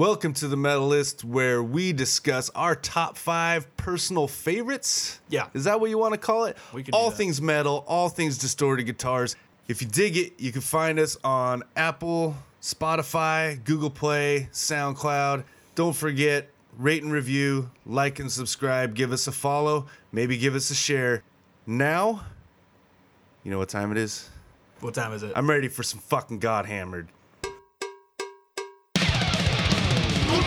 Welcome to the Metalist, where we discuss our top five personal favorites. Yeah. Is that what you want to call it? We can all things metal, all things distorted guitars. If you dig it, you can find us on Apple, Spotify, Google Play, SoundCloud. Don't forget, rate and review, like and subscribe, give us a follow, maybe give us a share. Now, you know what time it is? What time is it? I'm ready for some fucking Godhammered.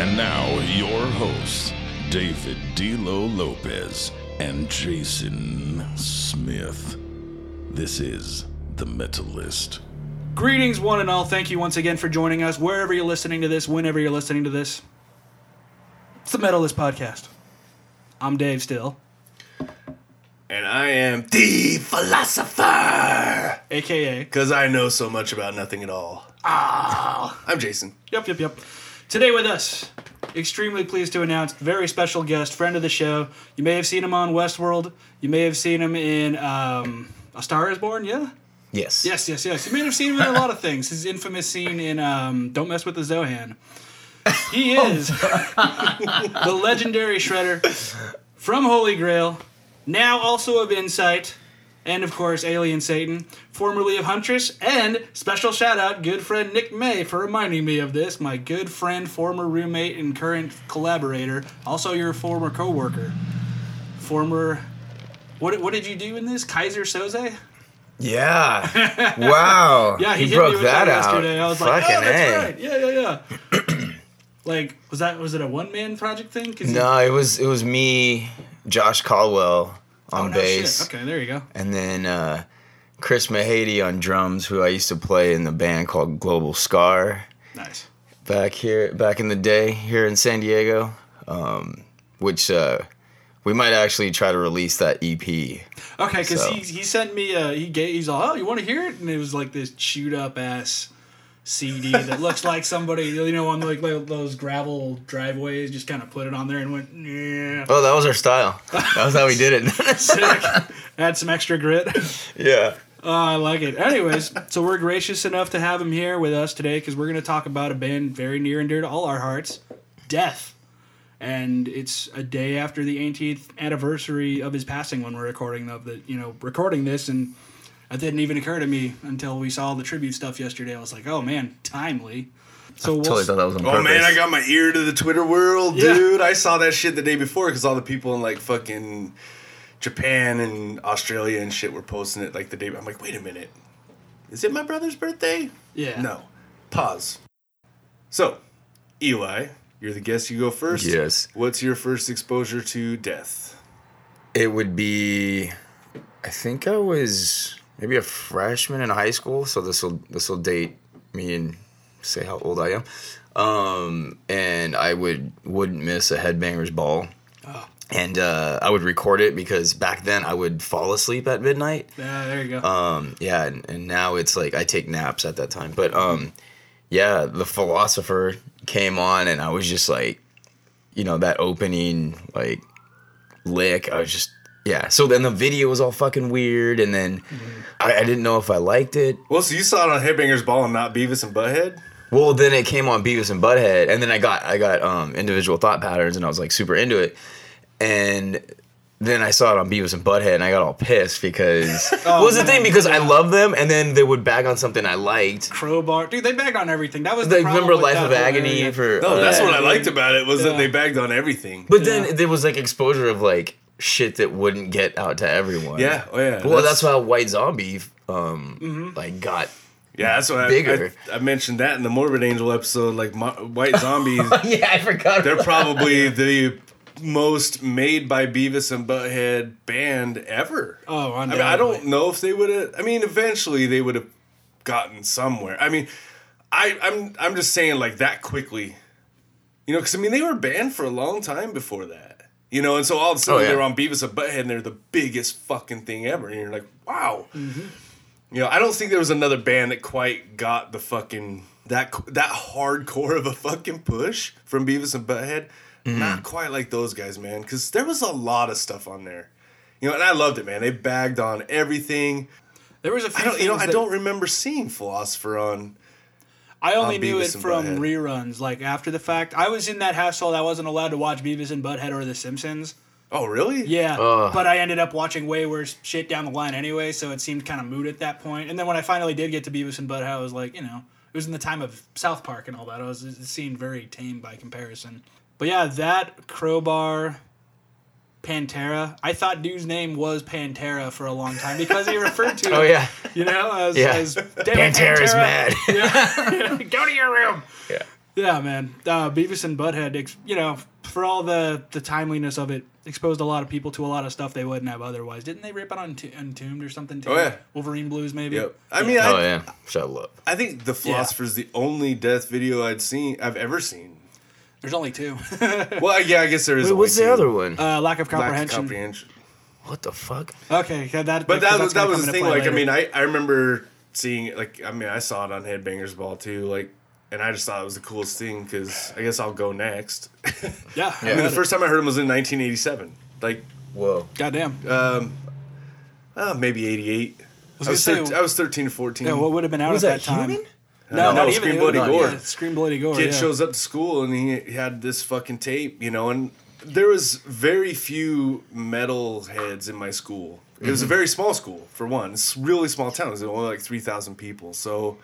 And now, your hosts, David D'Lo Lopez and Jason Smith. This is The Metalist. Greetings, one and all. Thank you once again for joining us, wherever you're listening to this, whenever you're listening to this. It's the Metalist Podcast. I'm Dave Still, And I am the philosopher. aka. Because I know so much about nothing at all. Ah. I'm Jason. Yep, yep, yep. Today with us, extremely pleased to announce, very special guest, friend of the show. You may have seen him on Westworld. You may have seen him in um, A Star Is Born. Yeah. Yes. Yes, yes, yes. You may have seen him in a lot of things. His infamous scene in um, Don't Mess with the Zohan. He is the legendary Shredder from Holy Grail, now also of Incite, and of course Alien Satan, formerly of Huntress, and special shout out, good friend Nick May for reminding me of this. My good friend, former roommate, and current collaborator, also your former coworker, former. What, what did you do in this? Kaiser Soze? Yeah. Wow. Yeah, he, he broke that, that, out. yesterday. I was Fucking like, oh, that's A. right. Yeah, yeah, yeah. like, was that was it a one man project thing? No, it was it was me, Josh Caldwell on oh, no bass, shit. Okay, there you go. and then uh, Chris Mahady on drums, who I used to play in the band called Global Scar Nice. back here back in the day here in San Diego, um, which uh, we might actually try to release that EP. Okay, because So- he he sent me a, he gave he's like, oh, you want to hear it? And it was like this chewed up ass CD that looks like somebody you know on like those gravel driveways just kind of put it on there and went yeah. Oh, that was our style. That was how we did it. Sick. Add some extra grit. yeah. Oh, I like it. Anyways, so we're gracious enough to have him here with us today because we're going to talk about a band very near and dear to all our hearts, Death. And it's a day after the 18th anniversary of his passing when we're recording of the, you know, recording this, and it didn't even occur to me until we saw the tribute stuff yesterday. I was like, oh man, timely. So we'll Totally thought that was on Oh purpose. man, I got my ear to the Twitter world, Yeah. dude. I saw that shit the day before because all the people in like fucking Japan and Australia and shit were posting it like the day. I'm like, wait a minute, is it my brother's birthday? yeah, No. Pause. So, Eli, you're the guest. You go first. Yes. What's your first exposure to death? It would be, I think I was maybe a freshman in high school. So this will this will date me and say how old I am. Um, and I would wouldn't miss a headbangers ball. And uh, I would record it because back then I would fall asleep at midnight. yeah, there you go. Um, yeah, and, and now it's like I take naps at that time. But um, yeah, the philosopher came on, and I was just like, you know, that opening like lick. I was just yeah. So then the video was all fucking weird, and then I, I didn't know if I liked it. Well, so you saw it on Headbangers Ball and not Beavis and Butthead? Well, then it came on Beavis and Butthead, and then I got I got um, individual thought patterns, and I was like super into it, and then I saw it on Beavis and Butthead, and I got all pissed because well, was the thing because I love them, and then they would bag on something I liked. Crowbar, dude, they bagged on everything. That was the Like, problem remember Life of Agony for? No, uh, that's what I liked about it was Yeah. that they bagged on everything. But Yeah. then there was like exposure of like shit that wouldn't get out to everyone. yeah, oh yeah. Well, that's, how White Zombie um like got. Yeah, that's what Bigger. I, I, I mentioned that in the Morbid Angel episode. Like Mo- White Zombies, yeah, I forgot. they're probably the most made by Beavis and Butthead band ever. Oh, I mean, I don't know if they would have. I mean, eventually they would have gotten somewhere. I mean, I I'm I'm just saying like that quickly, you know, because I mean they were banned for a long time before that, you know, and so all of a sudden Oh, yeah. they're on Beavis and Butthead and they're the biggest fucking thing ever, and you're like, wow. Mm-hmm. You know, I don't think there was another band that quite got the fucking that that hardcore of a fucking push from Beavis and Butthead. Mm-hmm. Not quite like those guys, man, because there was a lot of stuff on there. You know, and I loved it, man. They bagged on everything. There was a few I don't, you know, I don't remember seeing Philosopher on. I only on knew it Beavis and from Butthead. reruns, like after the fact. I was in that household. I wasn't allowed to watch Beavis and Butthead or The Simpsons. Oh, really? Yeah, Ugh. but I ended up watching way worse shit down the line anyway, so it seemed kind of moot at that point. And then when I finally did get to Beavis and Butthead, I was like, you know, it was in the time of South Park and all that. I was it seemed very tame by comparison. But yeah, that crowbar. Pantera. I thought dude's name was Pantera for a long time because he referred to Oh yeah. you know, as, Yeah. as "Damn it, Pantera's Pantera." mad. Go to your room. yeah. Yeah, man. Uh, Beavis and Butthead, ex- you know, for all the the timeliness of it, exposed a lot of people to a lot of stuff they wouldn't have otherwise. Didn't they rip it on T- Entombed or something too? Oh, yeah. Wolverine Blues maybe. Yep. I mean, Oh I, yeah. Shut up. I think the Philosopher's the only death video I'd seen, I've ever seen. There's only two. Well, yeah, I guess there is. Wait, only what's the other one? uh, lack of Lack of comprehension. comprehension. what the fuck? Okay, yeah, that. But that was that was the thing. play Like, I mean, I I remember seeing. Like, I mean, I saw it on Headbangers Ball too. Like, and I just thought it was the coolest thing because I guess I'll go next. yeah, I mean, the first time I heard him was in 1987. Like, Whoa. Goddamn. um, uh, maybe 88. I was, gonna say- thir- I was 13 or 14. yeah, what would have been out Was at that that time? human? No, No, not even Scream Bloody was- Gore. Yeah, Scream Bloody Gore. kid yeah. shows up to school and he, he had this fucking tape, you know, and there was very few metal heads in my school. It was a very small school for one. It's a really small town. It was only like three thousand people. So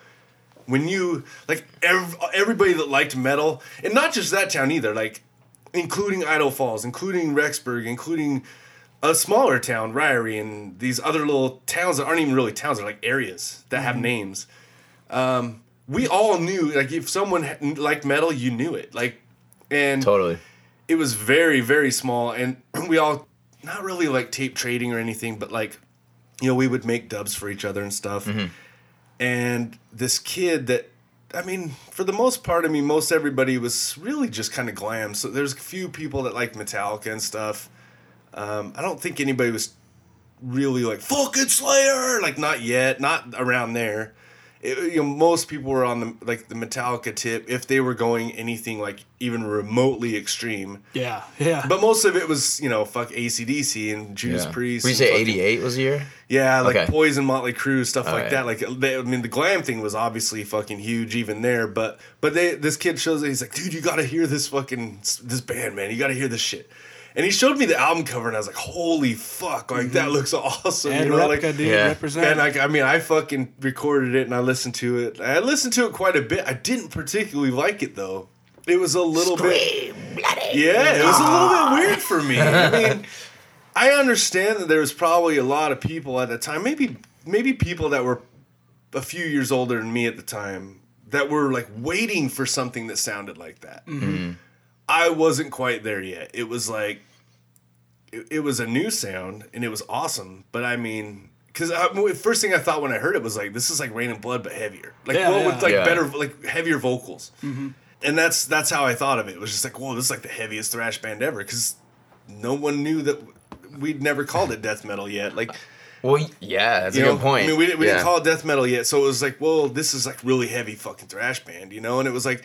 when you like ev- everybody that liked metal, and not just that town either, like including Idaho Falls, including Rexburg, including a smaller town, Ryrie, and these other little towns that aren't even really towns, they're like areas that have names. Um, we all knew, like, if someone liked metal, you knew it. Like, and Totally. it was very, very small, and we all not really like tape trading or anything, but like, you know, we would make dubs for each other and stuff. And this kid that, I mean, for the most part, I mean, most everybody was really just kind of glam. So there's a few people that like Metallica and stuff. Um, I don't think anybody was really like fucking Slayer, like not yet, not around there. It, you know, most people were on the like the Metallica tip if they were going anything like even remotely extreme. Yeah, yeah. But most of it was, you know, fuck ACDC and Judas Yeah. Priest. Would you say 88 was the year? Yeah, like Okay. Poison, Motley Crue, stuff like Alright. that. Like, they, I mean, the glam thing was obviously fucking huge even there. But but they this kid shows it. He's like, dude, you got to hear this fucking this band, man. You got to hear this shit. And he showed me the album cover, and I was like, holy fuck, like that mhm. looks awesome. and you know, Replica, like, dude, yeah. represent. and like, I mean, I fucking recorded it and I listened to it. I listened to it quite a bit. I didn't particularly like it though. It was a little bit. Yeah, it was a little bit ah. weird for me. I mean, I understand that there was probably a lot of people at the time, maybe maybe people that were a few years older than me at the time that were like waiting for something that sounded like that. Mm-hmm. Mm-hmm. I wasn't quite there yet. It was like it, it was a new sound and it was awesome, but I mean. Because first thing I thought when I heard it was like, this is like Rain and Blood, but heavier. Like, Yeah, well, yeah. with like Yeah. better, like heavier vocals mm-hmm. and that's that's how I thought of it. It was just like, whoa, this is like the heaviest thrash band ever, because no one knew that we'd never called it death metal yet. Like, Well, yeah, that's you a know, good point. I mean, we, didn't- we yeah. didn't call it death metal yet, so it was like, well, this is like really heavy fucking thrash band, you know. And it was like,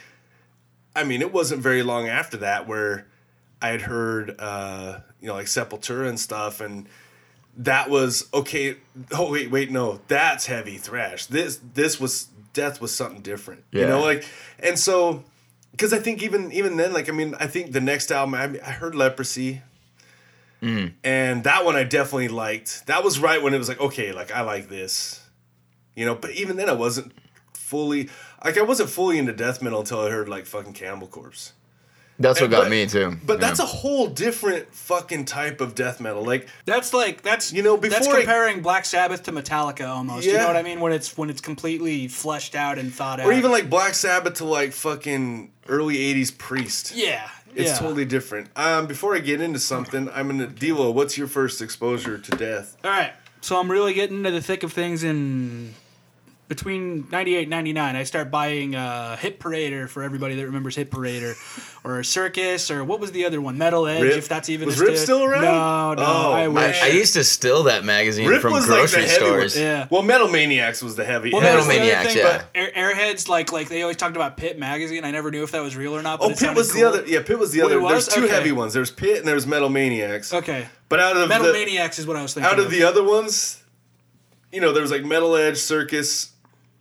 I mean, it wasn't very long after that where I had heard, uh, you know, like Sepultura and stuff, and that was okay. Oh wait, wait, no, that's heavy thrash. This this was death was something different, you know, like, and so because I think even even then, like, I mean, I think the next album I, I heard Leprosy. And that one I definitely liked. That was right when it was like, okay, like I like this, you know. But even then, I wasn't fully like I wasn't fully into death metal until I heard like fucking Cannibal Corpse. That's what got But- me too. But yeah. that's a whole different fucking type of death metal. Like That's like that's You know, that's before I- comparing Black Sabbath to Metallica almost. Yeah. You know what I mean? When it's when it's completely fleshed out and thought out. or even like Black Sabbath to like fucking early '80s Priest. yeah, It's yeah. totally different. Um, before I get into something, I'm gonna Dilo. What's your first exposure to death? All right, so I'm really getting into the thick of things in between 98 and 99, I start buying uh, Hit Parader for everybody that remembers Hit Parader, or Circus, or what was the other one? Metal Edge, Rip? if that's even Was a Rip still around? No, no, Oh, I man. wish. I used to steal that magazine Rip from was like the grocery heavy one. stores. Yeah. Well, Metal Maniacs was the heavy. Well, heavy that was the other Maniacs, thing, yeah. but Air, Airheads, like like they always talked about Pit magazine. I never knew if that was real or not. But Oh, Pit sounded was the other. Yeah, Pit was the What other. it There's two Okay. heavy ones. There's Pit and there's Metal Maniacs. Okay, But out of Metal the, Maniacs is what I was thinking. out of the other ones, you know, there was like Metal Edge, Circus,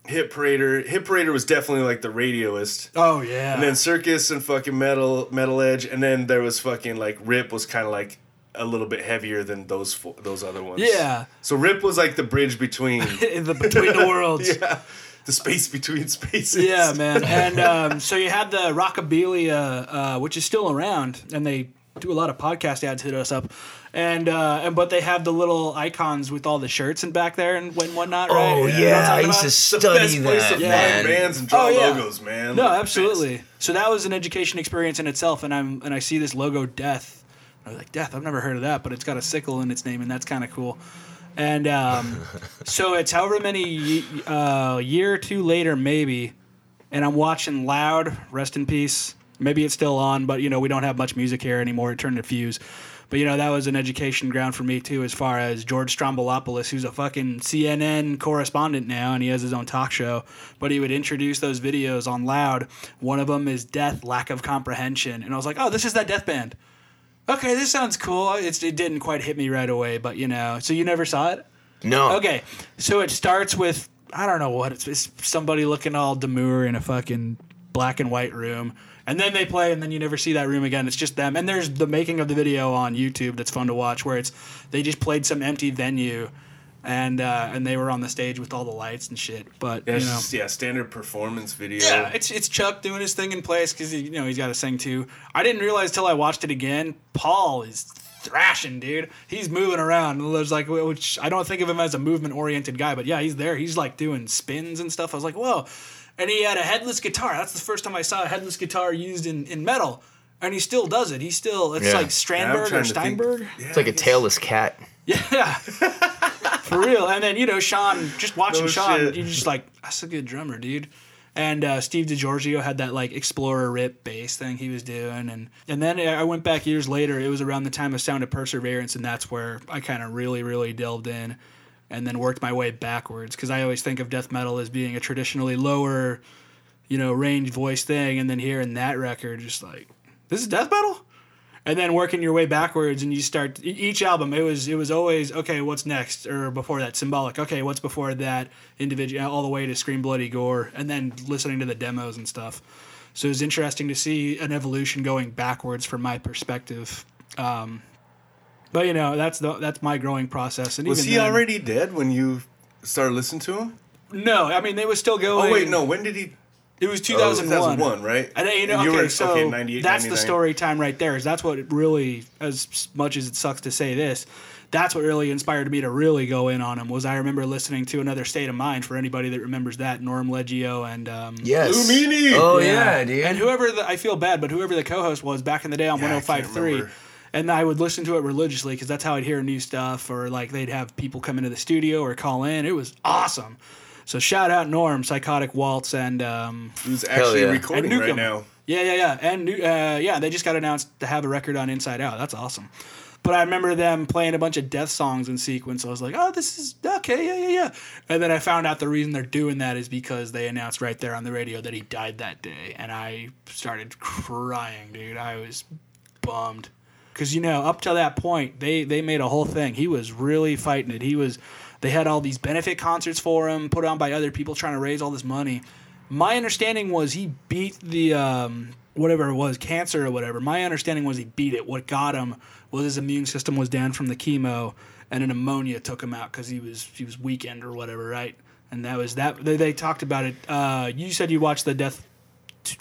Hit Parader. Hit Parader was definitely like the radioist. oh yeah, And then Circus and fucking Metal Metal Edge, and then there was fucking like Rip was kind of like a little bit heavier than those fo- those other ones. yeah, So Rip was like the bridge between in the between the worlds. yeah, the space between spaces. Yeah, man. And um, so you had the Rockabilia, uh, which is still around, and they do a lot of podcast ads hit us up. And uh, and but they have the little icons with all the shirts and back there and when whatnot, right? Oh You know I'm yeah, I talking used about? to The study best place that, to man. find bands and draw Oh, yeah. logos, man. No, Like, absolutely. So that was an education experience in itself, and I'm and I see this logo, Death. I was like, Death. I've never heard of that, but it's got a sickle in its name, and that's kind of cool. And um, so it's however many uh, year or two later, maybe, and I'm watching Loud. Rest in peace. Maybe it's still on, but you know we don't have much music here anymore. It turned to Fuse. But you know that was an education ground for me too, as far as George Stroumboulopoulos, who's a fucking CNN correspondent now, and he has his own talk show. But he would introduce those videos on Loud. One of them is Death, Lack of Comprehension, and I was like, oh, this is that Death band. Okay, this sounds cool. It's, it didn't quite hit me right away, but you know, so you never saw it. No. Okay, so it starts with I don't know what it's, it's somebody looking all demure in a fucking black and white room, and then they play, and then you never see that room again. It's just them, and there's the making of the video on YouTube that's fun to watch, where it's they just played some empty venue, and uh, and they were on the stage with all the lights and shit. But Yeah, you know, just, yeah, standard performance video. yeah, it's it's Chuck doing his thing in place because you know he's got to sing too. I didn't realize till I watched it again. Paul is thrashing, dude. He's moving around. There's like which I don't think of him as a movement oriented guy, but yeah, he's there. He's like doing spins and stuff. I was like, whoa. And he had a headless guitar. That's the first time I saw a headless guitar used in, in metal. And he still does it. He still it's Yeah. like I'm Strandberg or trying to think- Steinberg. Yeah, It's like a tailless cat. Yeah. For real. And then, you know, Sean, just watching No Sean, shit. you're just like, that's a good drummer, dude. And uh, Steve DiGiorgio had that like Explorer rip bass thing he was doing, and and then I went back years later. It was around the time of Sound of Perseverance, and that's where I kind of really, really delved in, and then worked my way backwards because I always think of death metal as being a traditionally lower, you know, range voice thing, and then hearing that record, just like this is death metal? And then working your way backwards and you start each album it was it was always okay what's next? or before that symbolic okay what's before that? Individual all the way to scream bloody gore and then listening to the demos and stuff. So it was interesting to see an evolution going backwards from my perspective. Um, but you know that's the that's my growing process and Was even he then- already dead when you started listening to him? no i mean they were still going Oh wait, no. When did he? it was Oh, 2001 2001, right? And you know, And you okay, were- so okay, 98, that's the story time right there. Is that's what really, as much as it sucks to say this, that's what really inspired me to really go in on him. Was I remember listening to another State of Mind for anybody that remembers that Norm Leggio and um, Yes. Lumini! Oh yeah, dude. and whoever the, I feel bad, but whoever the co-host was back in the day on Yeah, I can't 105.3, remember. And I would listen to it religiously because that's how I'd hear new stuff, or like they'd have people come into the studio or call in. It was awesome. So shout out Norm, Psychotic Waltz, and um, Who's actually yeah. recording And right now? yeah, yeah, yeah, and new- uh, yeah, they just got announced to have a record on Inside Out. That's awesome. But I remember them playing a bunch of death songs in sequence. I was like, oh, this is okay, yeah, yeah, yeah. And then I found out the reason they're doing that is because they announced right there on the radio that he died that day, and I started crying, dude. I was bummed because you know up to that point they they made a whole thing. He was really fighting it. He was. They had all these benefit concerts for him, put on by other people trying to raise all this money. My understanding was he beat the um, whatever it was, cancer or whatever. My understanding was he beat it. What got him was his immune system was down from the chemo, and an pneumonia took him out because he was he was weakened or whatever, right? And that was that. They, they talked about it. Uh, you said you watched the death.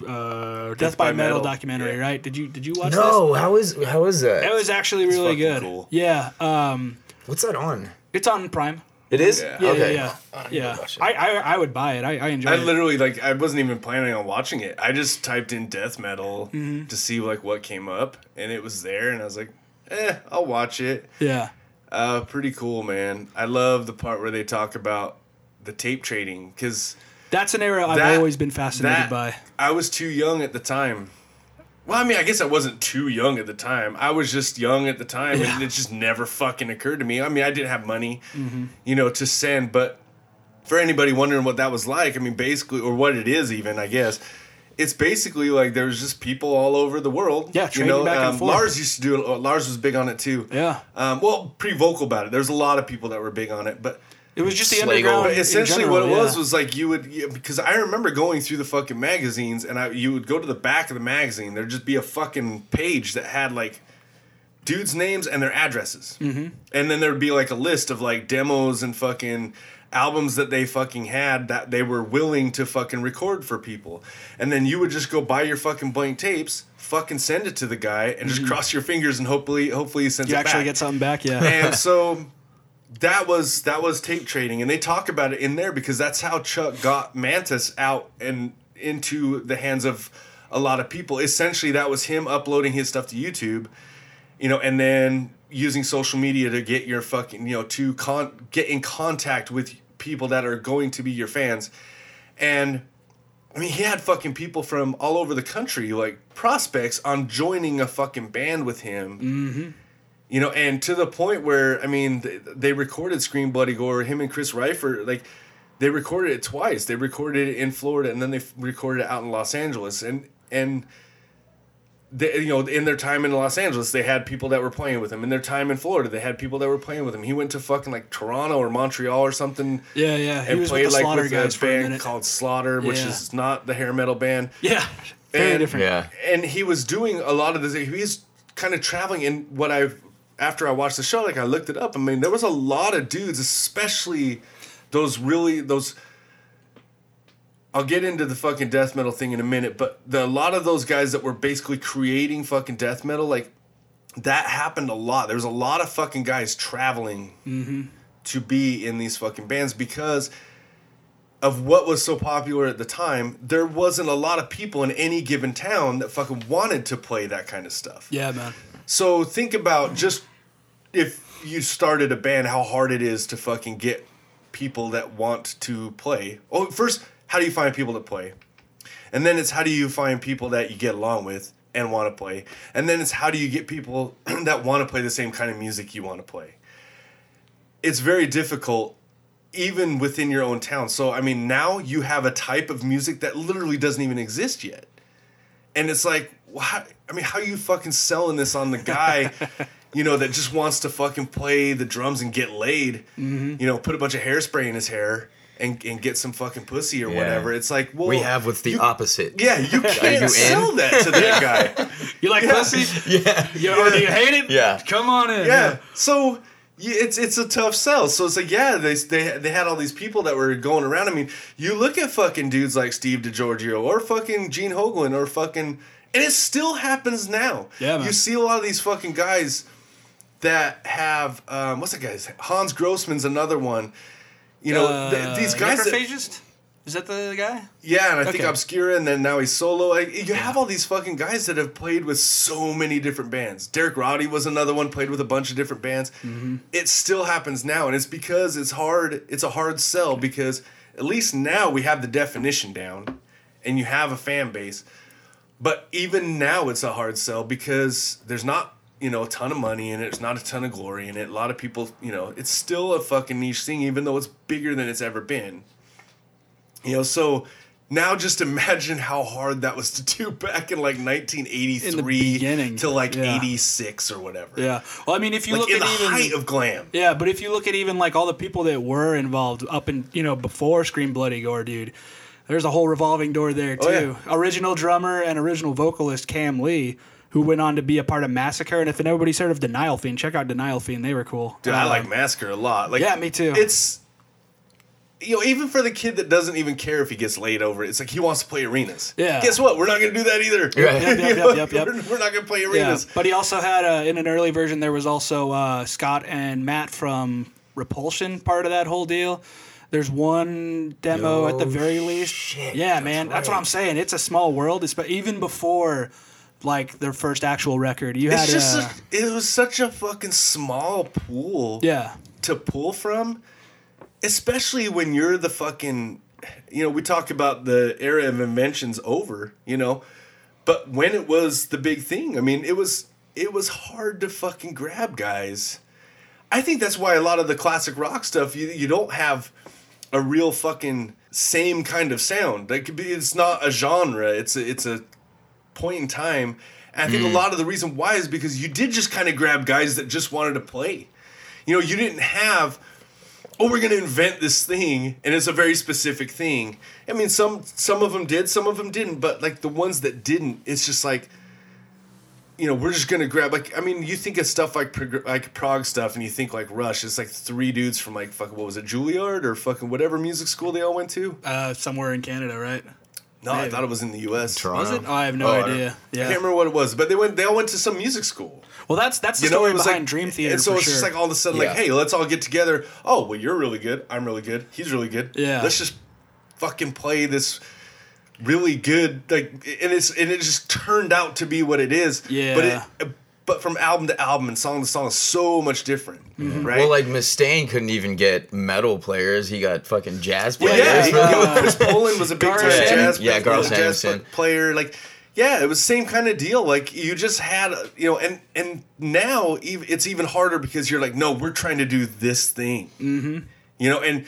Uh, Death, by, by Metal, Metal. documentary, Yeah. right? Did you did you watch this? no, how is how is that? It was actually really good. cool. Yeah, um, What's that on? it's on Prime. It is. Yeah. Yeah, okay. yeah, yeah. I'm yeah. gonna watch it. I, I I would buy it. I, I enjoy I it. literally like I wasn't even planning on watching it. I just typed in death metal Mm-hmm. to see like what came up, and it was there, and I was like, eh, I'll watch it. yeah, Uh, pretty cool, man. I love the part where they talk about the tape trading because That's an era I've always been fascinated that- by. I was too young at the time. Well, I mean, I guess I wasn't too young at the time. I was just young at the time, and it just never fucking occurred to me. I mean, I didn't have money, Mm-hmm. you know, to send. But for anybody wondering what that was like, I mean, basically, or what it is, even, I guess, it's basically like there's just people all over the world. Yeah, you trading know. back and um, forth. Lars used to do it. uh, Lars was big on it too. Yeah. Um, well, pretty vocal about it. There's a lot of people that were big on it, but It was just the Slagel. underground. but essentially, general, what it was yeah. was like you would you, because I remember going through the fucking magazines, and I you would go to the back of the magazine. There'd just be a fucking page that had like dudes' names and their addresses, mm-hmm. and then there'd be like a list of like demos and fucking albums that they fucking had that they were willing to fucking record for people, and then you would just go buy your fucking blank tapes, fucking send it to the guy, and just cross your fingers and hopefully hopefully he sends Mm-hmm. you it actually back get something back. Yeah. and so that was that was tape trading and they talk about it in there because that's how chuck got Mantas out and into the hands of a lot of people essentially that was him uploading his stuff to youtube you know and then using social media to get your fucking you know to con- get in contact with people that are going to be your fans and I mean, he had fucking people from all over the country, like prospects, on joining a fucking band with him. Mm-hmm. You know, and to the point where I mean, they, they recorded "Scream Bloody Gore." Him and Chris Reifert, like, they recorded it twice. They recorded it in Florida, and then they recorded it out in Los Angeles. And and they, you know, in their time in Los Angeles, they had people that were playing with him. In their time in Florida, they had people that were playing with him. He went to fucking like Toronto or Montreal or something yeah, yeah. He and was played with like Slaughter with guys a for a band called Slaughter, which Yeah. is not the hair metal band. yeah. Very And- different. Yeah. And he was doing a lot of this. He's kind of traveling. And what I've after I watched the show, like I looked it up. I mean, there was a lot of dudes, especially those really those. I'll get into the fucking death metal thing in a minute, but the, a lot of those guys that were basically creating fucking death metal, like that happened a lot. There was a lot of fucking guys traveling mm-hmm. to be in these fucking bands because of what was so popular at the time. There wasn't a lot of people in any given town that fucking wanted to play that kind of stuff. Yeah, man. So think about just if you started a band, how hard it is to fucking get people that want to play. Oh, first, how do you find people to play? And then it's how do you find people that you get along with and want to play? And then it's how do you get people that want to play the same kind of music you want to play? It's very difficult even within your own town. So I mean, now you have a type of music that literally doesn't even exist yet. And it's like, why? I mean, how are you fucking selling this on the guy, you know, that just wants to fucking play the drums and get laid, Mm-hmm. you know, put a bunch of hairspray in his hair and, and get some fucking pussy or Yeah. whatever. It's like, well, We have what's the you- opposite. Yeah, you can't you sell in? that to that guy. You like pussy? Yeah. You, or do you hate it? Yeah. Come on in. Yeah. So y- it's it's a tough sell. So it's like yeah, they they they had all these people that were going around. I mean, you look at fucking dudes like Steve DiGiorgio or fucking Gene Hoglan or fucking, and it still happens now. Yeah, man. You see a lot of these fucking guys that have um, what's that guy's Hans Grossmann's another one. You know, th- Uh, these guys. That, Necrophagist? Is that the guy? yeah, and I think Okay. Obscura, and then now he's solo. Like, you have all these fucking guys that have played with so many different bands. Derek Roddy was another one, played with a bunch of different bands. Mm-hmm. It still happens now, and it's because it's hard. It's a hard sell because at least now we have the definition down, and you have a fan base. But even now, it's a hard sell because there's not you know a ton of money in it. There's not a ton of glory in it. A lot of people, you know, it's still a fucking niche thing, even though it's bigger than it's ever been. You know, so now just imagine how hard that was to do back in like 1983 beginning, to like yeah. 86 or whatever. Yeah. Well, I mean, if you Like look in at the even height of glam. yeah, but if you look at even like all the people that were involved up in you know before Scream Bloody Gore, dude, there's a whole revolving door there Oh, too. Original drummer and original vocalist Kam Lee, who went on to be a part of Massacre. And if nobody's heard of Denial Fiend, check out Denial Fiend. They were cool. Dude, I Um, like Massacre a lot. Like yeah, me too. It's you know, even for the kid that doesn't even care if he gets laid over it, it's like he wants to play arenas. Yeah. Guess what? We're not going to do that either. Right. Yep, yep, yep, yep, yep. We're, we're not going to play Yeah, arenas. but he also had uh, in an early version there was also uh, Scott and Matt from Repulsion part of that whole deal. There's one demo at the very least. shit, yeah, that's man, that's what. I'm saying. It's a small world. It's but even before like their first actual record, you had just uh, a, it was such a fucking small pool yeah. to pull from. especially when you're the fucking you know we talk about the era of inventions over you know but when it was the big thing i mean it was it was hard to fucking grab guys i think that's why a lot of the classic rock stuff you, you don't have a real fucking same kind of sound like could be it's not a genre it's a, it's a point in time and i think a lot of the reason why is because you did just kind of grab guys that just wanted to play. You know you didn't have oh we're going to invent this thing and it's a very specific thing. I mean some some of them did some of them didn't but like the ones that didn't it's just like you know we're just going to grab like i mean you think of stuff like prog- like prog stuff and you think like rush it's like three dudes from like fucking what was it juilliard or fucking whatever music school they all went to? Uh, somewhere in Canada, right? No i thought it was in the us Toronto. Was it? Oh, I have no Oh, idea. I Yeah. can't remember what it was, but they went. They all went to some music school. Well, that's that's the You know, story it was behind like Dream Theater And so it's sure. just like all of a sudden, like, hey, let's all get together. Oh, well, you're really good. I'm really good. He's really good. Yeah. Let's just fucking play this really good like, and it's and it just turned out to be what it is. Yeah. But Yeah. it. But from album to album and song to song is so much different, Mm-hmm. right? Well, like Mustaine couldn't even get metal players. He got fucking jazz players. yeah, know, Chris Poland was a big time jazz, yeah, Garth jazz player. Like, yeah, it was same kind of deal. Like, you just had, you know, and and now it's even harder because you're like, no, we're trying to do this thing, mm-hmm. you know, and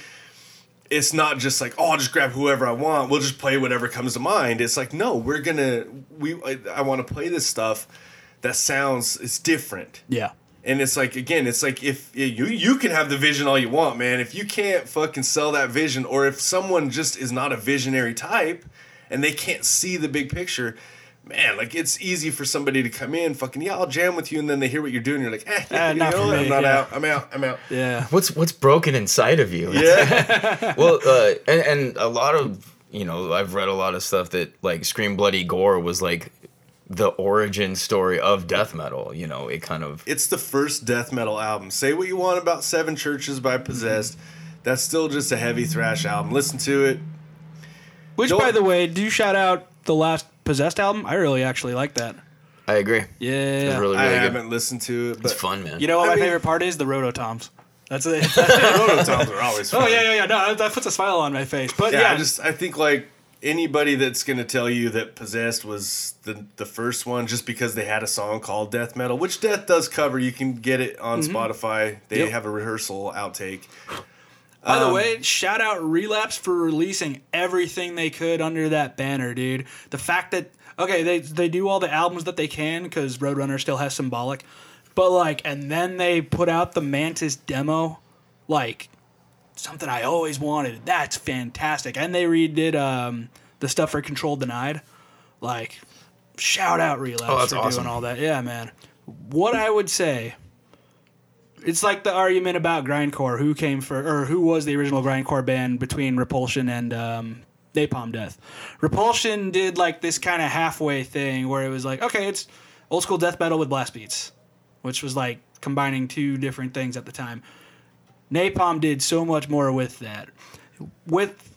it's not just like, oh, I'll just grab whoever I want. We'll just play whatever comes to mind. It's like, no, we're gonna, we, I, I want to play this stuff that sounds, it's different. yeah. And it's like again, it's like if you you can have the vision all you want, man. If you can't fucking sell that vision, or if someone just is not a visionary type and they can't see the big picture, man, like it's easy for somebody to come in, fucking yeah, I'll jam with you, and then they hear what you're doing, you're like, eh, yeah, Uh, you not know for me, I'm not yeah. out, I'm out, I'm out. Yeah. What's what's broken inside of you? Yeah, well, uh, and, and a lot of you know, I've read a lot of stuff that like Scream Bloody Gore was like the origin story of death metal. You know, it kind of it's the first death metal album. Say what you want about Seven Churches by mm-hmm. Possessed, that's still just a heavy thrash album. Listen to it. Which, Don't- by the way, do you shout out the last Possessed album? I really actually like that. I agree. Yeah. It's really I really good. haven't listened to it, It's fun, man. You know what I my mean- favorite part is? The Rototoms. That's it. Rototoms are always oh, fun. oh yeah, yeah, yeah. No, that puts a smile on my face. But yeah, yeah, I just I think like anybody that's gonna tell you that Possessed was the the first one just because they had a song called Death Metal, which Death does cover. You can get it on Spotify. They Yep. have a rehearsal outtake. By Um, the way, shout out Relapse for releasing everything they could under that banner, dude. The fact that okay, they they do all the albums that they can because Roadrunner still has symbolic, but like, and then they put out the Mantas demo, like something I always wanted. That's fantastic, and they redid um, the stuff for Control Denied. Like, shout out Relapse Oh, that's for awesome. doing all that. Yeah, man. What I would say it's like the argument about grindcore. Who came for, or who was the original grindcore band between Repulsion and um, Napalm Death? Repulsion did like this kind of halfway thing where it was like, okay, it's old school death metal with blast beats, which was like combining two different things at the time. Napalm did so much more with that. With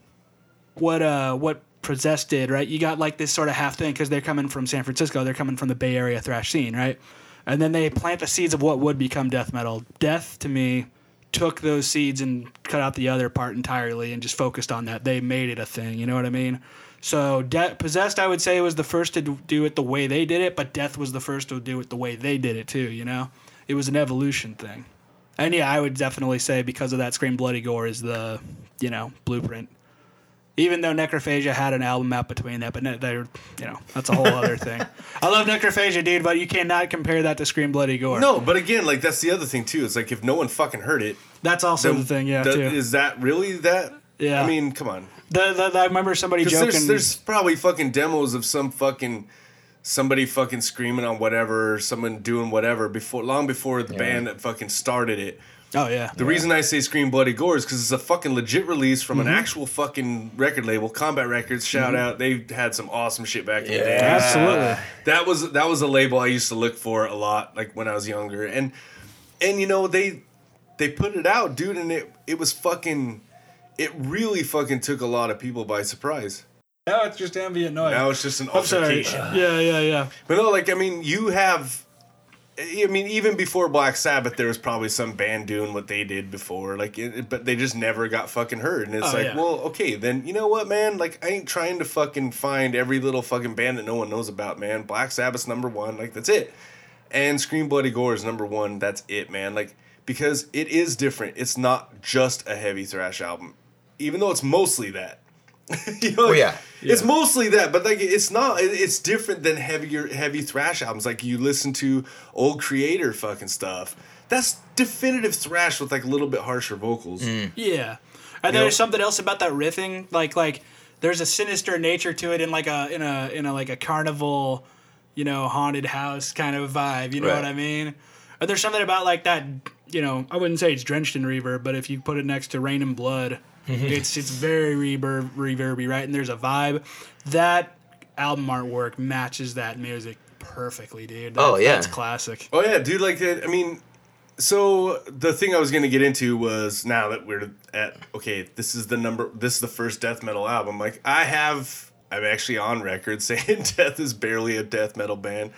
what uh what Possessed did, right? You got like this sort of half thing because they're coming from San Francisco, they're coming from the Bay Area thrash scene, right? And then they plant the seeds of what would become death metal. Death to me took those seeds and cut out the other part entirely and just focused on that. They made it a thing, you know what I mean? So De- Possessed, I would say, was the first to do- do it the way they did it, but Death was the first to do it the way they did it too. You know, it was an evolution thing. And yeah, I would definitely say because of that, Scream Bloody Gore is the you know blueprint. Even though Necrophagia had an album out between that, but they're you know that's a whole other thing. I love Necrophagia, dude, but you cannot compare that to Scream Bloody Gore. No, but again, like that's the other thing too. It's like if no one fucking heard it, that's also the thing. Yeah, that- is that really that? Yeah. I mean, come on. The, the, the- I remember somebody joking. there's, there's probably fucking demos of some fucking somebody fucking screaming on whatever, someone doing whatever before, long before the band that fucking started it. oh yeah, The reason I say Scream Bloody Gore is because it's a fucking legit release from an mm-hmm. actual fucking record label, Combat Records. Shout mm-hmm. out, they had some awesome shit back in the day. absolutely. That was that was a label I used to look for a lot, like when I was younger, and and you know they they put it out, dude, and it it was fucking, it really fucking took a lot of people by surprise. Now it's just ambient noise. Now it's just an altercation. Yeah, yeah, yeah. But no, like I mean, you have I mean, even before Black Sabbath, there was probably some band doing what they did before, like, it, but they just never got fucking heard. And it's Oh, like, yeah. well, okay, then you know what, man? Like, I ain't trying to fucking find every little fucking band that no one knows about, man. Black Sabbath's number one, like that's it. And Scream Bloody Gore is number one. That's it, man. Like, because it is different. It's not just a heavy thrash album, even though it's mostly that. you know, like, yeah. it's mostly that, but like it's not. It's different than heavier, heavy thrash albums. Like you listen to old Kreator fucking stuff. That's definitive thrash with like a little bit harsher vocals. Mm. Yeah, and You there's know- something else about that riffing, like like there's a sinister nature to it in like a in a in a like a carnival, you know, haunted house kind of vibe. You know Right. what I mean? And there's something about like that. You know, I wouldn't say it's drenched in reverb, but if you put it next to Rain and Blood, Mm-hmm. it's it's very reverb reverby, right? And there's a vibe. That album artwork matches that music perfectly, dude. That- Oh, yeah. that's classic. Oh yeah, dude. Like I mean, so the thing I was gonna get into was now that we're at okay, this is the number. This is the first death metal album. Like I have, I'm actually on record saying Death is barely a death metal band.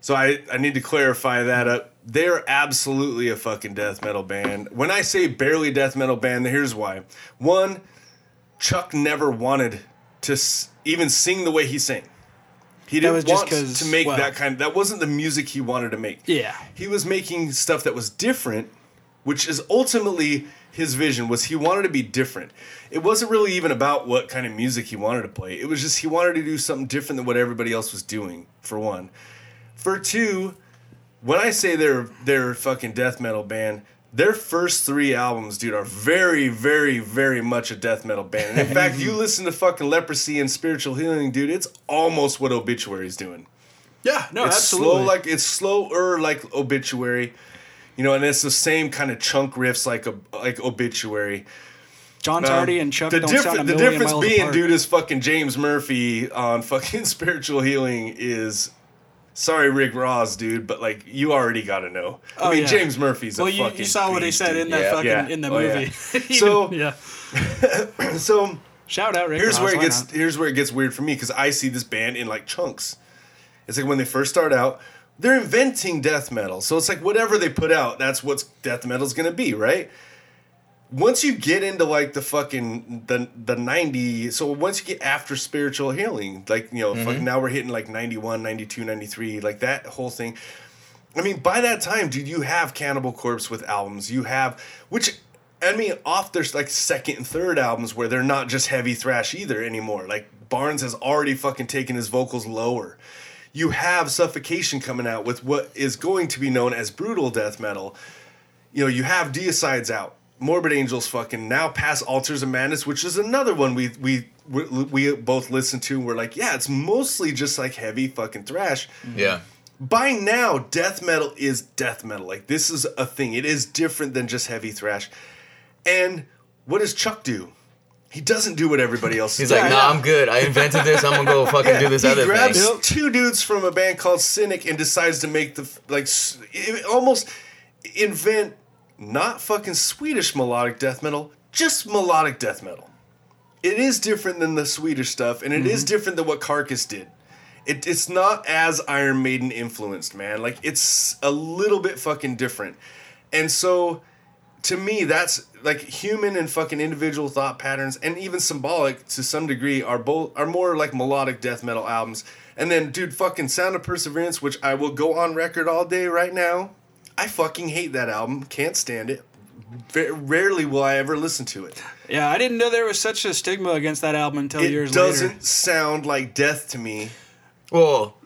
So I, I need to clarify that up. They're absolutely a fucking death metal band. When I say barely death metal band, here's why. One, Chuck never wanted to s- even sing the way he sang. He didn't want to make well- that kind. That wasn't the music he wanted to make. Yeah. he was making stuff that was different, which is ultimately his vision. Was he wanted to be different. It wasn't really even about what kind of music he wanted to play. It was just he wanted to do something different than what everybody else was doing. For one, for two, when I say they're they're fucking death metal band, their first three albums, dude, are very, very, very much a death metal band. And in fact, you listen to fucking Leprosy and Spiritual Healing, dude, it's almost what Obituary's doing. Yeah, no, It's absolutely. slow, like it's slower, like Obituary. You know, and it's the same kind of chunk riffs like a like Obituary. John Um, Tardy and Chuck the don't difference, sound a the difference being, apart. dude, is fucking James Murphy on fucking spiritual healing is. Sorry, Rick Rozz, dude, but like you already got to know. I Oh, mean, yeah. James Murphy's a Well, you, you saw what he beast, said dude. in that Yeah. fucking Yeah. in the Oh, movie. So- yeah, So shout out Rick here's Ross, where it gets not? here's where it gets weird for me because I see this band in like chunks. It's like when they first start out, they're inventing death metal. So it's like whatever they put out, that's what death metal's gonna be, right? Once you get into like the fucking the the 90 so once you get after spiritual healing like you know fucking mm-hmm. now we're hitting like 91 92 93 like that whole thing I mean, by that time, dude, you have Cannibal Corpse with albums. You have, which, I mean, off there's like second and third albums where they're not just heavy thrash either anymore. Like Barnes has already fucking taken his vocals lower. You have Suffocation coming out with what is going to be known as brutal death metal. You know, you have Deicides out. Morbid Angels fucking now past Altars of Madness, which is another one we we we, we both listened to. And we're like, yeah, it's mostly just like heavy fucking thrash mm-hmm. Yeah. by now death metal is death metal like this is a thing it is different than just heavy thrash and what does chuck do he doesn't do what everybody else He's does. like, nah, I'm good. I invented this. I'm gonna go fucking do this he other grabs thing. two dudes from a band called cynic and decides to make the like almost invent not fucking swedish melodic death metal just melodic death metal it is different than the swedish stuff and it is mhm. different than what carcass did it, it's not as Iron Maiden influenced, man. Like it's a little bit fucking different. And so to me that's like human and fucking individual thought patterns and even symbolic to some degree are both are more like melodic death metal albums. And then dude fucking Sound of Perseverance, which I will go on record all day right now. I fucking hate that album. Can't stand it. Ve- rarely will I ever listen to it. Yeah, I didn't know there was such a stigma against that album until It years later. It doesn't sound like death to me. Well,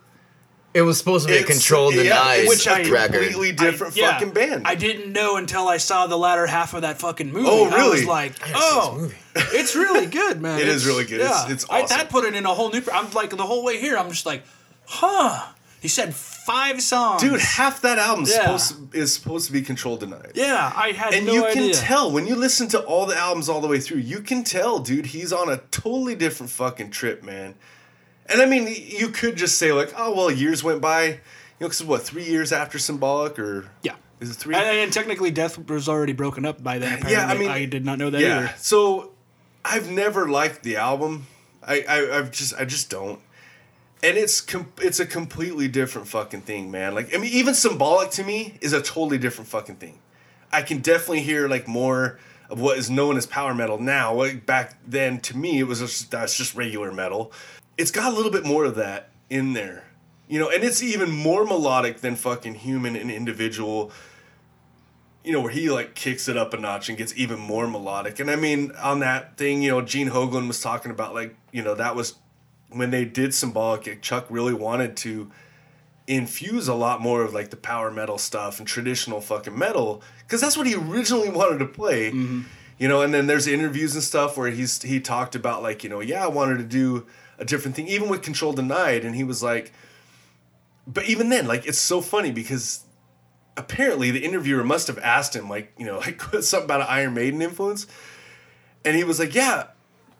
it was supposed to be a controlled yeah, denies which I record. completely different I- yeah, fucking band. I didn't know until I saw the latter half of that fucking movie. Oh, I was really? like, I oh, it's really good, man. It is It's- really good. It's- it's I, awesome. that put it in a whole new. I'm like the whole way here. I'm just like, huh. He said five songs, Dude, half that album Yeah. supposed is supposed to be Control Denied. Yeah, I had no idea. And no you idea. can tell when you listen to all the albums all the way through, you can tell, dude, he's on a totally different fucking trip, man. And I mean, you could just say like, oh well, years went by, you know, because what three years after Symbolic or Yeah. is it three? And, and technically, Death was already broken up by then. Apparently. Yeah, I mean- I did not know that yeah. either. So I've never liked the album. I, I I've just I just don't. And it's com- it's a completely different fucking thing, man. Like I mean, even symbolic to me is a totally different fucking thing. I can definitely hear like more of what is known as power metal now. Like back then, to me, it was just that's just regular metal. It's got a little bit more of that in there, you know, and it's even more melodic than fucking human and individual. You know, where he like kicks it up a notch and gets even more melodic. And I mean, on that thing, you know, Gene Hoglan was talking about like, you know, that was when they did symbolic. Chuck really wanted to infuse a lot more of like the power metal stuff and traditional fucking metal because that's what he originally wanted to play mm-hmm. you know and then there's interviews and stuff where he's he talked about like you know yeah i wanted to do a different thing even with control denied and he was like but even then like it's so funny because apparently the interviewer must have asked him like you know like something about an iron maiden influence and he was like yeah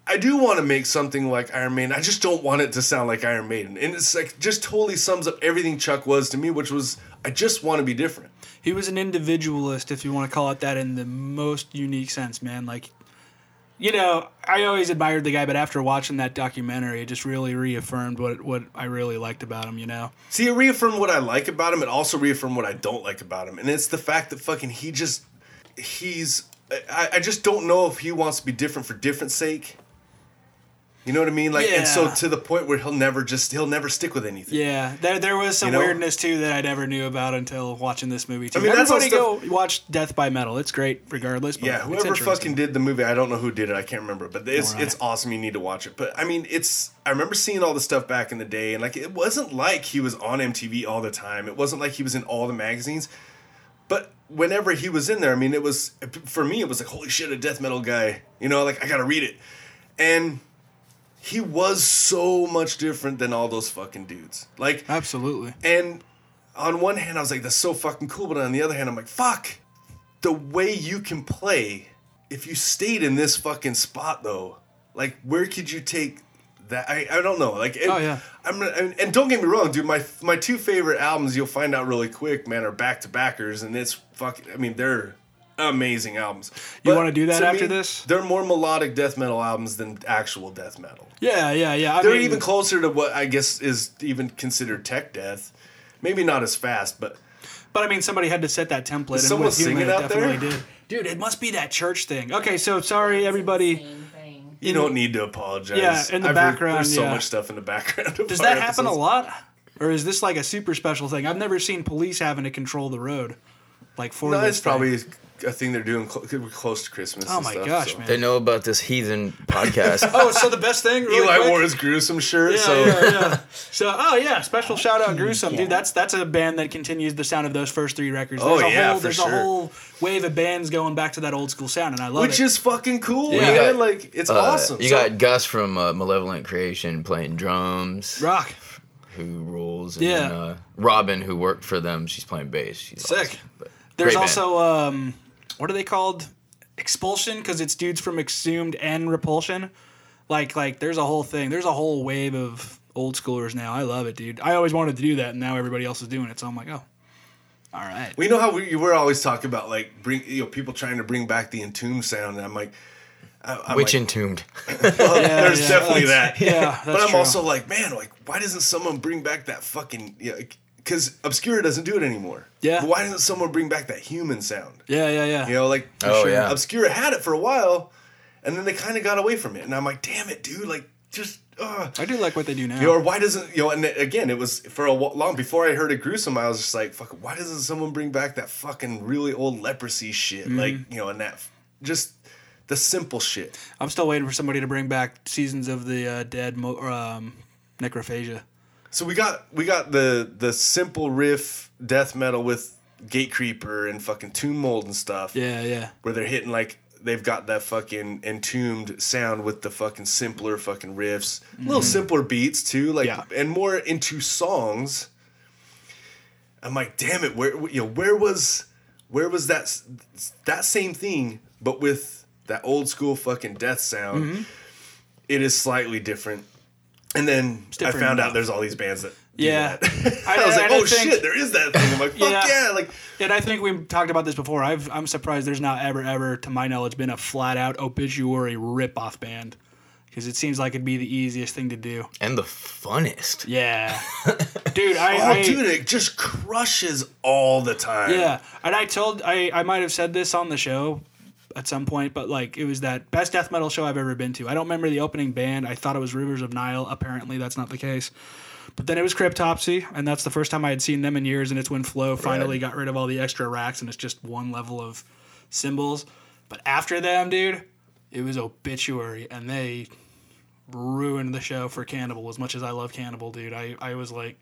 I do want to make something like Iron Maiden. I just don't want it to sound like Iron Maiden. And it's like just totally sums up everything Chuck was to me, which was I just want to be different. He was an individualist, if you want to call it that, in the most unique sense, man. Like, you know, I always admired the guy, but after watching that documentary, it just really reaffirmed what what I really liked about him. You know, See, it reaffirmed what I like about him. It also reaffirmed what I don't like about him. And it's the fact that fucking he just he's I, I just don't know if he wants to be different for different sake. You know what I mean? Like and so to the point where he'll never just he'll never stick with anything. yeah, there there was some You know? weirdness too that I never knew about until watching this movie. Too. I mean, everybody go watch Death by Metal. It's great, regardless. But Yeah, whoever fucking did the movie, I don't know who did it. I can't remember, but it's Alright. it's awesome. You need to watch it. But I mean, it's I remember seeing all the stuff back in the day, and like it wasn't like he was on MTV all the time. It wasn't like he was in all the magazines. But whenever he was in there, I mean, it was for me. It was like holy shit, a death metal guy. You know, like I gotta read it, and he was so much different than all those fucking dudes. Like Absolutely. and on one hand, I was like, that's so fucking cool. But on the other hand, I'm like, fuck. The way you can play, if you stayed in this fucking spot, though, like, where could you take that? I, I don't know. Like, it, Oh, yeah. I'm and, and don't get me wrong, dude. My my two favorite albums, you'll find out really quick, man, are back to backers, and it's fucking. I mean, they're amazing albums. You wanna do that to after this? They're more melodic death metal albums than actual death metal. Yeah, yeah, yeah. I They're mean, even closer to what I guess is even considered tech death. Maybe not as fast, but But I mean, somebody had to set that template. Is and someone singing it out there? definitely Did. Dude, it must be that church thing. Okay, so sorry, everybody. You don't need to apologize. Yeah, in the I've heard- background, there's so yeah. much stuff in the background. Does that happen a lot? Or is this like a super special thing? I've never seen police having to control the road. Like for No, this it's thing. probably a thing they're doing cl- close to Christmas. Oh and my stuff, gosh, so. man. They know about this heathen podcast. Oh, so the best thing, really Eli quick? wore his gruesome shirt, Yeah, so yeah, yeah. So, oh yeah, special shout out Gruesome, dude. That's that's a band that continues the sound of those first three records. Oh, There's a yeah, whole, for there's sure. a whole wave of bands going back to that old school sound, and I love it. which is fucking cool, Yeah. man. Got- like it's Uh, awesome. You So- got Gus from uh, Malevolent Creation playing drums, rock. who rules. And Yeah. then, uh, Robin, who worked for them, she's playing bass. She's Sick. awesome. But There's great band. also um, what are they called? Expulsion, because it's dudes from Exhumed and Repulsion. Like like there's a whole thing. There's a whole wave of old schoolers now. I love it, dude. I always wanted to do that, and now everybody else is doing it. So I'm like, oh, all right. We know how we we're always talking about like bring you know people trying to bring back the entombed sound, and I'm like, I, I'm Which like, entombed? well, there's yeah, definitely that's- that. yeah, that's but I'm true. also like, man, like why doesn't someone bring back that fucking yeah? Because Obscura doesn't do it anymore. Yeah. But why doesn't someone bring back that human sound? Yeah, yeah, yeah. You know, like Oh, yeah. Obscura had it for a while, and then they kind of got away from it, and I'm like, damn it, dude, like just. Uh. I do like what they do now. You know, or why doesn't you know? And again, it was for a wh- long before I heard it gruesome. I was just like, "Fuck! Why doesn't someone bring back that fucking really old leprosy shit? Mm-hmm. Like you know, and that just the simple shit." I'm still waiting for somebody to bring back seasons of the uh, dead mo- um, necrophagia. So we got we got the the simple riff death metal with Gatecreeper and fucking Tomb Mold and stuff. Yeah, yeah. Where they're hitting like they've got that fucking entombed sound with the fucking simpler fucking riffs, a little mm-hmm. simpler beats too, like Yeah. and more into songs. I'm like, damn it, where you know where was where was that that same thing but with that old school fucking death sound? Mm-hmm. It is slightly different. And then I different found out there's all these bands that Yeah. I- I was like, and I oh think- shit, there is that thing. I'm like, fuck Yeah. yeah, like And I think we talked about this before. I've, I'm surprised there's not ever, ever, to my knowledge, been a flat out obituary rip off band. because it seems like it'd be the easiest thing to do. and the funnest. Yeah, dude, I, Oh, I dude, it just crushes all the time. yeah, and I told I I might have said this on the show at some point, but like it was that best death metal show I've ever been to. I don't remember the opening band. I thought it was Rivers of Nihil. Apparently, that's not the case. But then it was Cryptopsy, and that's the first time I had seen them in years. And it's when Flo finally got rid of all the extra racks, and it's just one level of cymbals. But after them, dude, it was Obituary, and they ruined the show for Cannibal. As much as I love Cannibal, dude, I I was like,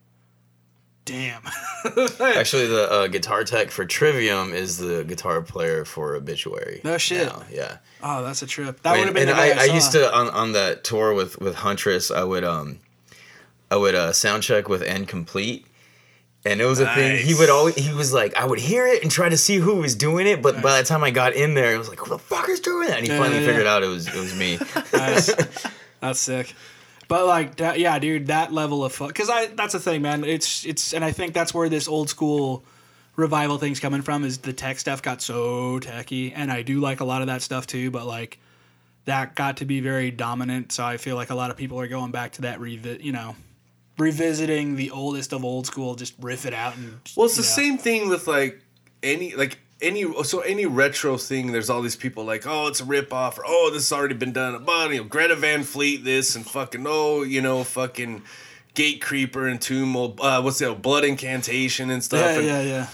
damn. Actually, the uh, guitar tech for Trivium is the guitar player for Obituary. No shit. now, Yeah. oh, that's a trip. That would have been. and the guy I, I saw. used to on, on that tour with with Huntress. I would um, I would uh, sound check with End Complete, and it was a thing. He Nice. would always he was like I would hear it and try to see who was doing it, but by the time I got in there, it was like who the fuck is doing that? And he Yeah, finally yeah, figured out it was it was me. Nice. That's sick. But like, that, yeah, dude, that level of fun. Because I, that's the thing, man. It's it's, and I think that's where this old school revival thing's coming from. Is the tech stuff got so techy, and I do like a lot of that stuff too. But like, that got to be very dominant. So I feel like a lot of people are going back to that revi- you know, revisiting the oldest of old school. Just riff it out and. Well, it's the yeah. same thing with like any like any so any retro thing. There's all these people like, oh, it's a rip off, or oh, this has already been done. But you know, Greta Van Fleet, this and fucking oh, you know, fucking Gatecreeper and Tomb, uh, what's that, Blood Incantation and stuff. Yeah, and, yeah, yeah.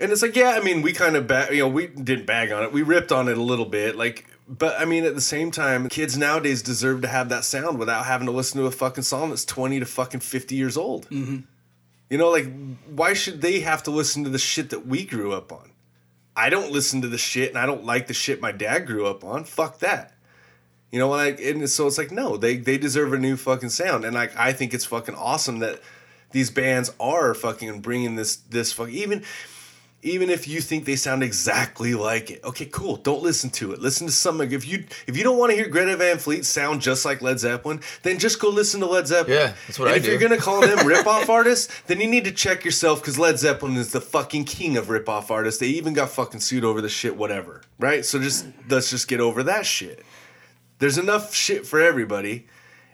and it's like, yeah, I mean, we kind of, ba- you know, we didn't bag on it. We ripped on it a little bit, like. But I mean, at the same time, kids nowadays deserve to have that sound without having to listen to a fucking song that's twenty to fucking fifty years old. Mm-hmm. You know, like, why should they have to listen to the shit that we grew up on? I don't listen to the shit and I don't like the shit my dad grew up on. Fuck that. You know, like, and so it's like, no, they, they deserve a new fucking sound. And like, I think it's fucking awesome that these bands are fucking bringing this, this fucking, even, even if you think they sound exactly like it, okay, cool. Don't listen to it. Listen to some. If you if you don't want to hear Greta Van Fleet sound just like Led Zeppelin, then just go listen to Led Zeppelin. Yeah, that's what and I if do. you're gonna call them rip-off artists, then you need to check yourself because Led Zeppelin is the fucking king of rip-off artists. They even got fucking sued over the shit, whatever. Right? So just let's just get over that shit. There's enough shit for everybody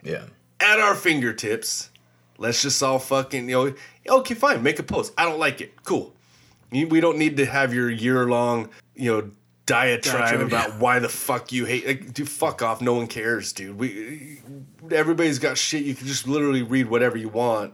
yeah. at our fingertips. Let's just all fucking, you know, okay, fine, make a post. I don't like it. Cool. You- We don't need to have your year long, you know, diatribe Diatribe, about why the fuck you hate. Like, dude, fuck off. No one cares, dude. We, everybody's got shit. You can just literally read whatever you want.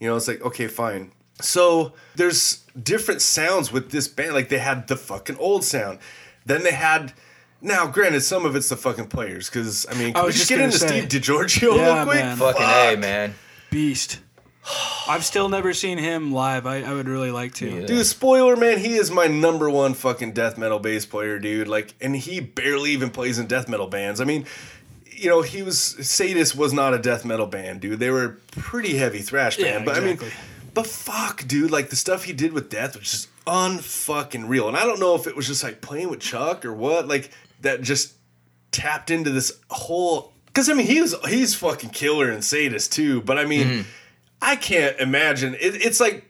You know, it's like, okay, fine. So there's different sounds with this band. Like they had the fucking old sound. Then they had. Now, granted, some of it's the fucking players, because I mean, can I we was just just get into gonna say. Steve DiGiorgio Yeah, real quick? man. Fucking A, man. Beast. I've still never seen him live. I, I would really like to. Yeah. Dude, spoiler man, he is my number one fucking death metal bass player, dude. Like, and he barely even plays in death metal bands. I mean, you know, he was Sadus was not a death metal band, dude. They were a pretty heavy thrash band. Yeah, but I mean, but fuck, dude, like the stuff he did with Death was just unfucking real. And I don't know if it was just like playing with Chuck or what, like that just tapped into this whole. Because I mean, he was he's fucking killer and Sadus too. But I mean, Mm-hmm. I can't imagine. It, it's like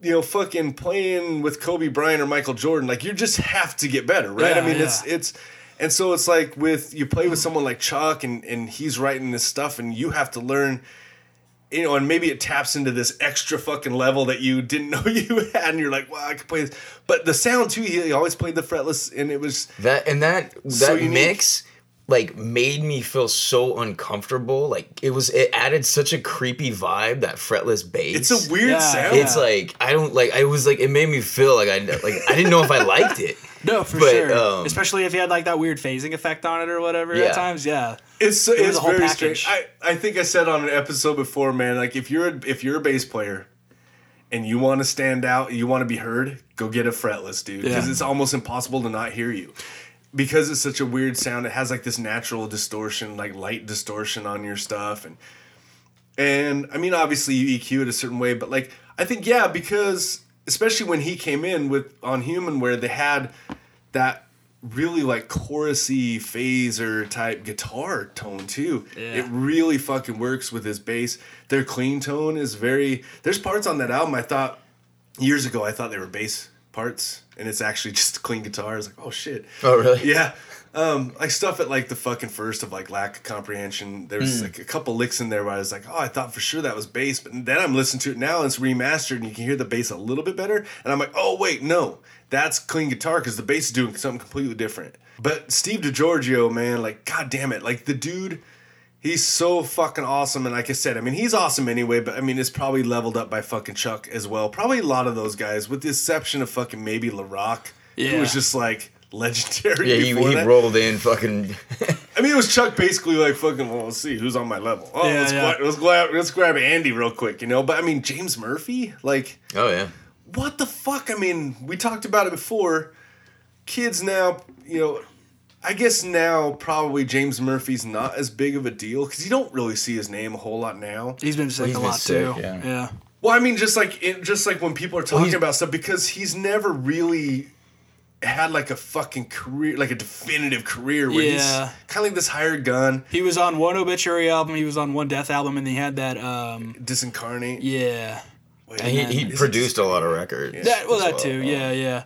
you know, fucking playing with Kobe Bryant or Michael Jordan, like you just have to get better, right? Yeah, I mean, it's yeah. it's and so it's like with you play with someone like Chuck and and he's writing this stuff and you have to learn you know, and maybe it taps into this extra fucking level that you didn't know you had, and you're like, "Wow, I could play this." But the sound too, he always played the fretless, and it was That and that that So unique. mix like made me feel so uncomfortable. Like it was it added such a creepy vibe that fretless bass. it's a weird Yeah, sound. It's like I don't like. I was like it made me feel like I like I didn't know if I liked it. No, for But, sure. um, Especially if you had like that weird phasing effect on it or whatever Yeah. at times. Yeah. It's so, It it's whole very package. strange. I, I think I said on an episode before, man. Like if you're a, if you're a bass player and you want to stand out, you want to be heard, go get a fretless, dude, because Yeah. it's almost impossible to not hear you. Because it's such a weird sound, it has like this natural distortion, like light distortion on your stuff, and and I mean, obviously you EQ it a certain way, but like I think yeah, because especially when he came in with on Human, where they had that really like chorusy phaser type guitar tone too. Yeah. It really fucking works with his bass. Their clean tone is very. There's parts on that album I thought years ago I thought they were bass parts, and it's actually just clean guitar. I was like, oh shit. Oh, really? Yeah. Um, like stuff at like the fucking first of like lack of comprehension. There's like a couple licks in there where I was like, oh, I thought for sure that was bass, but then I'm listening to it now and it's remastered and you can hear the bass a little bit better. And I'm like, oh wait, no, that's clean guitar because the bass is doing something completely different. But Steve DiGiorgio, man, like, god damn it, like the dude. He's so fucking awesome, and like I said, I mean, he's awesome anyway. But I mean, it's probably leveled up by fucking Chuck as well. Probably a lot of those guys, with the exception of fucking maybe LaRocque, who was just like legendary. Yeah, he, he that. rolled in fucking. I mean, it was Chuck basically like fucking. Well, let's see who's on my level. Oh, Yeah, let's, yeah. Let's grab let's grab Andy real quick, you know. But I mean, James Murphy, like, Oh yeah. what the fuck? I mean, we talked about it before. Kids now, you know, I guess now probably James Murphy's not as big of a deal because you don't really see his name a whole lot now. He's been sick he's a been lot sick, too. yeah. yeah. Well, I mean, just like it, just like when people are talking he's- about stuff because he's never really had like a fucking career, like a definitive career where Yeah. he's kind of like this hired gun, He was on one obituary album. He was on one death album, and he had that. um disincarnate. Yeah. Wait, And he, he produced a lot of records. That well, as that too. Yeah, yeah.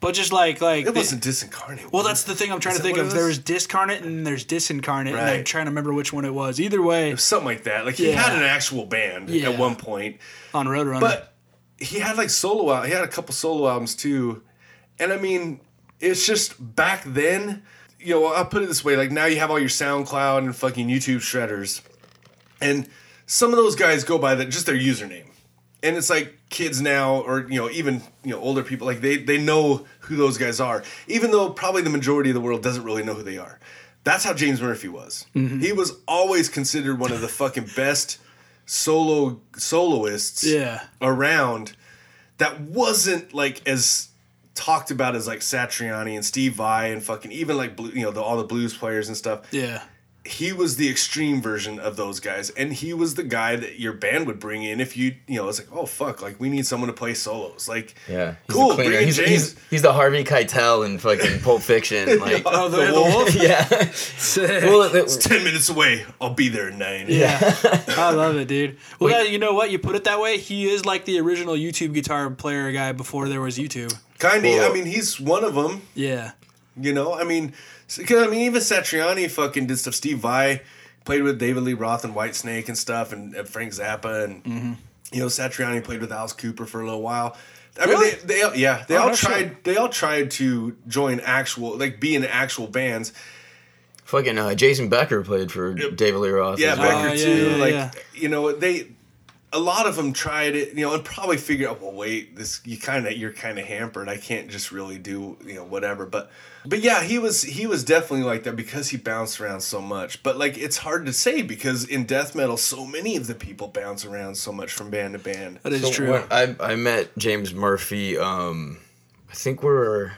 But just like like It wasn't disincarnate. well, that's the thing I'm trying to think of. There was? discarnate and there's disincarnate, and I'm Right. trying to remember which one it was. Either way, something like that. Like he Yeah. had an actual band Yeah. at one point, on Roadrunner. but he had like solo out. He had a couple solo albums too, and I mean, it's just back then. You know, I'll put it this way: like now you have all your SoundCloud and fucking YouTube shredders, and some of those guys go by that just their username, and it's like kids now, or you know, even you know, older people, like they they know who those guys are, even though probably the majority of the world doesn't really know who they are. That's how James Murphy was. Mm-hmm. He was always considered one of the fucking best solo soloists yeah, around that wasn't like as talked about as like Satriani and Steve Vai and fucking even like blue, you know the, all the blues players and stuff. yeah. He was the extreme version of those guys, and he was the guy that your band would bring in if you you know it's like oh fuck like we need someone to play solos like Yeah. He's Cool, bring in He's, James. he's, he's the Harvey Keitel in fucking Pulp Fiction. Like, Oh, the, the wolf. yeah. Sick. Well, it- it's ten minutes away I'll be there at nine Yeah, I love it, dude. Well, yeah, you know what? You put it that way. He is like the original YouTube guitar player guy before there was YouTube. kind of Well- I mean he's one of them Yeah, You know, I mean, because I mean, even Satriani fucking did stuff. Steve Vai played with David Lee Roth and Whitesnake and stuff, and, and Frank Zappa, and Mm-hmm. you know, Satriani played with Alice Cooper for a little while. I mean, they, they all- yeah, they Oh, all no tried. shit. They all tried to join actual, like, be in actual bands. fucking uh, Jason Becker played for David Lee Roth. Yeah, as well. Becker yeah, too. yeah, like, yeah. you know, they. A lot of them tried it, you know, and probably figured out, well, wait, this you kind of you're kind of hampered. I can't just really do, you know, whatever. But, but yeah, he was he was definitely like that because he bounced around so much. But like, it's hard to say because in death metal, so many of the people bounce around so much from band to band. that is So true. I I met James Murphy. Um, I think we're.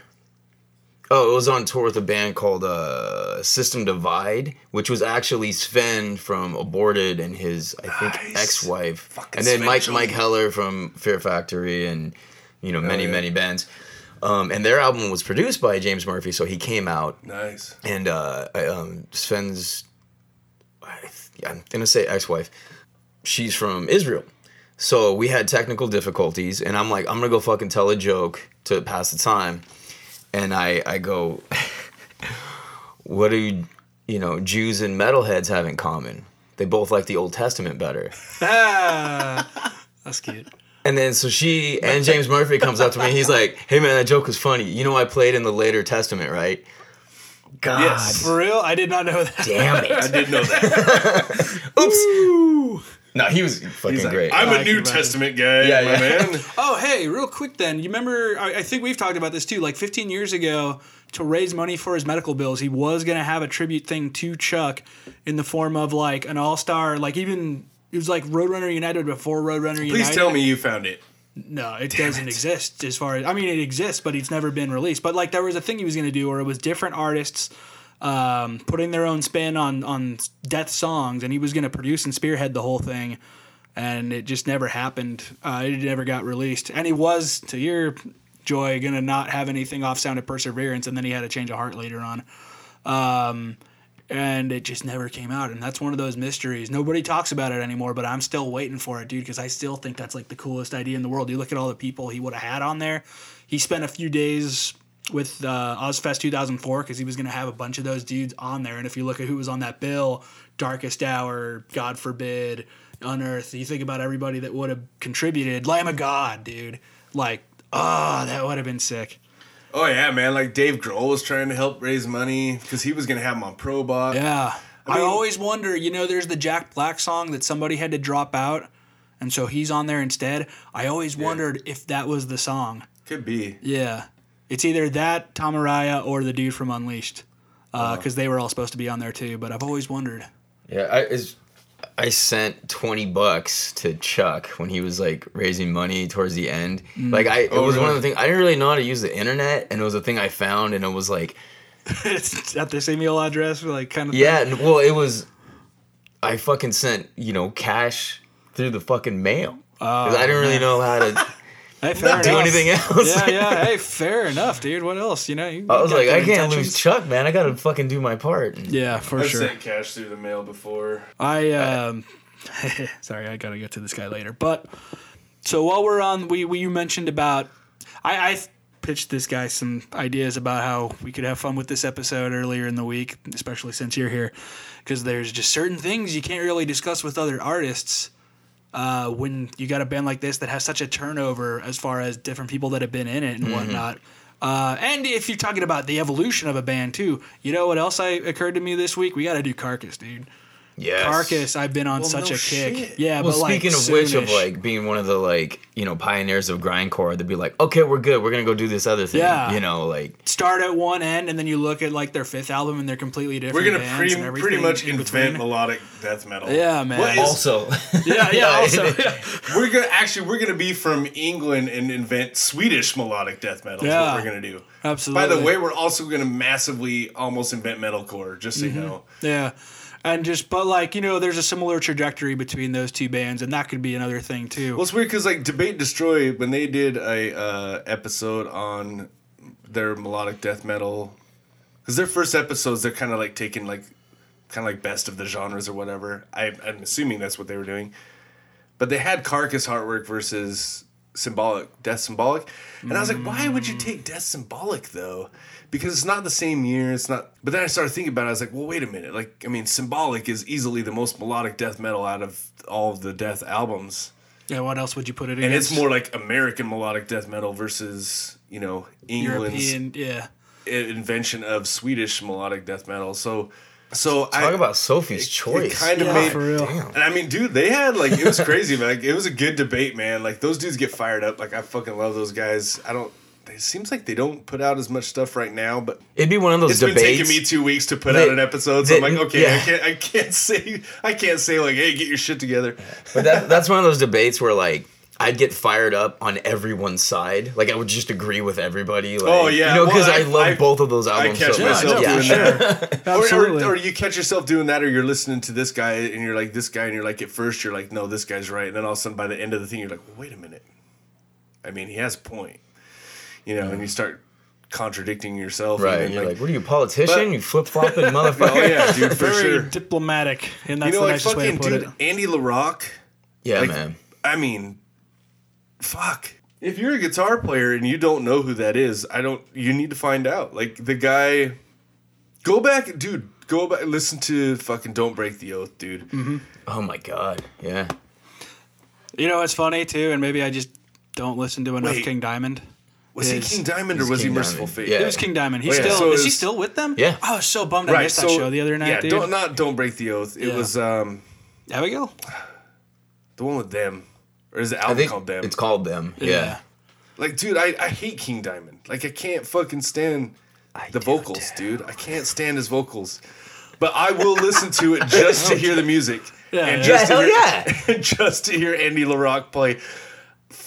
Oh, it was on tour with a band called uh, System Divide, which was actually Sven from Aborted and his I think Nice. ex-wife, Fucking and then Sven Mike Jones. Mike Heller from Fear Factory and you know many yeah. many bands. Um, and their album was produced by James Murphy, so he came out Nice. and uh, I, um, Sven's, I, I'm gonna say ex-wife, she's from Israel. So we had technical difficulties, and I'm like, I'm gonna go fucking tell a joke to pass the time, and I I go, what do you, you know Jews and metalheads have in common? They both like the Old Testament better. That's cute. And then so she and James Murphy comes up to me. He's like, "Hey man, that joke was funny. You know I played in the later Testament, right?" God Yes. For real, I did not know that. damn it! I it! did know that. Oops. No, he was fucking like, great. I'm I a can New. Testament guy, Yeah, my yeah. man. Oh, hey, real quick then. You remember, I, I think we've talked about this too. Like 15 years ago, to raise money for his medical bills, he was going to have a tribute thing to Chuck in the form of like an all star, like even, it was like Roadrunner United before Roadrunner United. Please tell me you found it. No, it doesn't exist as far as, I mean, it exists, but it's never been released. But like there was a thing he was going to do where it was different artists um, putting their own spin on, on death songs, and he was going to produce and spearhead the whole thing. And it just never happened. Uh, it never got released. And he was, to your joy, going to not have anything off Sound of Perseverance, and then he had a change of heart later on. Um, and it just never came out. And that's one of those mysteries. Nobody talks about it anymore, but I'm still waiting for it, dude, because I still think that's like the coolest idea in the world. You look at all the people he would have had on there. He spent a few days with uh, Ozzfest 2004 because he was going to have a bunch of those dudes on there. And if you look at who was on that bill, Darkest Hour, God Forbid, Unearth, you think about everybody that would have contributed. Lamb of God, dude. Like, oh, that would have been sick. Oh yeah, man. Like Dave Grohl was trying to help raise money because he was gonna have him on Probot. Yeah. I, mean- always wonder, you know, there's the Jack Black song that somebody had to drop out, and so he's on there instead. I always wondered if that was the song. Could be. Yeah. It's either that, Tom Araya, or the dude from Unleashed. Uh-huh. Because they were all supposed to be on there too, but I've always wondered. Yeah, I it's, I sent twenty bucks to Chuck when he was like raising money towards the end. Mm. Like I, it Oh, was one of the things I didn't really know how to use the internet, and it was a thing I found, and it was like, it's at this email address, like kind of. yeah, and, well, it was, I fucking sent you know cash through the fucking mail oh, 'Cause I didn't really know how to Hey, fair do enough. anything else. Yeah, yeah. Hey, fair enough, dude. What else? You know, you I was like, I can't lose. Chuck, man. I gotta fucking do my part. Yeah, for I've sure. I sent cash through the mail before. I um, sorry, I gotta get to this guy later. But so while we're on, we, we you mentioned about I, I pitched this guy some ideas about how we could have fun with this episode earlier in the week, especially since you're here, because there's just certain things you can't really discuss with other artists. Uh, when you got a band like this that has such a turnover as far as different people that have been in it and whatnot. Uh, and if you're talking about the evolution of a band too, you know what else I occurred to me this week? We got to do Carcass, dude. Yes. Carcass, I've been on Well, such no a kick. shit. Yeah, Well, but like speaking of which, of like being one of the like you know pioneers of grindcore, they'd be like, okay, we're good. We're gonna go do this other thing. Yeah. You know, like start at one end and then you look at like their fifth album and they're completely different. We're gonna bands pre- and everything pretty much in invent between. melodic death metal. Yeah, man. What is- also. Yeah, yeah. Also, yeah. We're gonna actually we're gonna be from England and invent Swedish melodic death metal. Is Yeah. what we're gonna do. Absolutely. By the way, we're also gonna massively almost invent metalcore. Just so you mm-hmm. know. yeah. And just, but like, you know, there's a similar trajectory between those two bands, and that could be another thing too. Well, it's weird because like Debate Destroy when they did a uh, episode on their melodic death metal, because their first episodes they're kind of like taking like kind of like best of the genres or whatever. I, I'm assuming that's what they were doing, but they had Carcass Heartwork versus Symbolic Death Symbolic, and I was like, why would you take Death Symbolic though? Because it's not the same year. It's not. But then I started thinking about it. I was like, well, wait a minute. Like, I mean, Symbolic is easily the most melodic death metal out of all of the death albums yeah, what else would you put it in? and it's more like American melodic death metal versus you know England's European, yeah. invention of Swedish melodic death metal. So, so I Talk about Sophie's choice. It kind of Yeah, made. for real. And I mean, dude, they had like it was crazy. man. Like it was a good debate, man. Like those dudes get fired up. Like I fucking love those guys. I don't. It seems like they don't put out as much stuff right now, but It'd be one of those debates. it's been taking me two weeks to put They- out an episode. So I'm like, okay, I can't, I can't say, I can't say like, hey, get your shit together. But that, that's one of those debates where like I'd get fired up on everyone's side. Like I would just agree with everybody. Like, Oh, yeah. you know, because Well, I, I- love I- both of those albums. I albums. catch so much. myself yeah, doing sure. that. Or, or, or you catch yourself doing that, or you're listening to this guy and you're like, this guy, and you're like, at first you're like, no, this guy's right. And then all of a sudden by the end of the thing, you're like, well, wait a minute. I mean, he has a point. You know, and you start contradicting yourself. Right, And you're then, like, what are you, a politician? But- you flip flopping motherfucker. oh, yeah, dude, for Very sure. diplomatic, and that's You know, the like nicest way to fucking put dude, it. Andy LaRocque. Yeah, Like, man. I mean, fuck. If you're a guitar player and you don't know who that is, I don't. You need to find out. Like the guy, go back, dude. Go back. Listen to fucking "Don't Break the Oath," dude. Mm-hmm. Oh my god. Yeah. You know, it's funny too, and maybe I just don't listen to enough Wait. King Diamond. Was he King Diamond or he's was he King Mercyful Diamond. Fate? Yeah. It was King Diamond. He's Oh, yeah. still So is he still with them? Yeah. I was so bummed I Right. missed So that show the other night, yeah, dude. don't not "Don't Break the Oath." It Yeah. was um Abigail? the one with them, or is the I album think called them? it's called them. Yeah. Like, dude, I, I hate King Diamond. Like, I can't fucking stand the do vocals, too. dude. I can't stand his vocals. But I will listen to it just to hear the music. Yeah, and yeah. just Yeah, to hell hear, yeah. just to hear Andy LaRocque play.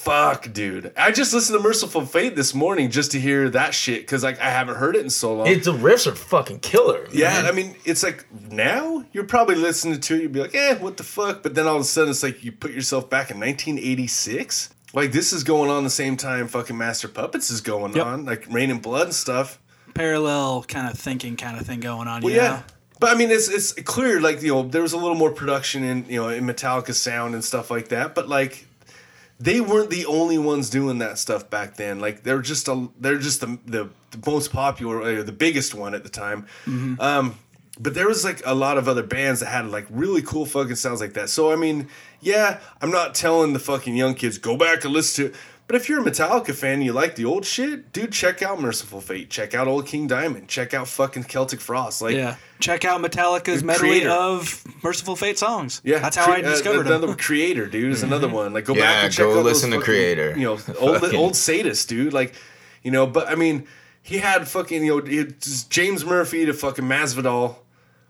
Fuck, dude. I just listened to Mercyful Fate this morning just to hear that shit because like I haven't heard it in so long. It, the riffs are fucking killer. yeah, man. I mean, it's like now you're probably listening to it, you'd be like, eh, what the fuck? But then all of a sudden it's like you put yourself back in 1986. Like this is going on the same time fucking Master Puppets is going Yep. on, like Reign in Blood and stuff. Parallel kind of thinking kind of thing going on. Well, yeah. know? But I mean, it's it's clear like you know there was a little more production in you know in Metallica's sound and stuff like that. But like they weren't the only ones doing that stuff back then. Like they're just a they're just the the, the most popular or the biggest one at the time. Um, but there was like a lot of other bands that had like really cool fucking sounds like that. So I mean, yeah, I'm not telling the fucking young kids go back and listen to. But if you're a Metallica fan and you like the old shit, dude, check out Mercyful Fate. Check out Old King Diamond. Check out fucking Celtic Frost. Like Yeah. Check out Metallica's The medley Kreator. of Mercyful Fate songs. Yeah, That's how I Cre- uh, discovered another them. Kreator, dude, is another one. Like, go Yeah, back and check go out those listen to fucking, Kreator. You know, old Fucking- old Sadus, dude. Like, you know, but I mean, he had fucking you know James Murphy to fucking Masvidal,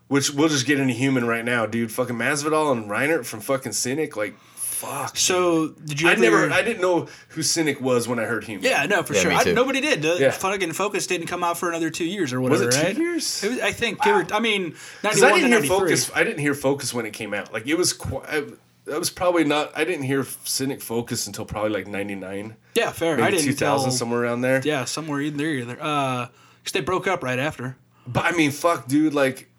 which we'll just get into human right now, dude. Fucking Masvidal and Reinert from fucking Cynic, like, fuck. So did you I ever, never, I didn't know who Cynic was when I heard human. Yeah, no, for Yeah, sure. me I, too. nobody did. The Yeah. fucking Focus didn't come out for another two years or Was whatever, it two right? years? It was, I think. give or- I mean, Because 91 I didn't to hear 93. Focus. I didn't hear Focus when it came out. Like it was quite. That was probably not. I didn't hear Cynic Focus until probably like '99, Yeah, fair. I maybe didn't 2000, tell, somewhere around there. Yeah, somewhere in there either. Uh, because they broke up right after. But I mean, fuck, dude. Like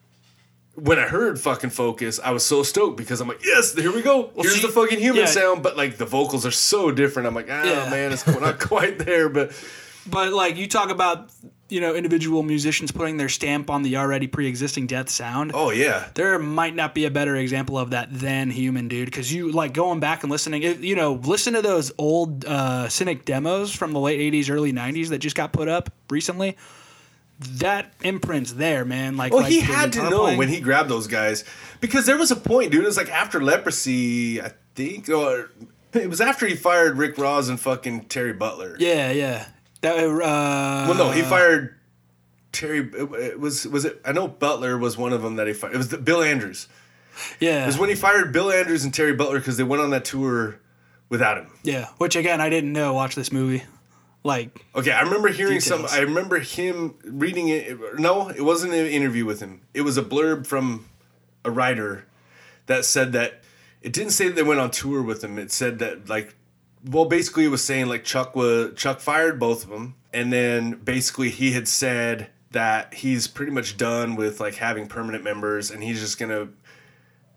when I heard fucking Focus, I was so stoked because I'm like, yes, here we go. Here's see, the fucking human yeah. sound. But like the vocals are so different. I'm like, ah, Yeah. man, it's not quite there. But But like you talk about, you know, individual musicians putting their stamp on the already pre-existing death sound. oh yeah, There might not be a better example of that than Human, dude. Because you like going back and listening. You know, listen to those old uh, Cynic demos from the late '80s, early '90s that just got put up recently. That imprint's there, man. Like, Well, like he had to know playing. when he grabbed those guys because there was a point, dude. It was like after leprosy, I think, or it was after he fired Rick Rozz and fucking Terry Butler. Yeah, yeah. That, uh, Well, no, he fired Terry. It, it was was it? I know Butler was one of them that he fired. It was the, Bill Andrews. yeah, It was when he fired Bill Andrews and Terry Butler because they went on that tour without him. yeah. Which again, I didn't know. Watch this movie. Like, Okay, I remember hearing some. I remember him reading it. No, it wasn't an interview with him. It was a blurb from a writer that said that it didn't say that they went on tour with him. It said that like, well, basically it was saying like Chuck was Chuck fired both of them, and then basically he had said that he's pretty much done with like having permanent members, and he's just gonna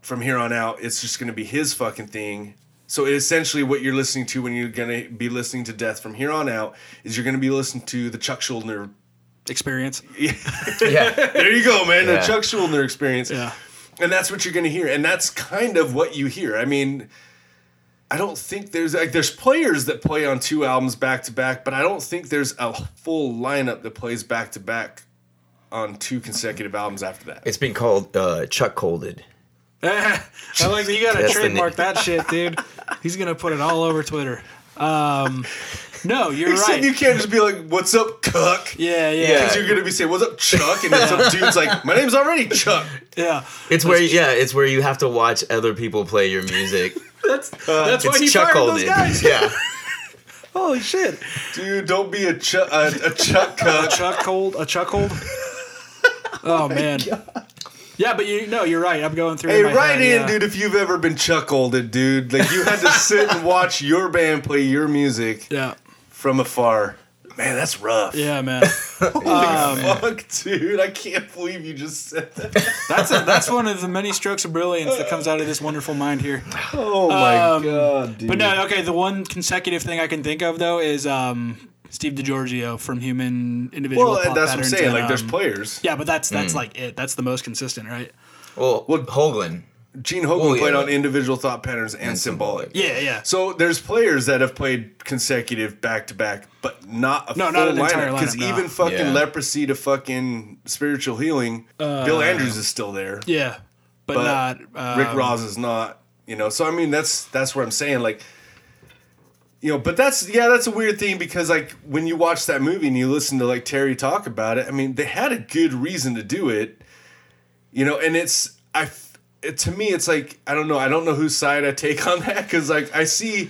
from here on out, it's just gonna be his fucking thing. So essentially, what you're listening to when you're gonna be listening to Death from here on out is you're gonna be listening to the Chuck Schuldiner. experience. Yeah. There you go, man. The Chuck Schuldiner experience. Yeah. And that's what you're gonna hear, and that's kind of what you hear. I mean, I don't think there's like there's players that play on two albums back to back, but I don't think there's a full lineup that plays back to back on two consecutive albums after that. It's been called uh, Chuckolded. I like that. You gotta trademark that shit, dude. He's gonna put it all over Twitter. Um, no, you're Except right. you can't just be like, "What's up, Cuck?" yeah, yeah, Yeah. Because you're gonna be saying, "What's up, Chuck?" And then some dude's like, "My name's already Chuck." yeah. It's where yeah, it's where you have to watch other people play your music. That's that's why he Chuck fired Colded. those guys. Yeah. Holy shit! Dude, don't be a Chuck, a, a Chuck A chuck cold, a chuck hold. Oh man. Yeah, but you no, you're right. I'm going through. Hey, write in, yeah. dude, if you've ever been chuckolded, dude. Like you had to sit and watch your band play your music Yeah, from afar. Man, that's rough. yeah, man. Fuck, dude. I can't believe you just said that. That's a, that's one of the many strokes of brilliance that comes out of this wonderful mind here. Oh my Um, god, dude. But no, okay. The one consecutive thing I can think of though is um, Steve DiGiorgio from Human Individual. well, Pop that's what I'm saying. and, Like, there's um, players. Yeah, but that's that's like it. That's the most consistent, right? Well, well Hoglan. Gene Hoglan Well, yeah, played on individual thought patterns and, symbolic. Yeah, yeah. So there's players that have played consecutive back to back, but not a No, full not an entire lineup. Because no. even fucking Yeah. leprosy to fucking spiritual healing, Bill Andrews is still there. Yeah, but, but not um, Rick Rozz is not. You know, so I mean that's that's what I'm saying. Like, you know, but that's yeah, that's a weird thing because like when you watch that movie and you listen to like Terry talk about it, I mean they had a good reason to do it. You know, and it's I It, to me, it's like I don't know. I don't know whose side I take on that because like I see.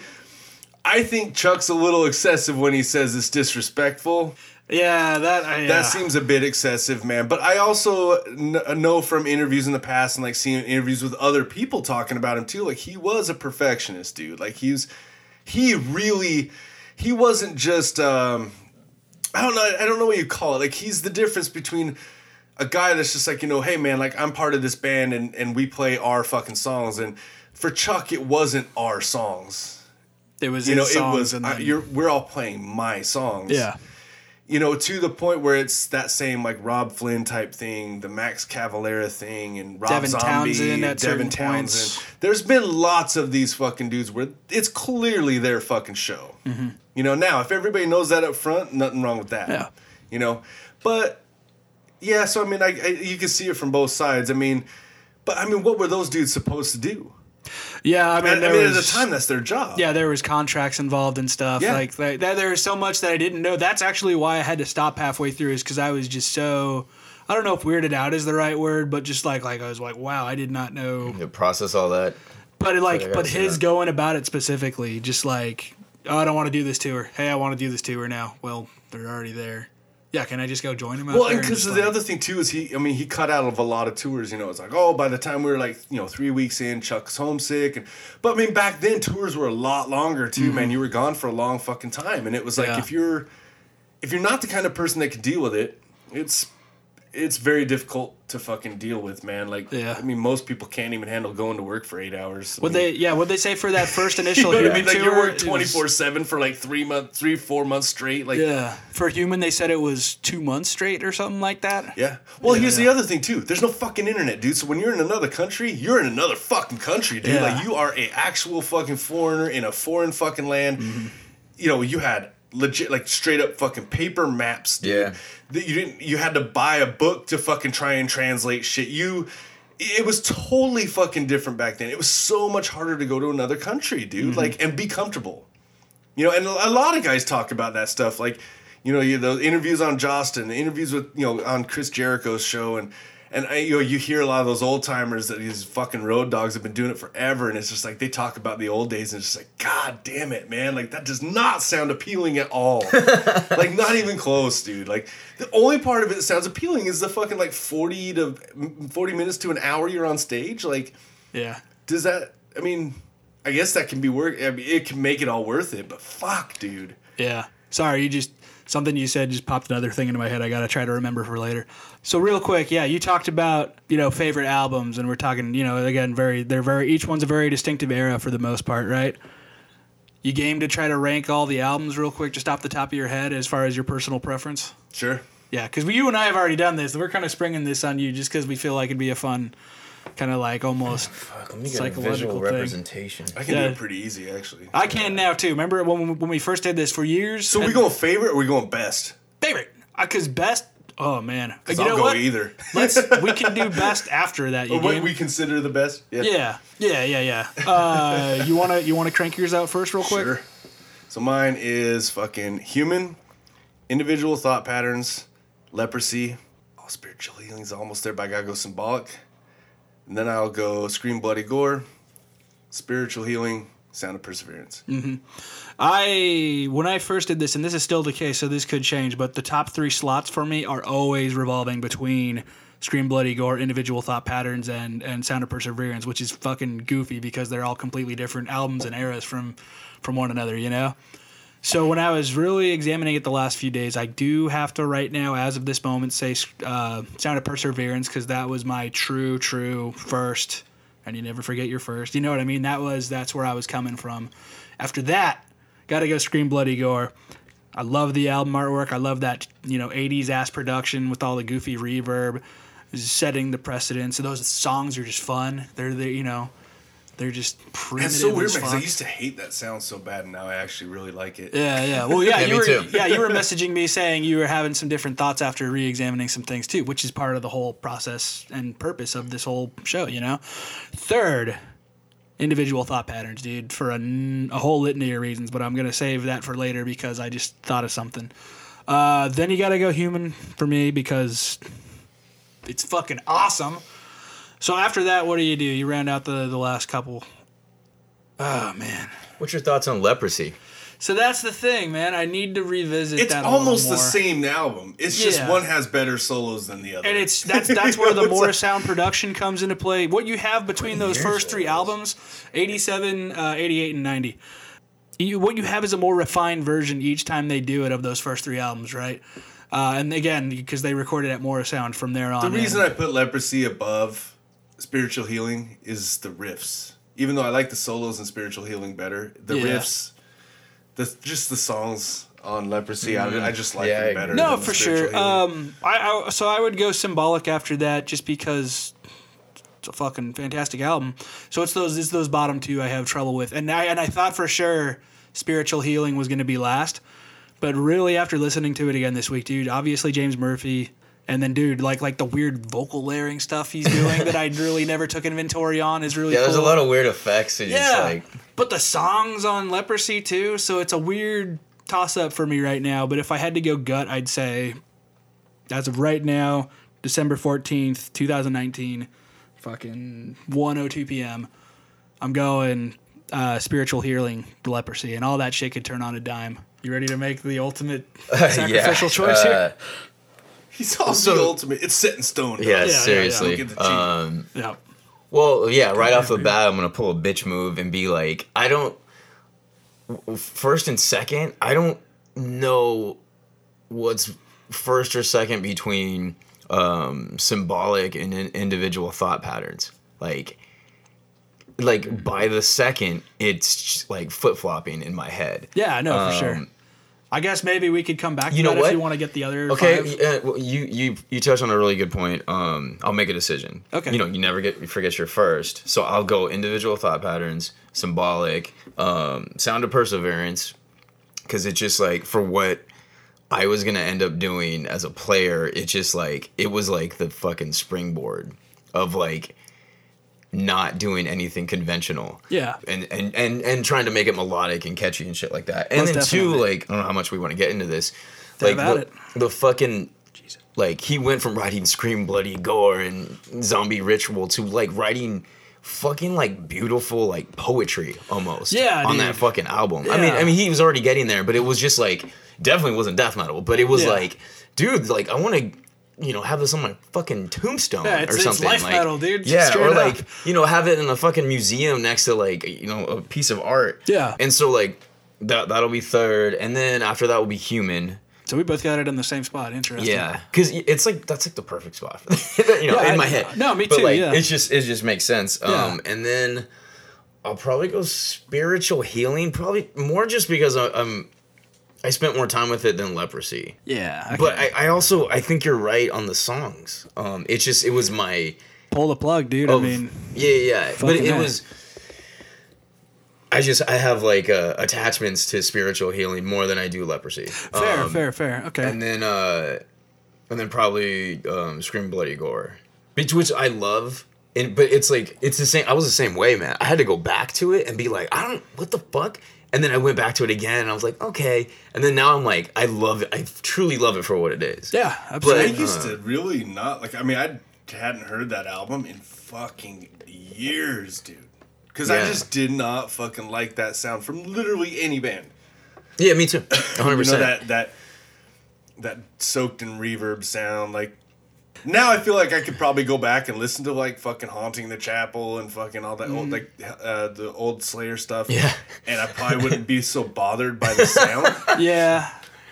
I think Chuck's a little excessive when he says it's disrespectful. Yeah, that I, yeah. That seems a bit excessive, man. But I also kn- know from interviews in the past and like seeing interviews with other people talking about him too. Like he was a perfectionist, dude. Like he was, he really, he wasn't just. um I don't know. I don't know what you call it. Like he's the difference between a guy that's just like you know, hey man, like I'm part of this band and and we play our fucking songs. And for Chuck, it wasn't our songs. It was You know, it was I, you're we're all playing my songs. yeah. You know, to the point where it's that same like Robb Flynn type thing, the Max Cavalera thing, and Rob Devin Zombie, Townsend at Devin Townsend. Points. There's been lots of these fucking dudes where it's clearly their fucking show. Mm-hmm. You know, now if everybody knows that up front, nothing wrong with that. Yeah. You know, but yeah, so I mean, I, I you can see it from both sides. I mean, but I mean, what were those dudes supposed to do? Yeah, I mean, I, I there mean, at was, the time, that's their job. yeah, there was contracts involved and stuff. Yeah. Like that, that, there was so much that I didn't know. That's actually why I had to stop halfway through, is because I was just so. I don't know if weirded out is the right word, but just like like I was like, wow, I did not know. To process all that. But it, like, but his that. going about it specifically, just like, oh, I don't want to do this tour. Hey, I want to do this tour now. Well, they're already there. Yeah, can I just go join him? Out Well, there and because the like- other thing too is he, I mean, he cut out of a lot of tours. You know, it's like, oh, by the time we were like, you know, three weeks in, Chuck's homesick, and but I mean, back then tours were a lot longer too, man. You were gone for a long fucking time, and it was like Mm-hmm. Yeah. if you're, if you're not the kind of person that can deal with it, it's, it's very difficult to fucking deal with, man. Like, Yeah. I mean, most people can't even handle going to work for eight hours. I mean, they? Yeah, would they say for that first You initial know what I human mean? Like tour? you work twenty four seven for like three months, three four months straight. Like Yeah, for human, they said it was two months straight or something like that. Yeah. Well, Yeah, here's yeah. the other thing too. There's no fucking internet, dude. So when you're in another country, you're in another fucking country, dude. Yeah. Like you are a actual fucking foreigner in a foreign fucking land. Mm-hmm. You know, you had legit like straight up fucking paper maps, dude. Yeah. That you didn't you had to buy a book to fucking try and translate shit. You it was totally fucking different back then. It was so much harder to go to another country, dude. Mm-hmm. Like and be comfortable. You know, and a lot of guys talk about that stuff. Like, you know, you, the interviews on Jostin, the interviews with you know on Chris Jericho's show, and and uh, you know you hear a lot of those old timers that these fucking road dogs have been doing it forever, and it's just like they talk about the old days, and it's just like, God damn it, man! Like that does not sound appealing at all. like not even close, dude. Like the only part of it that sounds appealing is the fucking like forty to forty minutes to an hour you're on stage. Like, Yeah, does that? I mean. I guess that can be work. I mean, it can make it all worth it, but fuck, dude. yeah. Sorry, you just something you said just popped another thing into my head. I gotta try to remember for later. So real quick, yeah, you talked about you know favorite albums, and we're talking you know again very they're very each one's a very distinctive era for the most part, right? You game to try to rank all the albums real quick, just off the top of your head, as far as your personal preference. Sure. Yeah, because you and I have already done this. We're kind of springing this on you just because we feel like it'd be a fun, kind of like almost. Fuck, let me get a Psychological visual thing. representation. I can Yeah. do it pretty easy, actually. I can now too. Remember when we, when we first did this for years? So we and- going favorite or we going best? favorite because best. Oh man, Because you I'll know go what? either. Let's we can do best after that. You what game? we consider the best? Yeah, yeah, yeah, yeah. Uh, you wanna you wanna crank yours out first, real quick? Sure. So mine is fucking human, individual thought patterns, leprosy. Oh, spiritual healing's almost there, but I gotta go symbolic. And then I'll go scream bloody gore, spiritual healing, sound of perseverance. Mm. I when I first did this, and this is still the case, so this could change. But the top three slots for me are always revolving between Scream Bloody Gore, Individual Thought Patterns, and and Sound of Perseverance, which is fucking goofy because they're all completely different albums and eras from from one another. You know. So when I was really examining it the last few days, I do have to right now, as of this moment, say uh, Sound of Perseverance because that was my true, true first. And you never forget your first. You know what I mean? That was that's where I was coming from. After that, gotta go Scream Bloody Gore. I love the album artwork. I love that you know '80s ass production with all the goofy reverb, setting the precedent. So those songs are just fun. They're the you know, they're just primitive. That's so weird, as man. 'cause I used to hate that sound so bad, and now I actually really like it. Yeah, yeah. Well, yeah, Yeah, you me were too. yeah, you were messaging me saying you were having some different thoughts after re-examining some things too, which is part of the whole process and purpose of this whole show, you know. Third, individual thought patterns, dude, for a, n- a whole litany of reasons, but I'm going to save that for later because I just thought of something. Uh, then you got to go human for me because it's fucking awesome. So after that, what do you do? You round out the the last couple. Oh man. What's your thoughts on leprosy? So that's the thing, man. I need to revisit It's that. a almost little the same album. It's just one has better solos than the other. and it's that's that's where the It's more sound production comes into play. What you have between those first three albums, 87, uh, 88, and 90. You, what you have is a more refined version each time they do it of those first three albums, right? Uh, and again, because they recorded at Morrisound from there on. The reason in. I put leprosy above spiritual healing is the riffs. Even though I like the solos and spiritual healing better, the Yeah. riffs, the just the songs on leprosy, I, I just like Yeah, I them better. No, than for spiritual sure. Um, I, I so I would go symbolic after that, just because it's a fucking fantastic album. So it's those it's those bottom two I have trouble with, and I and I thought for sure spiritual healing was going to be last, but really after listening to it again this week, dude, obviously James Murphy. And then, dude, like like the weird vocal layering stuff he's doing that I really never took inventory on is really Yeah, there's a lot of weird effects. And Yeah, like, but the songs on Leprosy too, so it's a weird toss up for me right now. But if I had to go gut, I'd say, as of right now, December fourteenth, two thousand nineteen, fucking one oh two p.m. I'm going uh, spiritual healing, Leprosy, and all that shit could turn on a dime. You ready to make the ultimate sacrificial choice uh, here? He's also the ultimate. It's set in stone. Yeah, yeah, yeah. seriously. Don't get the cheat. um, Yeah. well, yeah, right off the bat, I'm gonna pull a bitch move and be like, I don't. First and second, I don't know what's first or second between um, symbolic and individual thought patterns. Like, like by the second, it's like flip flopping in my head. Yeah, no, for sure. I guess maybe we could come back to you know that if what? you want to get the other Okay, yeah, well, you you you touched on a really good point. Um, I'll make a decision. Okay. You know, you never get you forget your first, so I'll go individual thought patterns, symbolic, um, sound of perseverance, because it's just like for what I was gonna end up doing as a player. It's just like it was like the fucking springboard of like not doing anything conventional. Yeah. And and and and trying to make it melodic and catchy and shit like that. And Most then two, like I don't know how much we want to get into this. Dive like the, it. the fucking Jesus. like he went from writing scream bloody gore and zombie ritual to like writing fucking like beautiful like poetry almost Yeah, on dude. that fucking album. I mean I mean he was already getting there, but it was just like definitely wasn't death metal, but it was Yeah. like dude, like I want to you know, have this on my fucking tombstone Yeah, or it's something. life like, metal, dude. Yeah, or up. like you know, have it in a fucking museum next to like you know a piece of art. Yeah. And so like that that'll be third, and then after that will be human. So we both got it in the same spot. Interesting. Yeah, because it's like that's like the perfect spot. you know, Yeah, in I- my head. no, me But, too, Like, yeah. It's just it just makes sense. Yeah. Um, and then I'll probably go spiritual healing. Probably more just because I, I'm. I spent more time with it than leprosy. Yeah. Okay. But I, I also I think you're right on the songs. Um, it's just it was my pull the plug, dude. of- I mean, yeah, yeah. But fucking it, was. I just I have like uh, attachments to spiritual healing more than I do leprosy. fair, Um, fair, fair. Okay. And then uh, and then probably um, scream bloody gore, which, which I love. And but it's like it's the same. I was the same way, man. I had to go back to it and be like, I don't what the fuck. And then I went back to it again, and I was like, okay. And then now I'm like, I love it. I truly love it for what it is. yeah, absolutely. But, I absolutely. used to really not like. I mean, I hadn't heard that album in fucking years, dude. Because I just did not fucking like that sound from literally any band. Yeah, me too. 100. You know that that that soaked in reverb sound. Like now, I feel like I could probably go back and listen to like fucking haunting the chapel and fucking all that old like uh, the old Slayer stuff. Yeah. and I probably wouldn't be so bothered by the sound. yeah.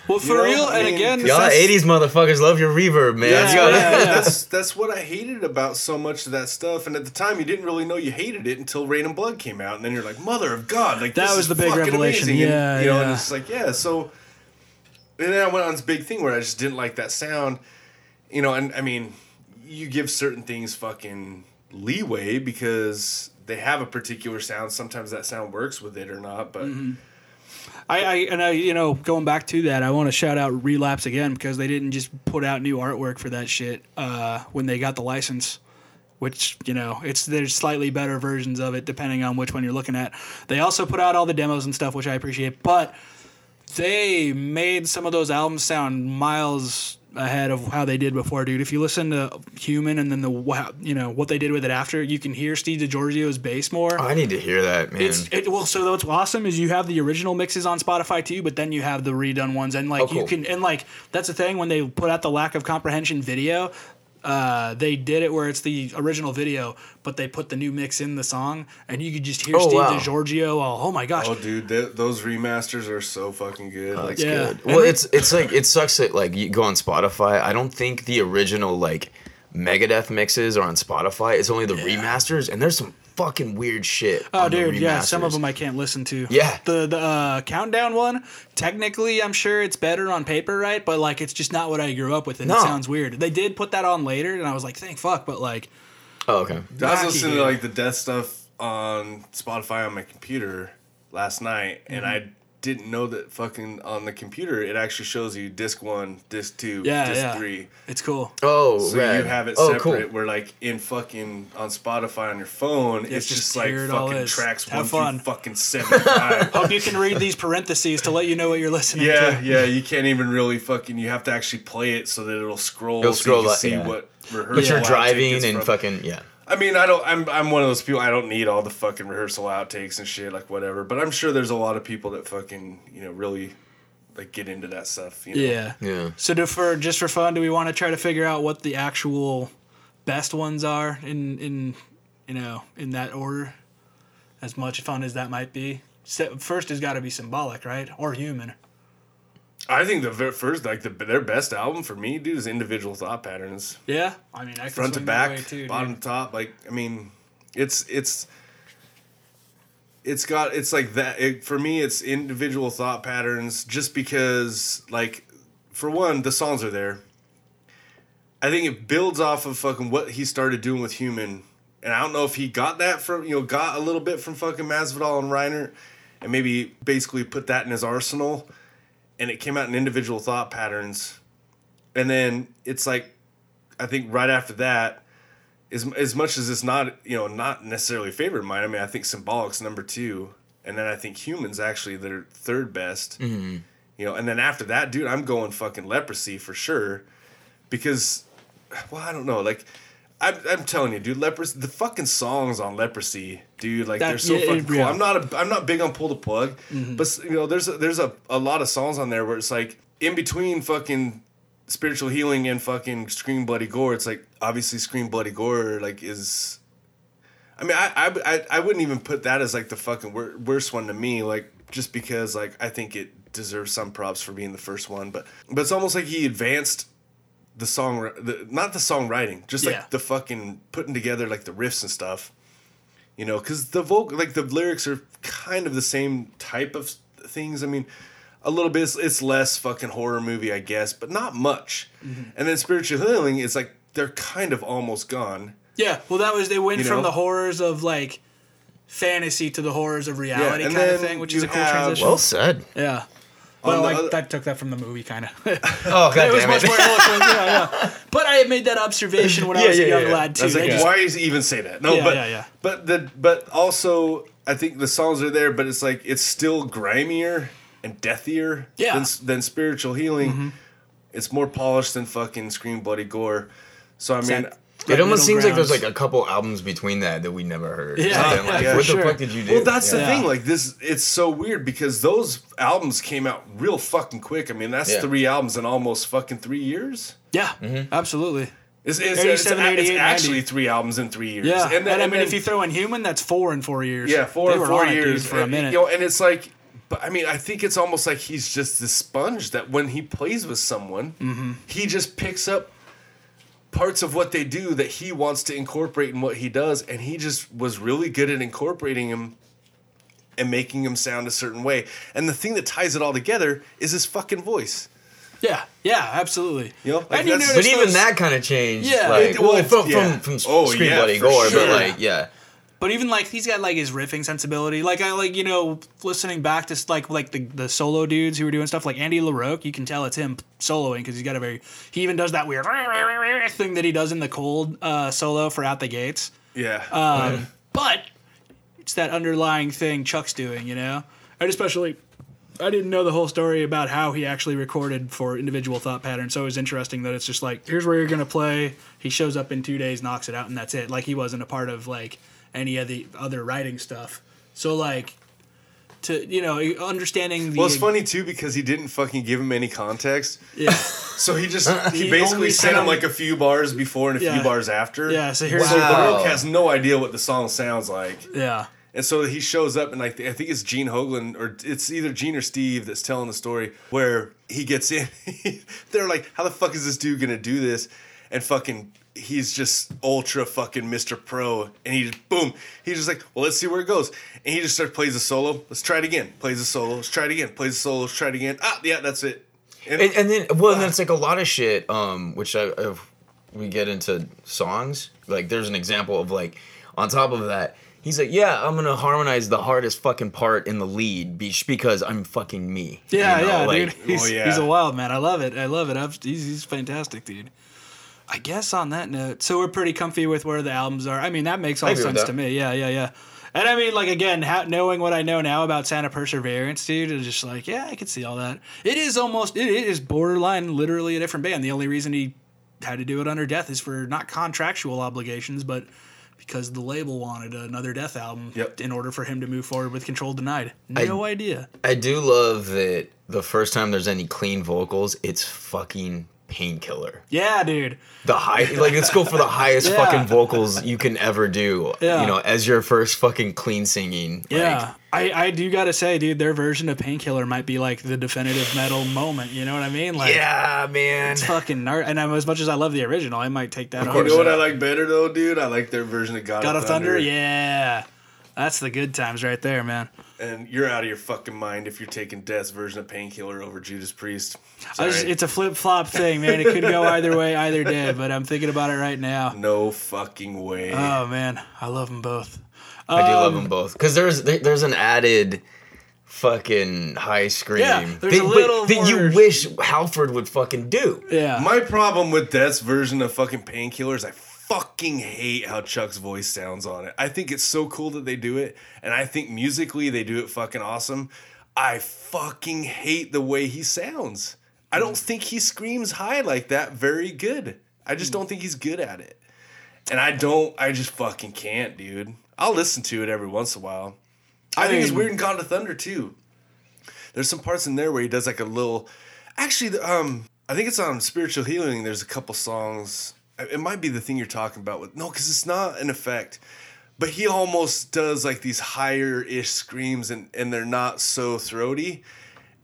Well, for know, real, I and again, Y'all 80s motherfuckers love your reverb, man. Yeah, yeah, yeah. that's that's what I hated about so much of that stuff. And at the time, you didn't really know you hated it until Reign in Blood came out, and then you're like, "Mother of God!" Like That this was is the big fucking revelation. amazing. And, Yeah, you know, yeah. and it's like, yeah. So, and then I went on this big thing where I just didn't like that sound. You know, and I mean, you give certain things fucking leeway because they have a particular sound. Sometimes that sound works with it or not, but. Mm-hmm. I, I and I, you know, going back to that, I want to shout out Relapse again because they didn't just put out new artwork for that shit uh, when they got the license. Which you know, it's there's slightly better versions of it depending on which one you're looking at. They also put out all the demos and stuff, which I appreciate, but they made some of those albums sound miles ahead of how they did before, dude. If you listen to Human and then the wow, you know what they did with it after, you can hear Steve DiGiorgio's bass more. Oh, I need to hear that, man. It's it, well, so what's awesome is you have the original mixes on Spotify too, but then you have the redone ones, and like Oh, you can and like that's the thing when they put out the lack of comprehension video, uh, they did it where it's the original video, but they put the new mix in the song, and you could just hear Oh, Steve wow. DiGiorgio. Oh, oh my gosh! Oh, dude, th- those remasters are so fucking good. like, That's Yeah. good. Well, it's it's like it sucks that like you go on Spotify. I don't think the original like Megadeth mixes are on Spotify. It's only the remasters, and there's some fucking weird shit. Oh, on the dude, yeah, some of them I can't listen to. Yeah. the the uh, countdown one. Technically, I'm sure it's better on paper, right? But like, it's just not what I grew up with, and No. it sounds weird. They did put that on later, and I was like, thank fuck. But like, Oh, okay. I was wacky, listening to like the death stuff on Spotify on my computer last night, and Mm-hmm. I didn't know that fucking on the computer it actually shows you disc one, disc two, Yeah, disc yeah. three. it's cool. Oh, So rad. you have it oh, separate. cool. Where like in fucking on Spotify on your phone, it's, it's just, just like here it all fucking tracks Have one fun. through fucking seventy five. Hope you can read these parentheses to let you know what you're listening Yeah, to. yeah, yeah. you can't even really fucking. You have to actually play it so that it'll scroll. It'll so scroll you can up, see yeah. what rehearsal. But you're driving and from. fucking yeah. I mean, I don't. I'm I'm one of those people. I don't need all the fucking rehearsal outtakes and shit, like whatever. But I'm sure there's a lot of people that fucking you know really like get into that stuff. You know? Yeah. Yeah. So, do, for just for fun, do we want to try to figure out what the actual best ones are in in you know in that order? As much fun as that might be. First has got to be symbolic, right? Or human. I think the ver- first, like the their best album for me, dude, is Individual Thought Patterns. Yeah. I mean, I front to swing that way back, too, bottom to top. Like I mean, it's it's it's got it's like that. It, for me, it's individual thought patterns. Just because, like, for one, the songs are there. I think it builds off of fucking what he started doing with Human, and I don't know if he got that from you know got a little bit from fucking Masvidal and Reinert, and maybe basically put that in his arsenal, and it came out in individual thought patterns, and then it's like I think right after that, as as much as it's not you know not necessarily a favorite of mine. I mean, I think Symbolic's number two, and then I think Humans actually their third best. Mm-hmm. You know, and then after that, dude, I'm going fucking Leprosy for sure, because, well, I don't know, like. I'm, I'm telling you, dude, leprosy. The fucking songs on leprosy, dude, like they're so yeah, fucking cool. yeah. Mm-hmm. I'm not a, I'm not big on pull the plug, but you know, there's a, there's a, a lot of songs on there where it's like in between fucking spiritual healing and fucking scream bloody gore. It's like obviously scream bloody gore like is. I mean, I I, I, I wouldn't even put that as like the fucking wor- worst one to me, like just because like I think it deserves some props for being the first one, but but it's almost like he advanced the song, the, not the songwriting, just like Yeah. the fucking putting together like the riffs and stuff. You know, because the vocal, like the lyrics are kind of the same type of things. I mean, a little bit, it's, it's less fucking horror movie, I guess, but not much. Mm-hmm. And then spiritual healing is like they're kind of almost gone. Yeah. Well, that was they went You from know? the horrors of like fantasy to the horrors of reality and kind of thing, which is a cool have- transition. Well said. yeah. On Well, the like, other- I took that from the movie, kind of. Oh god it was damn much it. more eloquent. Yeah, yeah. But I had made that observation when I Yeah, was a young yeah. lad too. Like, just- why is he even say that? No, Yeah, but yeah, yeah. but the but also I think the songs are there, but it's like it's still grimier and deathier Yeah. than than spiritual healing. Mm-hmm. It's more polished than fucking scream bloody gore. So I mean, that- It almost middle seems like there's like a couple albums between that that we never heard. Yeah, And then, like, yeah, what for the fuck did you do? well, that's the Yeah. thing. Like this, it's so weird because those albums came out real fucking quick. I mean, that's Yeah. three albums in almost fucking three years. yeah, Mm-hmm. absolutely. It's, it's, it's, 87, it's actually 90. three albums in three years. Yeah, and, then- I mean, then- if you throw in human, that's four in four years. Yeah, four They and were four on it, dude, years for a and, minute. You know, and it's like, but I mean, I think it's almost like he's just this sponge that when he plays with someone, Mm-hmm. he just picks up parts of what they do that he wants to incorporate in what he does, and he just was really good at incorporating him and making him sound a certain way. And the thing that ties it all together is his fucking voice. yeah, yeah, absolutely. You know, like and you that's- notice But even that kind of changed. Yeah. like, It- well, well, from, yeah. from, from Oh, Scream yeah, Bloody Gore, sure. but like, yeah. But even like he's got like his riffing sensibility. Like I like you know listening back to like like the, the solo dudes who were doing stuff like Andy LaRocque. You can tell it's him soloing because he's got a very he even does that weird thing that he does in the cold uh, solo for Out the Gates. Yeah. Um, but it's that underlying thing Chuck's doing, you know. And especially, I didn't know the whole story about how he actually recorded for individual thought patterns. So it was interesting that it's just like, here's where you're gonna play. He shows up in two days, knocks it out, and that's it. Like he wasn't a part of like any of the other writing stuff. So like, to you know understanding the. Well, it's funny too because he didn't fucking give him any context. Yeah, So he just he, He basically sent him like a few bars before and a Yeah. few bars after. Yeah, so here's- wow. so. Baruch has no idea what the song sounds like. yeah, And so he shows up, and like I think it's Gene Hoglan, or it's either Gene or Steve that's telling the story where he gets in. They're like, "How the fuck is this dude gonna do this?" And fucking, he's just ultra fucking Mr. Pro, and he just boom, he's just like, "Well, let's see where it goes." And he just starts plays a solo. Let's try it again. Plays a solo. Let's try it again. Plays a solo. Let's try it again. Ah, yeah, that's it. And, and, and then well and then it's like a lot of shit um which I, if we get into songs like there's an example of like on top of that he's like yeah i'm gonna harmonize the hardest fucking part in the lead because i'm fucking me you yeah, know, yeah, like, dude. He's, oh, yeah. he's a wild man. I love it. I love it. I've, he's he's fantastic, dude. I guess on that note, so we're pretty comfy with where the albums are. I mean, that makes all I sense to me. Yeah, yeah, yeah. And I mean, like again, ha- knowing what I know now about Sound of Perseverance, dude, is just like, yeah, I could see all that. It is almost, it is borderline, literally a different band. The only reason he had to do it under Death is for not contractual obligations, but because the label wanted another Death album Yep. in order for him to move forward with Control Denied. No idea. i do love that the first time there's any clean vocals it's fucking painkiller Yeah, dude. the high like let's go for the highest Yeah. fucking vocals you can ever do Yeah. you know as your first fucking clean singing like, Yeah, I, I do gotta say, dude, their version of Painkiller might be like the definitive metal moment. You know what I mean? Like, yeah man it's fucking nar- And I'm, as much as I love the original, I might take that you over. know what I like better though, dude? I like their version of God, God of Thunder, yeah, that's the good times right there, man. And you're out of your fucking mind if you're taking Death's version of Painkiller over Judas Priest. I was- it's a flip flop thing, man. It could go either way, either day. But I'm thinking about it right now. no fucking way. Oh man, I love them both. I do Um, love them both because there's there's an added fucking high scream Yeah, there's that, a little that more- you wish Halford would fucking do. Yeah, My problem with Death's version of fucking Painkiller is I fucking hate how Chuck's voice sounds on it. I think it's so cool that they do it, and I think musically they do it fucking awesome. I fucking hate the way he sounds. I don't think he screams high like that very good. I just don't think he's good at it. And I don't, I just fucking can't, dude. I'll listen to it every once in a while. I, think it's weird in God of Thunder too. There's some parts in there where he does like a little. Actually, um, I think it's on Spiritual Healing. There's a couple songs. It might be the thing you're talking about with no, because it's not an effect. But he almost does like these higher ish screams, and and they're not so throaty.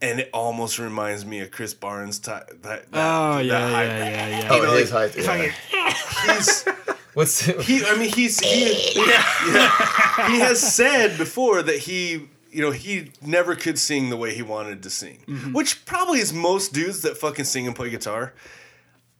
And it almost reminds me of Chris Barnes. Ty- that, that, Oh that yeah, high- yeah, yeah, yeah. Oh, know, his like, height. Yeah. He's, What's he I mean he's he, yeah, he has said before that he you know he never could sing the way he wanted to sing, mm-hmm. which probably is most dudes that fucking sing and play guitar.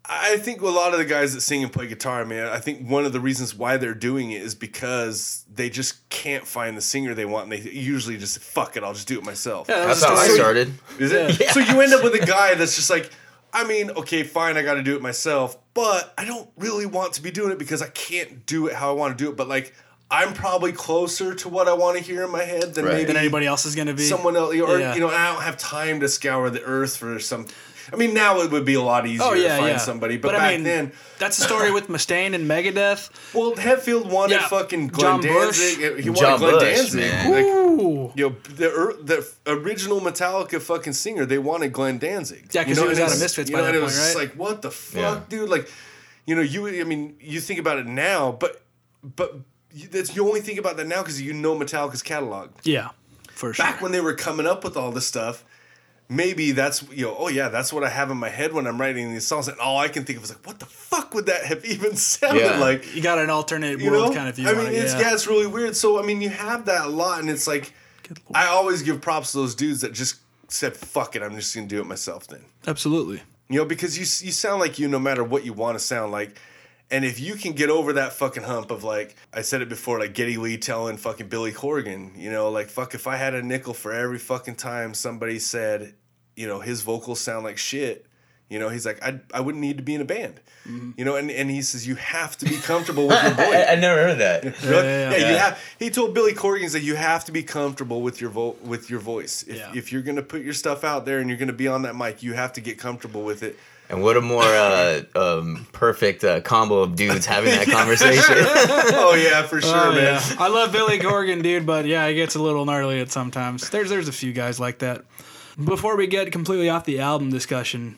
I think a lot of the guys that sing and play guitar, man, I think one of the reasons why they're doing it is because they just can't find the singer they want, and they usually just fuck it, I'll just do it myself. Yeah, that That's how I the- started. Is it? So you end up with a guy that's just like, I mean, okay, fine, I got to do it myself, but I don't really want to be doing it because I can't do it how I want to do it. But like, I'm probably closer to what I want to hear in my head than Right. maybe than anybody else is gonna be. someone else. Or Yeah. you know, I don't have time to scour the earth for some. I mean, now it would be a lot easier Oh yeah, to find yeah. somebody, but, I back mean, then, that's the story with Mustaine and Megadeth. well, Hetfield wanted Yeah. fucking Glenn John Bush. Danzig. He wanted John Glenn Bush, Danzig. man. Like, Ooh. you know, the er, the original Metallica fucking singer, they wanted Glenn Danzig. Yeah, 'cause You know, he was and out of it's- Misfits you by know, that and it was right? like, what the fuck, Yeah. dude? Like, you know, you. I mean, you think about it now, but but you, that's you only think about that now because you know Metallica's catalog. Yeah, for sure. Back when they were coming up with all this stuff. Maybe that's you know oh yeah that's what I have in my head when I'm writing these songs and all I can think of is like what the fuck would that have even sounded Yeah. like you got an alternate you world know? kind of view I mean, it. it's yeah. yeah. it's really weird. So I mean, you have that a lot, and it's like I always give props to those dudes that just said, "Fuck it, I'm just gonna do it myself." Then Absolutely. you know, because you you sound like you no matter what you want to sound like. And if you can get over that fucking hump of like I said it before, like Geddy Lee telling fucking Billy Corgan, you know, like fuck if I had a nickel for every fucking time somebody said, you know, his vocals sound like shit, you know, he's like, I I wouldn't need to be in a band. Mm-hmm. You know, and, and he says you have to be comfortable with your voice. I, I never heard that. Really? yeah, Yeah, yeah. you have. He told Billy Corgan that you have to be comfortable with your vo- with your voice. If, Yeah. if you're gonna put your stuff out there and you're gonna be on that mic, you have to get comfortable with it. And what a more uh, um, perfect uh, combo of dudes having that conversation. oh yeah, for sure, Oh, man. yeah. I love Billy Corgan, dude, but yeah, he gets a little gnarly at sometimes. There's there's a few guys like that. Before we get completely off the album discussion,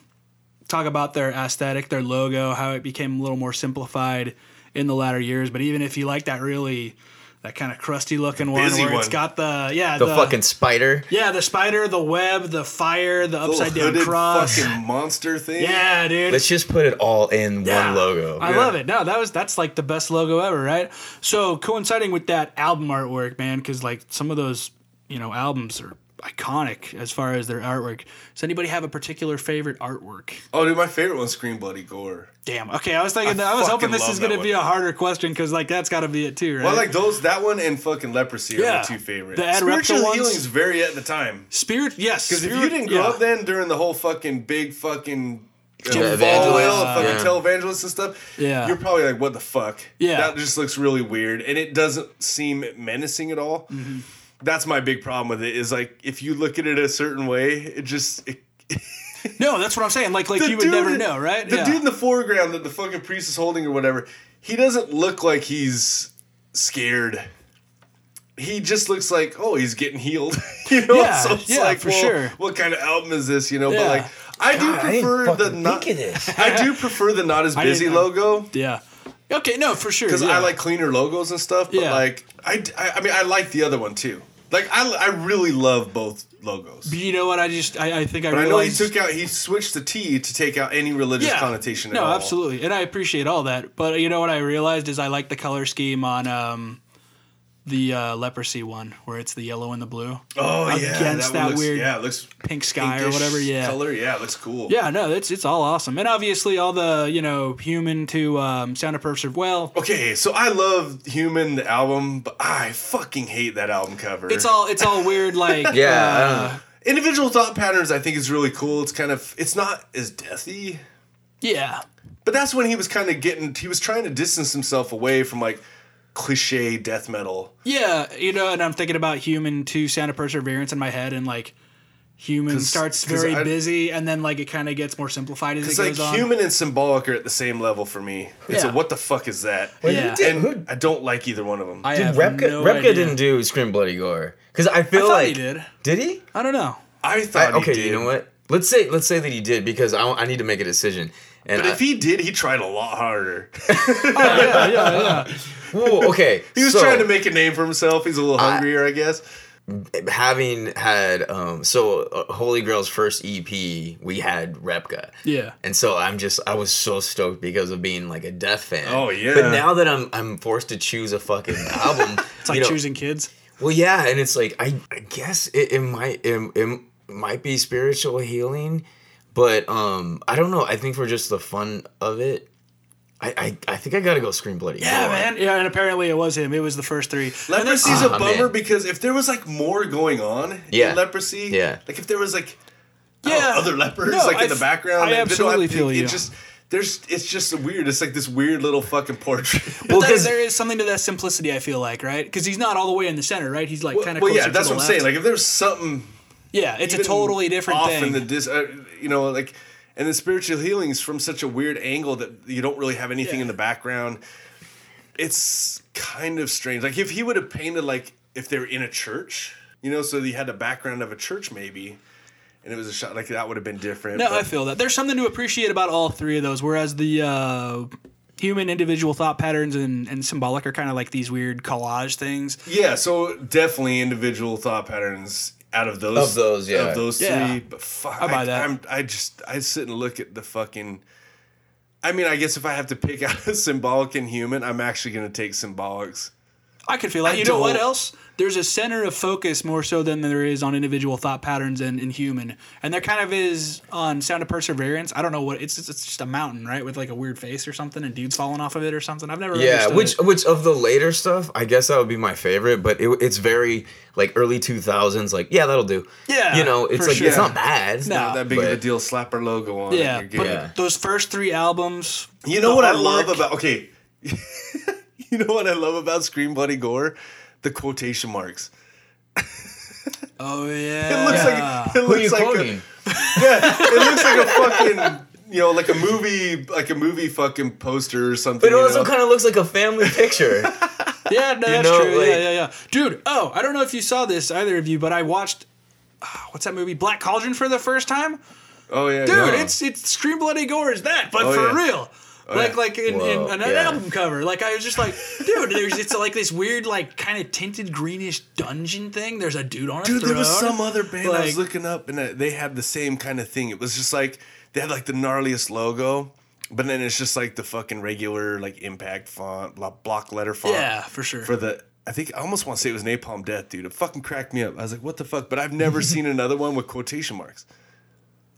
talk about their aesthetic, their logo, how it became a little more simplified in the latter years. But even if you like that really that kind of crusty looking one busy where it's one. got the yeah the fucking spider. yeah the spider, the web, the fire, the Little upside down hooded cross. fucking monster thing. Yeah, dude. Let's just put it all in Yeah. one logo. I love it. No, that was that's like the best logo ever, right? So coinciding with that album artwork, man, because like some of those you know albums are iconic as far as their artwork. Does anybody have a particular favorite artwork? Oh, dude, my favorite one's Scream Bloody Gore. Damn. Okay, I was thinking. I I, was hoping this is gonna be a harder question because like that's got to be it too, right? Well, like those. That one and fucking Leprosy are Yeah. my two favorites. The Ad Spiritual Repka ones? healing's very at the time. Spirit. Yes. Because if you didn't grow yeah. up then during the whole fucking big fucking uh, Yeah, evangelist. oil, fucking Yeah. televangelists and stuff, Yeah. you're probably like, what the fuck? Yeah. That just looks really weird. And it doesn't seem menacing at all. Mm-hmm. That's my big problem with it is like, if you look at it a certain way, it just. It, No, that's what I'm saying. Like like you would dude- never know, right? The yeah. dude in the foreground that the fucking priest is holding or whatever, he doesn't look like he's scared. He just looks like, oh, he's getting healed. you know, Yeah, so it's yeah, like, for well, sure. what kind of album is this? You know, Yeah. but like, I do God, I prefer the fucking not. think of. I do prefer the not as busy logo yeah. Okay. No, for sure. because yeah. I like cleaner logos and stuff. But Yeah. like, I, I, I mean, I like the other one too. Like, I, I really love both logos. You know what? I just I, I think I But I know he took out, he switched the T to take out any religious connotation. No, all. absolutely, and I appreciate all that. But you know what I realized is I like the color scheme on um, the uh, leprosy one, where it's the yellow and the blue. Oh yeah, Against one that looks- weird yeah, it looks pink sky or whatever. Yeah, color. Yeah, it looks cool. yeah, no, it's it's all awesome, and obviously all the you know human to um, sound of Persev well. Okay, so I love Human the album, but I fucking hate that album cover. It's all it's all weird like Yeah, uh, individual thought patterns. I think is really cool. It's kind of it's not as deathy, yeah but that's when he was kind of getting. He was trying to distance himself away from like cliche death metal. yeah you know, and I'm thinking about human to sound of perseverance in my head, and like. Human 'Cause- starts 'cause very I- busy, and then like it kind of gets more simplified as it It's goes like on. human and symbolic are at the same level for me. It's Yeah. a what the fuck is that? Yeah. And I don't like either one of them. I Dude, have Repka, no Repka idea. didn't do Scream Bloody Gore because I feel I thought like he did. Did he? I don't know. I I, thought okay, he did. you know what? Let's say let's say that he did because I, I need to make a decision. And But I- if he did, he tried a lot harder. Oh, yeah, yeah, yeah. Whoa, okay, He was so, trying to make a name for himself. He's a little hungrier, I guess. having had um so uh, Holy Grail's first EP, we had Repka. Yeah. And so I'm just I was so stoked because of being like a Death fan. Oh, yeah. But now that I'm I'm forced to choose a fucking album, It's like know, choosing kids. Well, yeah, and it's like I I guess it, it might it, it might be spiritual healing, but um I don't know. I think for just the fun of it, I I, I think I gotta go Scream Bloody. Yeah, Gore. man. Yeah, and apparently it was him. It was the first three. And then- Leprosy's Ah, a bummer man. because if there was like more going on Yeah. in leprosy, Yeah. like if there was like Yeah. know, other lepers No, like I in the f- background, I like, they don't absolutely have- feel it you. Just there's it's just weird. It's like this weird little fucking portrait. Well, there, 'cause- there is something to that simplicity. I feel like, right? Because he's not all the way in the center, right? He's like well, kind of. well, yeah, that's what I'm saying. Like if there's something yeah, it's a totally different off thing. in the dis, uh, you know, like and the spiritual healing is from such a weird angle that you don't really have anything Yeah. in the background. It's kind of strange. Like if he would have painted like if they were in a church, you know, so he had a background of a church maybe, and it was a shot like that would have been different. no, but- I feel that there's something to appreciate about all three of those. Whereas the uh, human individual thought patterns and, and symbolic are kind of like these weird collage things. Yeah, so definitely individual thought patterns out of those Of those, yeah. of those Yeah. three. But fuck, I buy that. I'm, I just I sit and look at the fucking. I mean, I guess if I have to pick out a symbolic and human, I'm actually gonna take symbolics. I could feel that. I you know what else? There's a center of focus more so than there is on individual thought patterns and, and human, and there kind of is on Sound of Perseverance. I don't know what it's. It's just a mountain, right, with like a weird face or something, and dudes falling off of it or something. I've never. Yeah, understood which it. which of the later stuff, I guess that would be my favorite, but it, it's very like early two thousands. Like, yeah, that'll do. Yeah, you know, it's like sure. it's not bad. No. Not that big of a deal. Slap our logo on. it, Yeah, you're but Yeah. those first three albums. You know what I artwork- love about okay. you know what I love about Scream Bloody Gore? The quotation marks. Oh yeah. It looks yeah. like it Who are you looks like quoting? a, yeah, it looks like a fucking you know, like a movie, like a movie fucking poster or something. But it also kind of looks like a family picture. Yeah, no, that's know, true. like- yeah, yeah, yeah. Dude, oh, I don't know if you saw this either of you, but I watched ah, what's that movie? Black Cauldron for the first time. Oh yeah, Dude, no. it's it's Scream Bloody Gore is that, but Oh, for yeah. real. Like like in, in an yeah. album cover. Like I was just like, dude, there's it's like this weird like kind of tinted greenish dungeon thing. There's a dude on a Dude, throne. there was some other band I was looking up, and uh, they had the same kind of thing. It was just like they had like the gnarliest logo, but then it's just like the fucking regular like impact font, blo- block letter font. Yeah, for sure. For the, I think I almost want to say it was Napalm Death, dude. It fucking cracked me up. I was like, what the fuck? But I've never seen another one with quotation marks.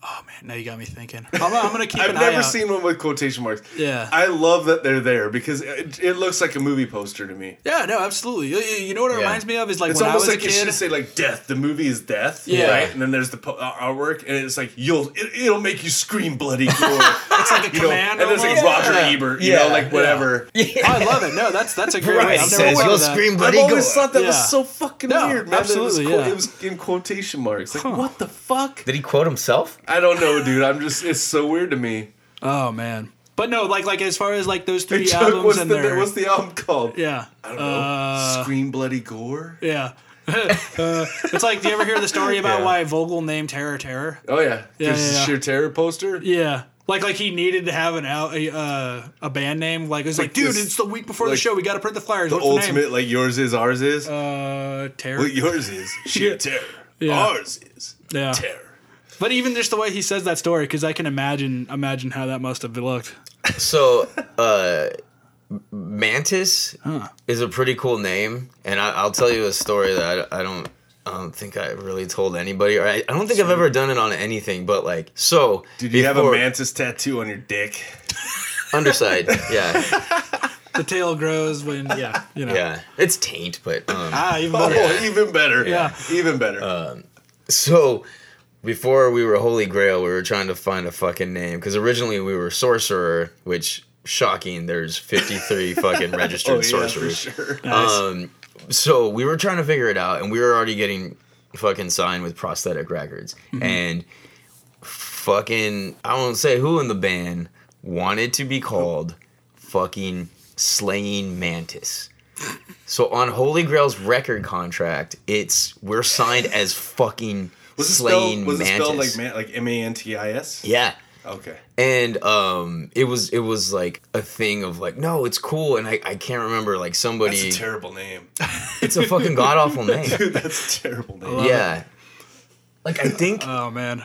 Oh man, now you got me thinking. I'm, I'm gonna keep I've an eye never out. seen one with quotation marks. Yeah. I love that they're there because it, it looks like a movie poster to me. Yeah, no, absolutely. You- You you know what it Yeah. reminds me of is like It's when I almost was like a it should kid. say like death. The movie is death. Yeah. Right. And then there's the po- uh, artwork, and it's like you'll it, it'll make you scream bloody gore. It's like a you know, command. and there's like almost. Roger Yeah. Ebert. You Yeah. know, like whatever. Yeah. I love it. No, that's that's a great. right. I've He never says you'll of that. scream I've always thought that Yeah. was so fucking No, weird, man. absolutely, It was, yeah. it was in quotation marks. Like what the fuck? Did he quote himself? I don't know, dude. I'm just it's so weird to me. Oh man, but no, like like as far as like those Hey, three Chuck, albums what's and the their what's the album called? yeah I don't know. Uh, Scream bloody gore. yeah. uh, it's like, do you ever hear the story about Yeah. why Vogel named Terror Terror? Oh yeah, Yeah, yeah, yeah. sheer terror poster. Yeah. Like, like he needed to have an out a, uh, a band name. Like, it's like, Like dude, this- it's the week before the show. We got to print the flyers. The What's ultimate, name? like yours is, ours is. Uh, terror. What yours is sheer terror. Yeah. Ours is Yeah. terror. But even just the way he says that story, because I can imagine imagine how that must have looked. So, uh, Mantas is a pretty cool name, and I, I'll tell you a story that I, I don't. I don't think I really told anybody, or I, I don't think I've ever done it on anything. But like, so Did you have a mantis tattoo on your dick? underside? Yeah, The tail grows when, yeah, you know. yeah, it's taint, but um, Ah, even Oh, better. even better. Yeah. even better. Uh, So, before we were Holy Grail, we were trying to find a fucking name because originally we were Sorcerer, which shocking. There's 53 fucking registered oh yeah, sorcerers. sure. Um, so we were trying to figure it out, and we were already getting fucking signed with prosthetic records, and fucking I won't say who in the band wanted to be called fucking Slaying Mantis. So on Holy Grail's record contract, it's we're signed as fucking Was it Slaying spelled? Was it spelled like man, like M A N T I S? yeah. Okay. And um, it was it was like a thing of like, no, it's cool, and I, I can't remember like somebody. That's a terrible name. it's a fucking god awful name. Dude, that's a terrible name. yeah. Like I think Oh, man.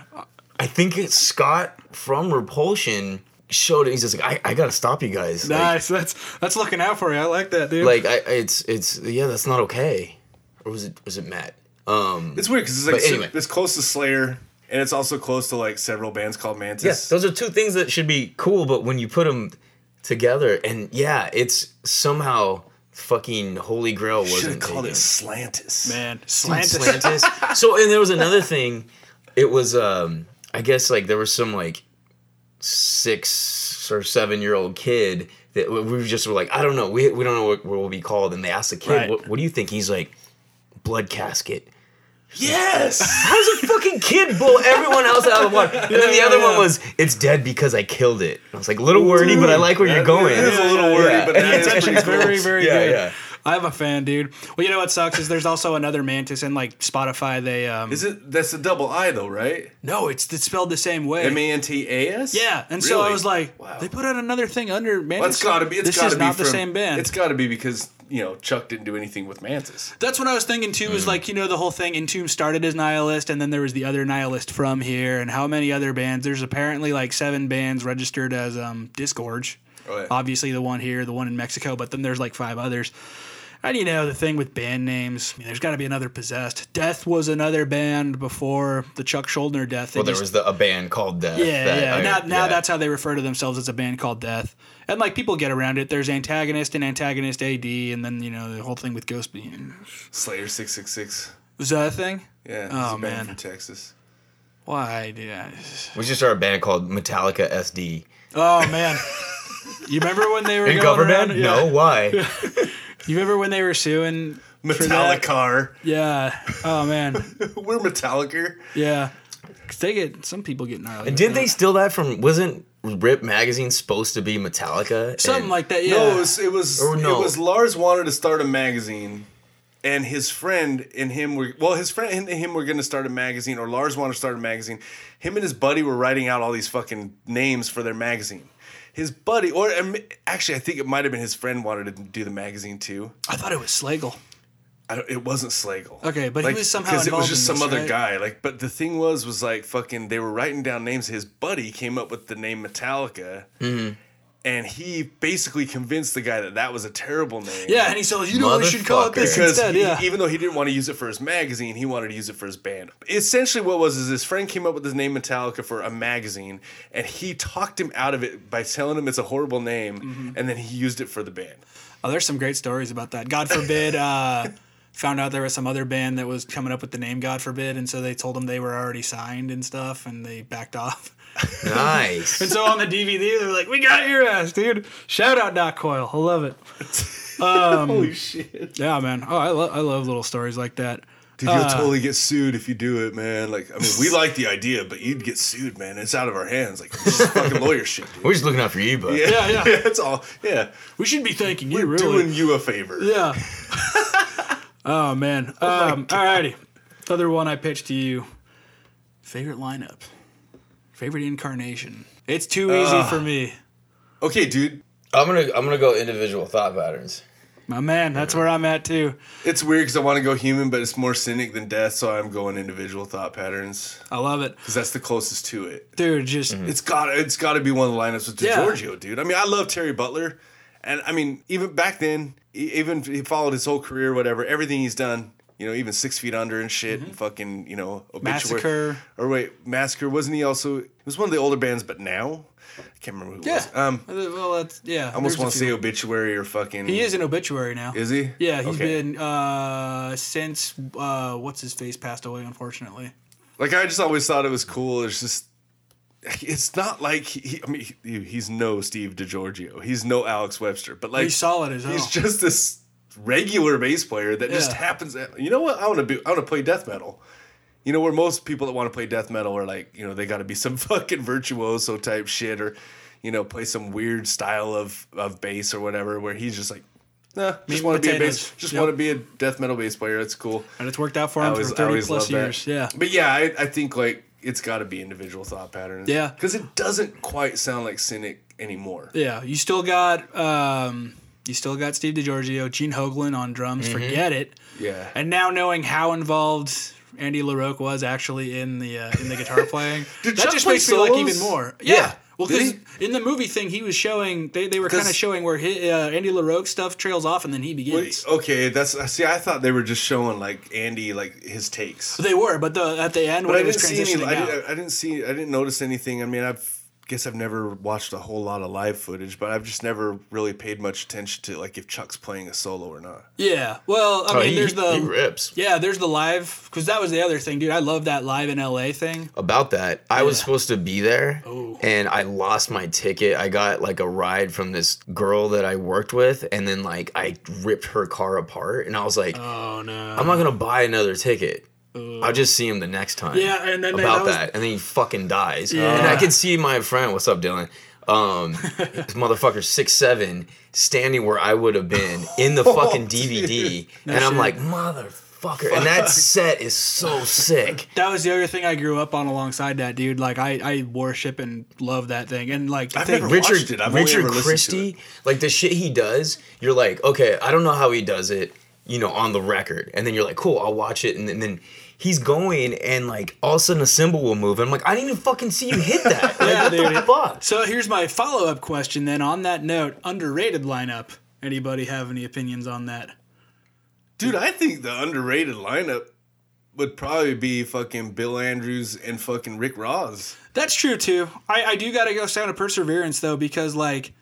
I think it's Scott from Repulsion showed it. He's just like, I, I gotta stop you guys. Like, Nice. That's that's looking out for you. I like that, dude. like I, it's it's yeah, that's not okay. Or was it was it Matt? Um, It's weird because it's like anyway. it's close to Slayer, and it's also close to like several bands called Mantis. yes, those are two things that should be cool, but when you put them together, and yeah, it's somehow fucking Holy Grail should have wasn't called taken. it Slantis. man, Dude. Slantis. so and there was another thing. It was um I guess like there was some like six or seven year old kid that we just were like I don't know we, we don't know what, what we'll be called and they asked the kid Right. what, what do you think he's like blood casket Yes. how does a fucking kid blow everyone else out of the water and then the other yeah. one was it's dead because I killed it I was like a little wordy but I like where you're That- going It is a little Yeah, wordy, yeah. but that It's is actually cool. very, very Yeah, good. yeah. I'm a fan, dude. Well, you know what sucks is there's also another Mantas and like Spotify. They um Is it? That's a double I though, right? no, it's, it's spelled the same way. M A N T A S. yeah, and so I was like, Wow. they put out another thing under Mantas. Well, it's got to be. It's this got is be not from, the same band. It's got to be because you know Chuck didn't do anything with Mantas. That's what I was thinking too. Mm. Is like you know the whole thing. Entomb started as Nihilist, and then there was the other Nihilist from here, and how many other bands? There's apparently like seven bands registered as um, Disgorge. Oh, yeah. Obviously, the one here, the one in Mexico, but then there's like five others. And you know the thing with band names. I mean, there's got to be another Possessed. Death was another band before the Chuck Schuldiner death. They well there just- was the, a band called Death yeah, that yeah. I- now, now yeah. that's how they refer to themselves as a band called Death. And like people get around it. There's antagonist and antagonist AD, and then you know the whole thing with Ghost being Slayer six six six. was that a thing? Yeah. Oh, a band man. from Texas. Why did I? we should start a band called Metallica SD Oh man, you remember when they were in going cover around? band Yeah. no why You remember when they were suing? for? Metallica. Yeah. Oh man. We're Metallica. Yeah. 'Cause they get some people get gnarly. And didn't they steal that from? Wasn't Rip magazine supposed to be Metallica? Something And- like that. Yeah. No, it was it was, Or no. it was Lars wanted to start a magazine, and his friend and him were well, his friend and him were going to start a magazine, or Lars wanted to start a magazine. Him and his buddy were writing out all these fucking names for their magazine. His buddy, or um, actually, I think it might have been his friend wanted to do the magazine too. I thought it was Slagel. I it wasn't Slagel. Okay, but he was somehow because it was just some this, other right? guy. Like, but the thing was, was like fucking. They were writing down names. His buddy came up with the name Metallica, Mm-hmm. and he basically convinced the guy that that was a terrible name. Yeah, and he said, "You know what we should call it this because instead." he- Yeah. even though he didn't want to use it for his magazine, he wanted to use it for his band. Essentially, what was is his friend came up with his name Metallica for a magazine, and he talked him out of it by telling him it's a horrible name, Mm-hmm. and then he used it for the band. Oh, there's some great stories about that. God forbid. uh Found out there was some other band that was coming up with the name God forbid, and so they told them they were already signed and stuff, and they backed off. Nice. And so on the DVD, they're like, "We got your ass, dude!" Shout out Doc Coyle. I love it. Um, Holy shit! Yeah, man. Oh, I, lo- I love little stories like that. Dude, you'll totally get sued if you do it, man. Like, I mean, we like the idea, but you'd get sued, man. It's out of our hands. Like, this is fucking lawyer shit, dude. We're just looking out for you, but Yeah, Yeah, yeah. yeah. That's all. Yeah, We should be thanking you, we're really. doing you a favor. Yeah. Oh man. Um, alrighty. Other one I pitched to you. Favorite lineup. Favorite incarnation. It's too easy for me. Okay, dude. I'm gonna I'm gonna go individual thought patterns. My man, that's where I'm at too. It's weird because I want to go human, but it's more cynic than death, so I'm going individual thought patterns I love it. because that's the closest to it. Dude, just It's got it's got to be one of the lineups with Yeah. DiGiorgio, dude. I mean, I love Terry Butler, and I mean, even back then, even he followed his whole career, whatever, everything he's done. You know, even Six Feet Under and shit, and fucking, you know, obituary. Massacre. Or wait, Massacre wasn't he also? It was one of the older bands, but now I can't remember who it Yeah. was. Um, well that's yeah. I almost want to say obituary or fucking. He is an obituary now. Is he? Yeah, he's Okay. been uh since uh what's his face passed away unfortunately. Like I just always thought it was cool. It's just, it's not like he. I mean, he, he's no Steve DiGiorgio. He's no Alex Webster. But like, He's solid as hell. He's just this regular bass player that just Yeah. happens. You know what? I want to be. I want to play death metal. You know where most people that want to play death metal are like, you know, they got to be some fucking virtuoso type shit, or you know, play some weird style of of bass or whatever. Where he's just like, nah, just want to be a bass. Just Yep. want to be a death metal bass player. That's cool. and it's worked out for him always, for 30 plus years. that. Yeah. But yeah, I, I think like it's got to be individual thought patterns. Yeah. Because it doesn't quite sound like Cynic anymore. Yeah, you still got um, you still got Steve DiGiorgio, Gene Hoglan on drums. Forget it. Yeah. And now knowing how involved Andy LaRocque was actually in the uh, in the guitar playing, that Chuck just play makes me like even more. Yeah. Yeah. Well, because in the movie thing, he was showing they, they were kind of showing where hi uh, Andy LaRocque stuff trails off and then he Wait, begins. okay, that's see. I thought they were just showing like Andy like his takes, They were, but the at the end but when I it was didn't see any. I didn't, I didn't see. I didn't notice anything. I mean, I've guess I've never watched a whole lot of live footage, but I've just never really paid much attention to like if Chuck's playing a solo or not. yeah. Well, I Oh, mean, he, there's the he rips. yeah, there's the live because that was the other thing, dude. I love that live in LA thing. About that, I was supposed to be there, Oh. and I lost my ticket. I got like a ride from this girl that I worked with, and then like I ripped her car apart, and I was like, Oh no. I'm not gonna buy another ticket. I'll just see him the next time. Yeah, and then about that was- that, and then he fucking dies. Yeah. And I can see my friend, what's up, Dylan? Um, this motherfucker six seven standing where I would have been in the fucking DVD, and I'm like, motherfucker. And that set is so sick. That was the other thing I grew up on alongside that, dude. Like I, I worship and love that thing. And like I've think- never Richard watched it. I've only Richard ever listened to Christy, like the shit he does, you're like, okay, I don't know how he does it, you know, on the record, and then you're like, cool, I'll watch it, and then, then he's going, and like all of a sudden a cymbal will move, and I'm like, I didn't even fucking see you hit that. Like, Yeah, what the dude. fuck? So here's my follow up question then on that note, underrated lineup. Anybody have any opinions on that? Dude, I think the underrated lineup would probably be fucking Bill Andrews and fucking Rick Rozz. That's true too. I, I do gotta go Sound of Perseverance though, because like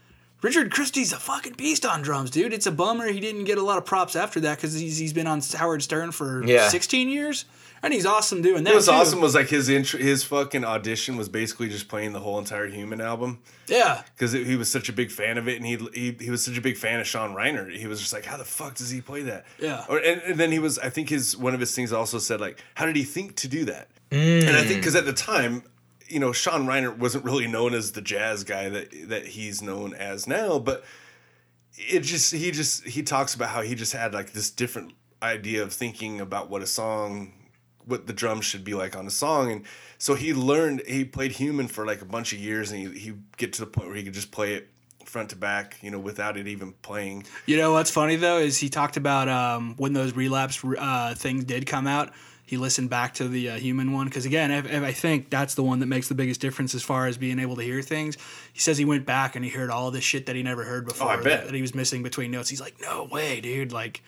Richard Christy's a fucking beast on drums, dude. It's a bummer he didn't get a lot of props after that because he's, he's been on Howard Stern for Yeah. 16 years. And he's awesome doing that. It was too. awesome was like his intro, his fucking audition was basically just playing the whole entire Human album Yeah. because he was such a big fan of it and he, he he was such a big fan of Sean Reinert. He was just like, how the fuck does he play that? Yeah. Or and, and then he was I think his one of his things also said like, how did he think to do that? Mm. And I think because at the time. you know, Sean Reinert wasn't really known as the jazz guy that that he's known as now, but it just he just he talks about how he just had like this different idea of thinking about what a song what the drums should be like on a song and so he learned he played human for like a bunch of years and he he get to the point where he could just play it front to back you know without it even playing You know what's funny though is he talked about um, when those relapse uh, things did come out. He listened back to the uh, human one because again, if, if I think that's the one that makes the biggest difference as far as being able to hear things. He says he went back and he heard all this shit that he never heard before. Oh, I that- that he was missing between notes. He's like, no way, dude. Like,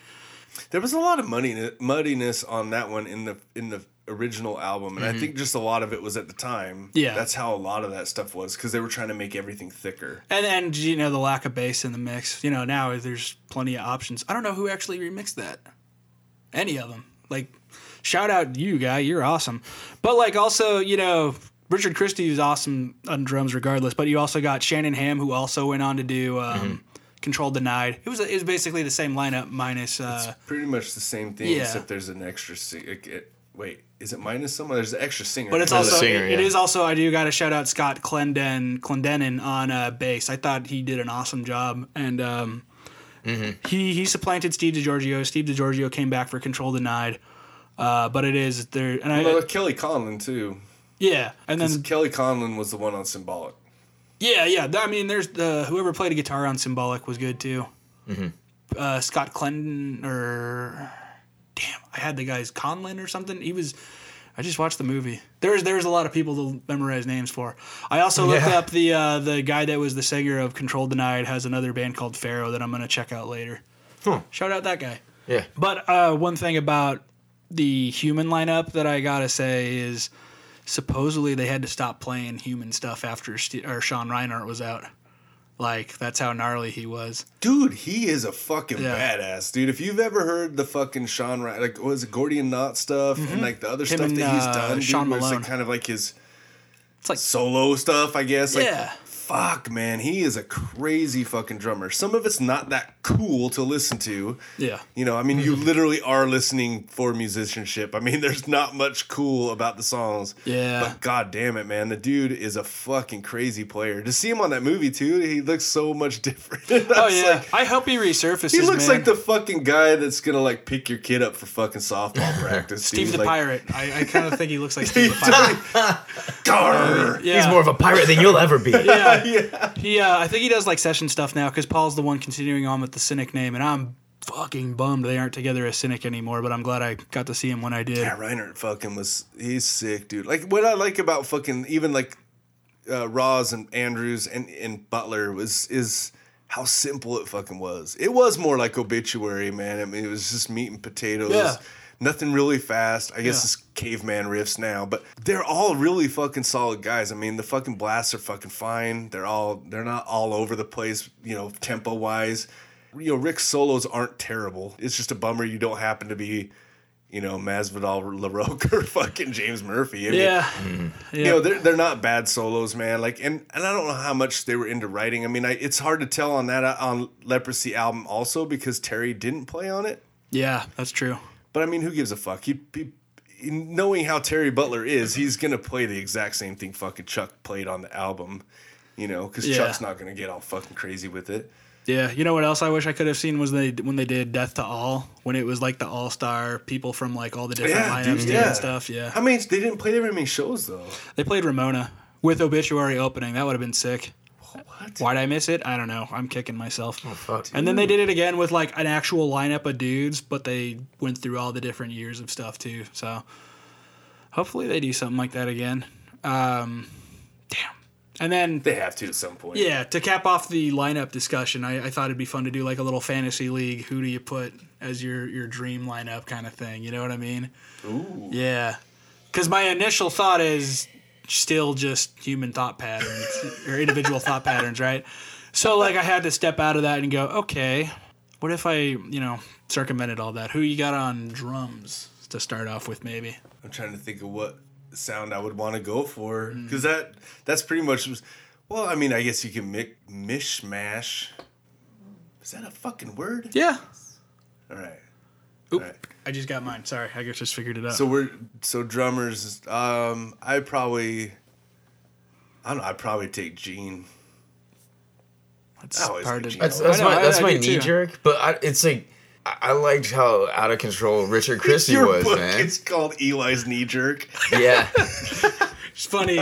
there was a lot of muddy, muddiness on that one in the in the original album and i think just a lot of it was at the time Mm-hmm. Yeah. that's how a lot of that stuff was because they were trying to make everything thicker and and you know the lack of bass in the mix. You know now there's plenty of options. I don't know who actually remixed that. Any of them. Like, shout out you guy, you're awesome. But like also you know. Richard Christy is awesome on drums, regardless. But you also got Shannon Hamm, who also went on to do um, Control Denied. It was it was basically the same lineup minus. Uh, pretty much the same thing Yeah. except there's an extra sing- it- it- wait is it minus someone there's an extra singer But it's There's also singer, it- it yeah. is also I do got to shout out Scott Clenden Clendenin on uh, bass. I thought he did an awesome job, and um, Mm-hmm. he he supplanted Steve DiGiorgio. Steve DiGiorgio came back for Control Denied, uh, but it is there and I well, Kelly Conlon too. yeah, and then Kelly Conlon was the one on Symbolic. Yeah yeah I mean there's the whoever played a guitar on Symbolic was good too. Mm-hmm. Uh, Scott Clenden or damn I had the guy's Conlon or something. He was. I just watched the movie. There's there's a lot of people to memorize names for. I also looked Yeah. up the uh, the guy that was the singer of Control Denied has another band called Pharaoh that I'm gonna check out later. Huh. Shout out that guy. Yeah. But uh, one thing about the human lineup that I gotta say is supposedly they had to stop playing human stuff after St- or Sean Reinert was out. Like that's how gnarly he was. Dude, he is a fucking Yeah. badass, dude. If you've ever heard the fucking Sean Ryan, like what was it Gordian Knot stuff and like the other Mm-hmm. Him stuff and, that he's uh, done, dude, Sean it's like Malone. kind of like his It's like solo stuff, I guess. Like, Yeah. Fuck, man, he is a crazy fucking drummer. Some of it's not that cool to listen to. yeah. You know, I mean, you mm-hmm. literally are listening for musicianship. I mean, there's not much cool about the songs. Yeah. But god damn it, man, the dude is a fucking crazy player. To see him on that movie too, he looks so much different. Oh yeah. like- I hope he resurfaces. he looks man. like the fucking guy that's gonna like pick your kid up for fucking softball practice. Steve dude. the Like, Pirate. I, I kind of think he looks like Steve the Pirate. Garr! Yeah. He's more of a pirate than you'll ever be. yeah. yeah. He, uh, I think he does like session stuff now because Paul's the one continuing on with the Cynic name, and I'm fucking bummed they aren't together as Cynic anymore. But I'm glad I got to see him when I did. Yeah, Reinert fucking was he's sick, dude. Like what I like about fucking even like uh, Rozz and Andrews and, and Butler was is how simple it fucking was. It was more like obituary, man. I mean, it was just meat and potatoes. Yeah. Nothing really fast. I guess Yeah. it's caveman riffs now, but they're all really fucking solid guys. I mean, the fucking blasts are fucking fine. They're all they're not all over the place, you know, tempo wise. You know, Rick's solos aren't terrible. It's just a bummer you don't happen to be, you know, Masvidal LaRocque or fucking James Murphy. I mean, Yeah. you know they're, they're not bad solos man like and, and i don't know how much they were into writing i mean I, it's hard to tell on that on leprosy album also because terry didn't play on it Yeah, that's true. But i mean who gives a fuck he, he knowing how terry butler is he's gonna play the exact same thing fucking chuck played on the album you know because Yeah. chuck's not gonna get all fucking crazy with it Yeah, you know what else I wish I could have seen was they when they did Death to All when it was like the all star people from like all the different Yeah, lineups dude, yeah. stuff. Yeah, i mean they didn't play very many shows though they played Ramona with obituary opening. That would have been sick. What Why'd I miss it? I don't know. I'm kicking myself. Oh, fuck. and then they did it again with like an actual lineup of dudes, but they went through all the different years of stuff too. So hopefully they do something like that again. Um, damn. And then they have to at some point yeah, to cap off the lineup discussion, I, I thought it'd be fun to do like a little fantasy league. Who do you put as your your dream lineup kind of thing? You know what I mean? Ooh. Yeah. Because my initial thought is still just human thought patterns or individual thought patterns, right? So like I had to step out of that and go, okay, what if I, you know, circumvented all that? Who you got on drums to start off with, maybe? I'm trying to think of what sound I would want to go for Mm. because that that's pretty much well. I mean, I guess you can mi- mishmash. Is that a fucking word? Yeah. All right. Oop, Alright. I just got mine. Sorry, I just figured it out. So we're so drummers. Um, I probably I don't know. I'd probably take Gene. It's I always hard think Gene That's, I that's know, my that's I my do too. knee jerk. But I, it's like I, I liked how out of control Richard Christy Your was, book man. is called Eli's knee jerk. Yeah, It's funny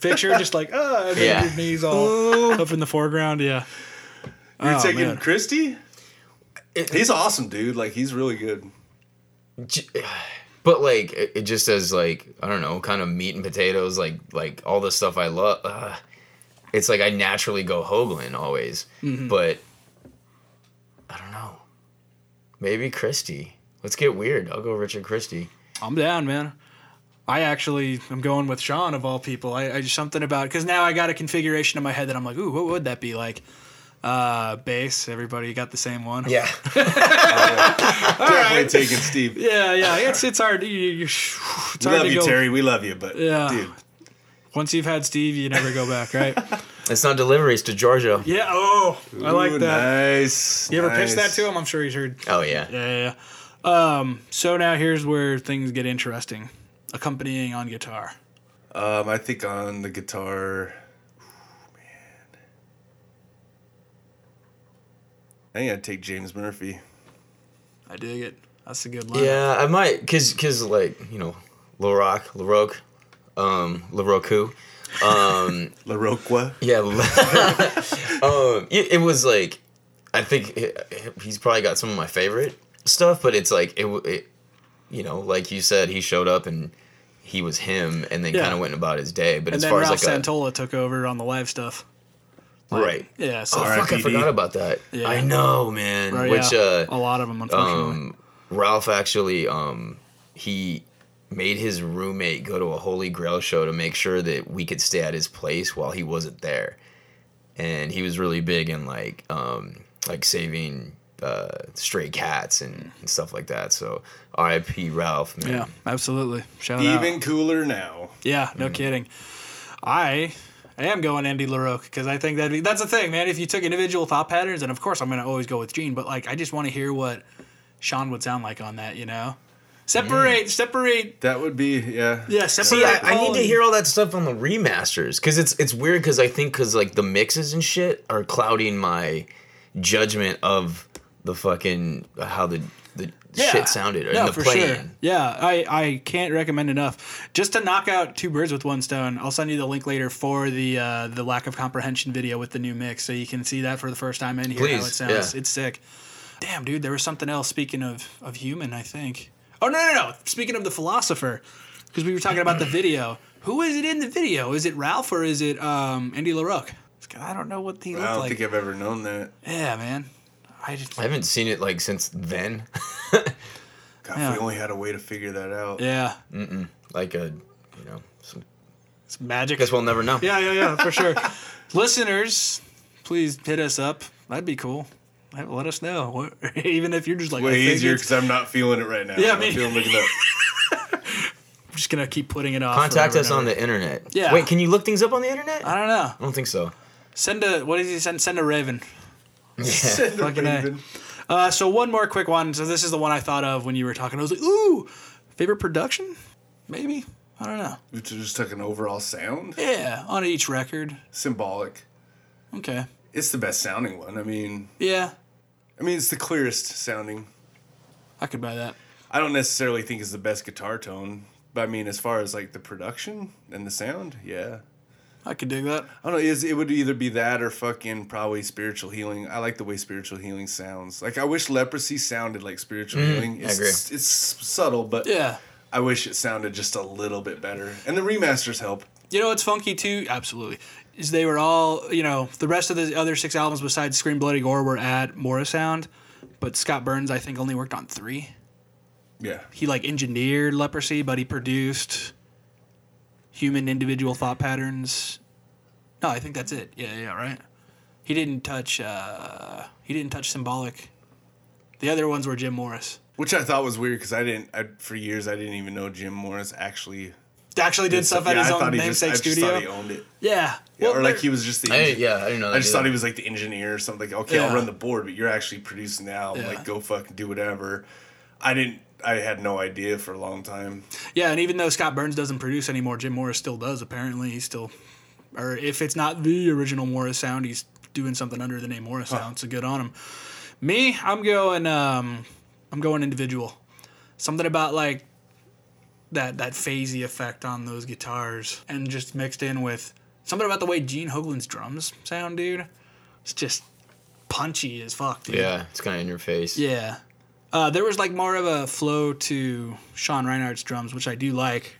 picture, just like oh, Yeah. your knees all up in the foreground. Yeah. You're Oh, taking man. Christy. It- He's awesome, dude. Like he's really good. But like it, it just says like I don't know, kind of meat and potatoes, like like all the stuff I love. Uh, it's like I naturally go Hoglan always, Mm-hmm. but I don't know. Maybe Christy. Let's get weird. I'll go Richard Christy. I'm down, man. I actually am going with Sean of all people. I, I just something about because now I got a configuration in my head that I'm like, ooh, what would that be like? Uh, bass. Everybody got the same one. Yeah, Definitely taking Steve. yeah, yeah. It's it's hard. You, you, it's We hard love to you, go. Terry. We love you, but Yeah. dude, Once you've had Steve, you never go back, right? it's not deliveries to Georgia. yeah. Oh, I like that. Nice. You ever pitched that to him? I'm sure he's heard. Oh yeah. Yeah, yeah, yeah. Um, so now here's where things get interesting. Accompanying on guitar. Um, I think on the guitar, I think I'd take James Murphy. I dig it. That's a good line. Yeah, I might, cause, cause like you know, Laroc, Laroque, um, Laroku, um, La Roqua. yeah, um, it, it was like, I think it, he's probably got some of my favorite stuff, but it's like it, w- it, you know, like you said, he showed up and he was him, and then Yeah. kind of went about his day. But And as then far Ralph as like Santola took over on the live stuff. A right, Yeah, so oh fuck, I forgot about that. Yeah. I know, man. Right, Which yeah, uh, a lot of them, unfortunately. um, Ralph actually um, he made his roommate go to a Holy Grail show to make sure that we could stay at his place while he wasn't there, and he was really big in like um, like saving uh, stray cats and, and stuff like that. So R.I.P. Ralph, man. yeah, absolutely. Shout out. Even cooler now. Yeah, Mm. no kidding. I am going Andy LaRocque because I think that that's the thing, man. If you took individual thought patterns, and of course I'm going to always go with Gene, but like I just want to hear what Sean would sound like on that, you know? Separate, mm. separate. That would be yeah. Yeah, separate. See, I, I need to hear all that stuff on the remasters because it's it's weird because I think because like the mixes and shit are clouding my judgment of the fucking how the the shit sounded No, and the for playing. sure. Yeah, I, I can't recommend enough. Just to knock out two birds with one stone, I'll send you the link later for the uh, the lack of comprehension video with the new mix, so you can see that for the first time and hear how it sounds. yeah. It's sick. Damn, dude, there was something else. Speaking of of human, I think. Oh no, no, no. Speaking of the philosopher, because we were talking about the video. Who is it in the video? Is it Ralph or is it um, Andy LaRocque? I don't know what he looked like. I don't like. think I've ever known that. yeah, man. I just I haven't seen it like since then. God, Yeah. if we only had a way to figure that out. yeah, like a you know, some, it's magic. guess we'll never know. Yeah, yeah, yeah, for sure. Listeners, please hit us up. That'd be cool. Let let us know. What- Even if you're just like, Way easier because I'm not feeling it right now. Yeah, I'm me- feeling looking up. I'm just gonna keep putting it off. Contact us on the internet. Yeah. Wait, can you look things up on the internet? I don't know. I don't think so. Send a what did he send? Send a Raven. A Fucking A. Uh, so one more quick one. So this is the one I thought of when you were talking. I was like, ooh, favorite production? Maybe. I don't know. We just took an overall sound. Yeah, on each record. Symbolic. Okay. It's the best sounding one. I mean, Yeah, I mean it's the clearest sounding. I could buy that. I don't necessarily think it's the best guitar tone, but I mean as far as like the production and the sound, yeah. I could dig that. I don't know. It would either be that or fucking probably spiritual healing. I like the way spiritual healing sounds. Like I wish leprosy sounded like spiritual mm, healing. I It's, agree. It's subtle, but Yeah. I wish it sounded just a little bit better. And the remasters help. You know what's funky too? Absolutely. Is they were all, you know, the rest of the other six albums besides Scream Bloody Gore were at Morrisound, but Scott Burns I think only worked on three. Yeah. He like engineered Leprosy, but he produced Human Individual Thought Patterns. No, I think that's it. Yeah, yeah, right. He didn't touch. uh He didn't touch Symbolic. The other ones were Jim Morris. Which I thought was weird because I didn't. I, for years, I didn't even know Jim Morris actually Actually did stuff at Yeah, his I own thought he just, namesake I just studio. thought he owned it. yeah. Yeah, Well, or like he was just the. I yeah, I didn't know that. I just either. thought he was like the engineer or something. Like, okay, Yeah. I'll run the board, but you're actually producing now. Yeah. Like, go fucking do whatever. I didn't. I had no idea for a long time. Yeah, and even though Scott Burns doesn't produce anymore, Jim Morris still does. Apparently, he still or if it's not the original Morrisound, he's doing something under the name Morrisound. So good on him. Me, I'm going. Um, I'm going individual. Something about like that that phasey effect on those guitars, and just mixed in with something about the way Gene Hoglan's drums sound, dude. It's just punchy as fuck, dude. Yeah, it's kind of in your face. Yeah. Uh, there was like more of a flow to Sean Reinert's drums, which I do like,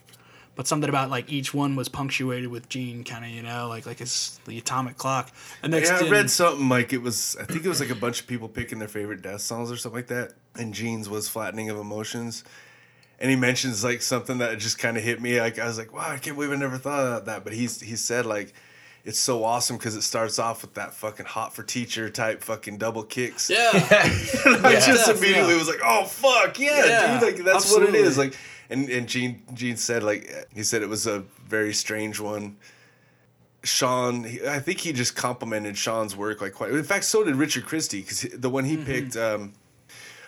but something about like each one was punctuated with Gene, kind of you know, like like it's the atomic clock. And next Yeah, I in- read something like it was. I think it was like a bunch of people picking their favorite death songs or something like that. And Gene's was "Flattening of Emotions," and he mentions like something that just kind of hit me. Like I was like, "Wow, I can't believe I never thought about that." But he's he said like, "It's so awesome because it starts off with that fucking hot for teacher type fucking double kicks." yeah, And I just Stuff, immediately yeah. was like, "Oh fuck, yeah, Yeah, dude! Like that's what it is. Like, and and Gene Gene said like he said it was a very strange one. Sean, I think he just complimented Sean's work like quite. In fact, so did Richard Christy because the one he Mm-hmm. picked. Um,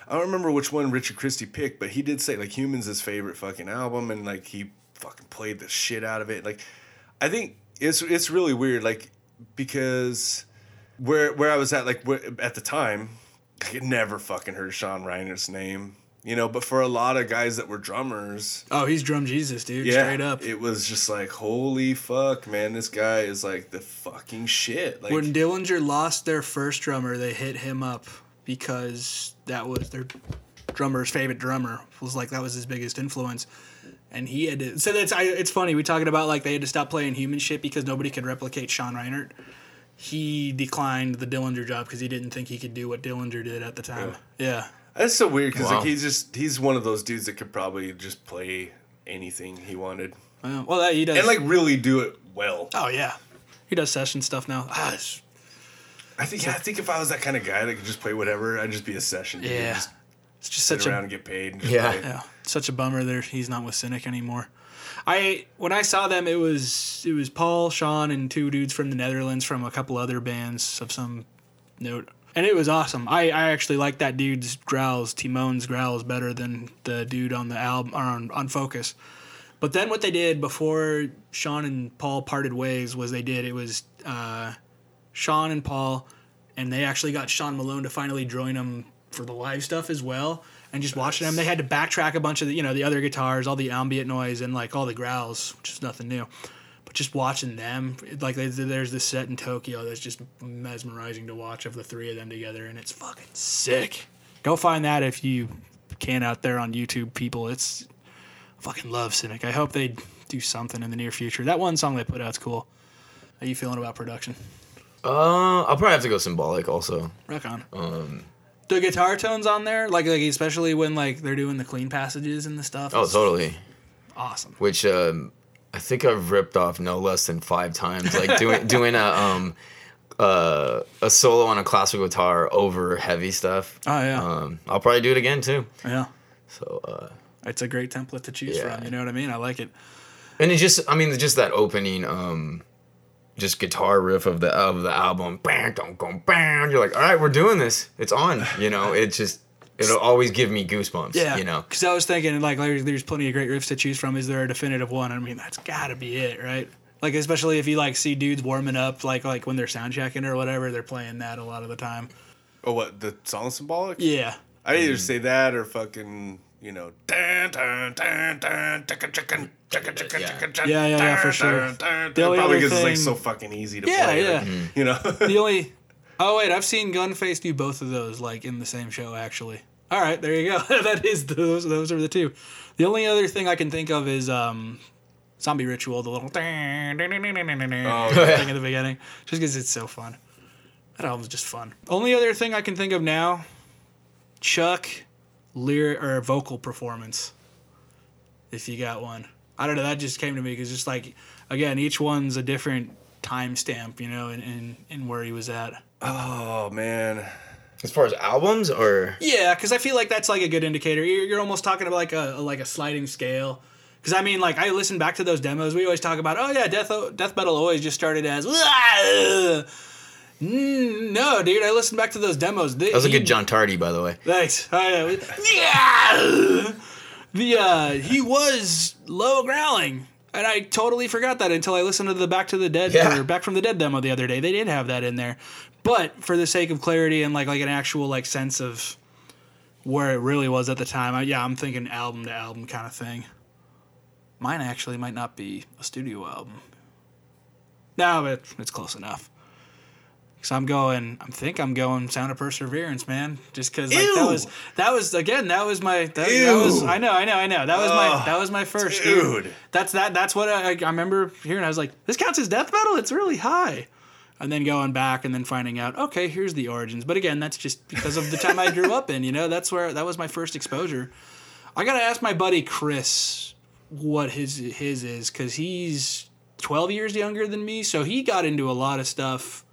I don't remember which one Richard Christy picked, but he did say like "Humans" his favorite fucking album, and like he fucking played the shit out of it. Like, I think it's it's really weird, like because where where I was at, like where, at the time, I had never fucking heard Sean Reinert's name, you know. But for a lot of guys that were drummers, oh, he's drum Jesus, dude, yeah, straight up. it was just like holy fuck, man, this guy is like the fucking shit. Like, when Dillinger lost their first drummer, they hit him up because that was their drummer's favorite drummer. Was like that was his biggest influence, and he had to. So that's I, it's funny we talking about like they had to stop playing human shit because nobody could replicate Sean Reinert. He declined the Dillinger job because he didn't think he could do what Dillinger did at the time. Yeah. that's so weird because Wow. like he's just he's one of those dudes that could probably just play anything he wanted Well, well, that, he does. and like really do it well. oh yeah, he does session stuff now. Ah, I think I think if I was that kind of guy that could just play whatever, I'd just be a session. dude. yeah, just it's just sit such a around and get paid. And just Yeah. play. Yeah, such a bummer. There, he's not with Cynic anymore. I when I saw them, it was it was Paul, Sean, and two dudes from the Netherlands from a couple other bands of some note, and it was awesome. I, I actually like that dude's growls, Tymon's growls, better than the dude on the album or on, on Focus. But then what they did before Sean and Paul parted ways was they did it was uh, Sean and Paul, and they actually got Sean Malone to finally join them for the live stuff as well. And just watching them, they had to backtrack a bunch of the you know the other guitars, all the ambient noise, and like all the growls, which is nothing new. But just watching them, like there's there's this set in Tokyo that's just mesmerizing to watch of the three of them together, and it's fucking sick. Go find that if you can out there on YouTube, people. It's I fucking love Cynic. I hope they do something in the near future. That one song they put out's cool. How you feeling about production? Uh, I'll probably have to go symbolic also. Rock on. Um, the guitar tones on there, like like especially when like they're doing the clean passages and the stuff. oh, totally. Awesome. Which um, I think I've ripped off no less than five times. Like doing doing a um, uh, a solo on a classical guitar over heavy stuff. Oh yeah, Um, I'll probably do it again too. yeah. So uh, It's a great template to choose Yeah. from. You know what I mean? I like it. and it just I mean just that opening um just guitar riff of the of the album bam don't go bam you're like all right we're doing this it's on you know it just it'll always give me goosebumps Yeah, you know Because I was thinking, like, there's, there's plenty of great riffs to choose from. Is there a definitive one? I mean, that's got to be it, right? Like, especially if you like see dudes warming up, like like when they're sound checking or whatever, they're playing that a lot of the time. Oh, what the song symbolic? Yeah, I either mm. say that or fucking you know. Dun, dun, dun, dun, chicka, chicken, chicka, chicka, Yeah. chicka, chicka, Yeah, yeah, yeah, for sure. dun, dun, The only Probably other because it's like thing- so fucking easy to Yeah, play. yeah. like, you know. the only. Oh wait, I've seen Gunface do both of those like in the same show actually. All right, there you go. that is those. Those are the two. The only other thing I can think of is um, Zombie Ritual, the little thing at the beginning, just because it's so fun. That album's just fun. Only other thing I can think of now, Chuck, lyric or vocal performance. If you got one, I don't know. That just came to me because just like again, each one's a different timestamp, you know, in, in in where he was at. oh man. as far as albums or Yeah, because I feel like that's like a good indicator. You're, you're almost talking about like a, like a sliding scale. Because I mean, like I listen back to those demos. We always talk about, oh yeah, death death metal always just started as. Mm, No, dude, I listened back to those demos. They, that was a he- good John Tardy by the way Thanks. Oh, yeah. Yeah. The uh, he was low growling And I totally forgot that until I listened to the Back to the Dead Yeah. or Back from the Dead demo the other day. They did have that in there. But for the sake of clarity and like like an actual like sense of where it really was at the time, I, yeah, I'm thinking album to album kind of thing. Mine actually might not be a studio album. No, but it's close enough. So I'm going. I think I'm going Sound of Perseverance, man. Just because like, that was that was again that was my that, that was I know I know I know that was my that was my first dude. That's that that's what I, I remember hearing. I was like, this counts as death metal. It's really high. And then going back and then finding out, okay, here's the origins. But again, that's just because of the time I grew up in. You know, that's where that was my first exposure. I gotta ask my buddy Chris what his his is because he's 12 years younger than me, so he got into a lot of stuff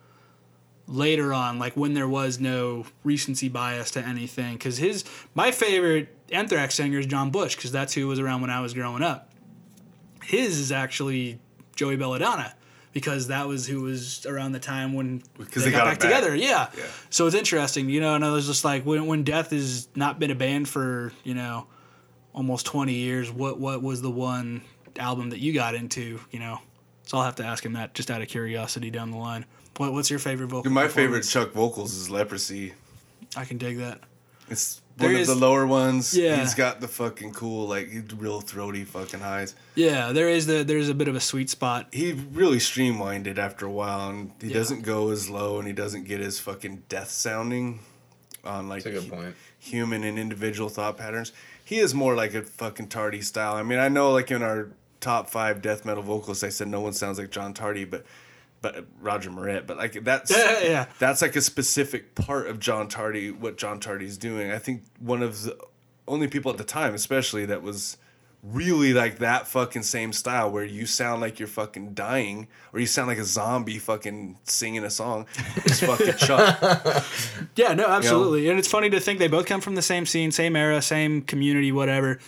later on, like when there was no recency bias to anything. Because his my favorite Anthrax singer is John Bush because that's who was around when I was growing up. His is actually Joey Belladonna because that was who was around the time when they, they got, got back, back. together. Yeah. Yeah. So it's interesting, you know. And I was just like, when when Death has not been a band for you know almost 20 years, what what was the one album that you got into? You know, so I'll have to ask him that just out of curiosity down the line. What, what's your favorite vocal? Dude, my favorite? Chuck vocals is Leprosy. I can dig that. It's There one is- of the lower ones. Yeah. He's got the fucking cool, like real throaty fucking highs. Yeah, there is the there's a bit of a sweet spot. He really streamlined it after a while, and he Yeah. doesn't go as low, and he doesn't get as fucking death sounding on like That's a good point. human and individual thought patterns. He is more like a fucking Tardy style. I mean, I know like in our top five death metal vocalists, I said no one sounds like John Tardy, but but Roger Moret. But like that's Yeah, yeah. that's like a specific part of John Tardy. What John Tardy's doing. I think one of the only people at the time, especially that was really like that fucking same style where you sound like you're fucking dying or you sound like a zombie fucking singing a song is fucking Chuck. Yeah, no, absolutely. And it's funny to think they both come from the same scene, same era, same community, whatever.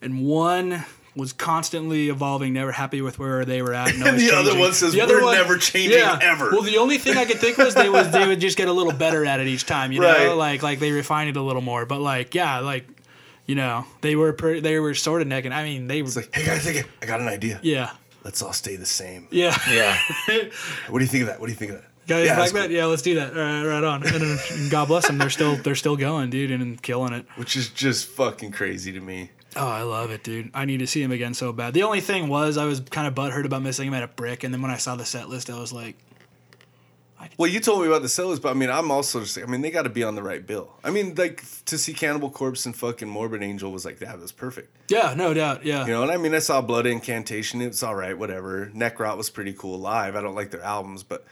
And one was constantly evolving, never happy with where they were at. And, always the other one says, "We're never changing ever." Well, the only thing I could think was they was they would just get a little better at it each time, you Right. know, like like they refine it a little more. But like, yeah, like you know, they were pretty, they were sort of necking. I mean, they were like, hey guys, I I got an idea. yeah, Let's all stay the same. yeah. Yeah. What do you think of that? What do you think of that? Guys Yeah, like that's that? cool. Yeah, let's do that. Right, right on. And then, God bless them. They're still they're still going, dude, and killing it. Which is just fucking crazy to me. Oh, I love it, dude. I need to see him again so bad. The only thing was I was kind of butthurt about missing him at a brick, and then when I saw the set list, I was like, Well, you told me about the sellers, but I mean, I'm also just, I mean, they got to be on the right bill. I mean, like to see Cannibal Corpse and fucking Morbid Angel was like that was perfect. yeah, no doubt, yeah. You know, and I mean, I saw Blood Incantation. It was all right, whatever. Necrot was pretty cool live. I don't like their albums, but,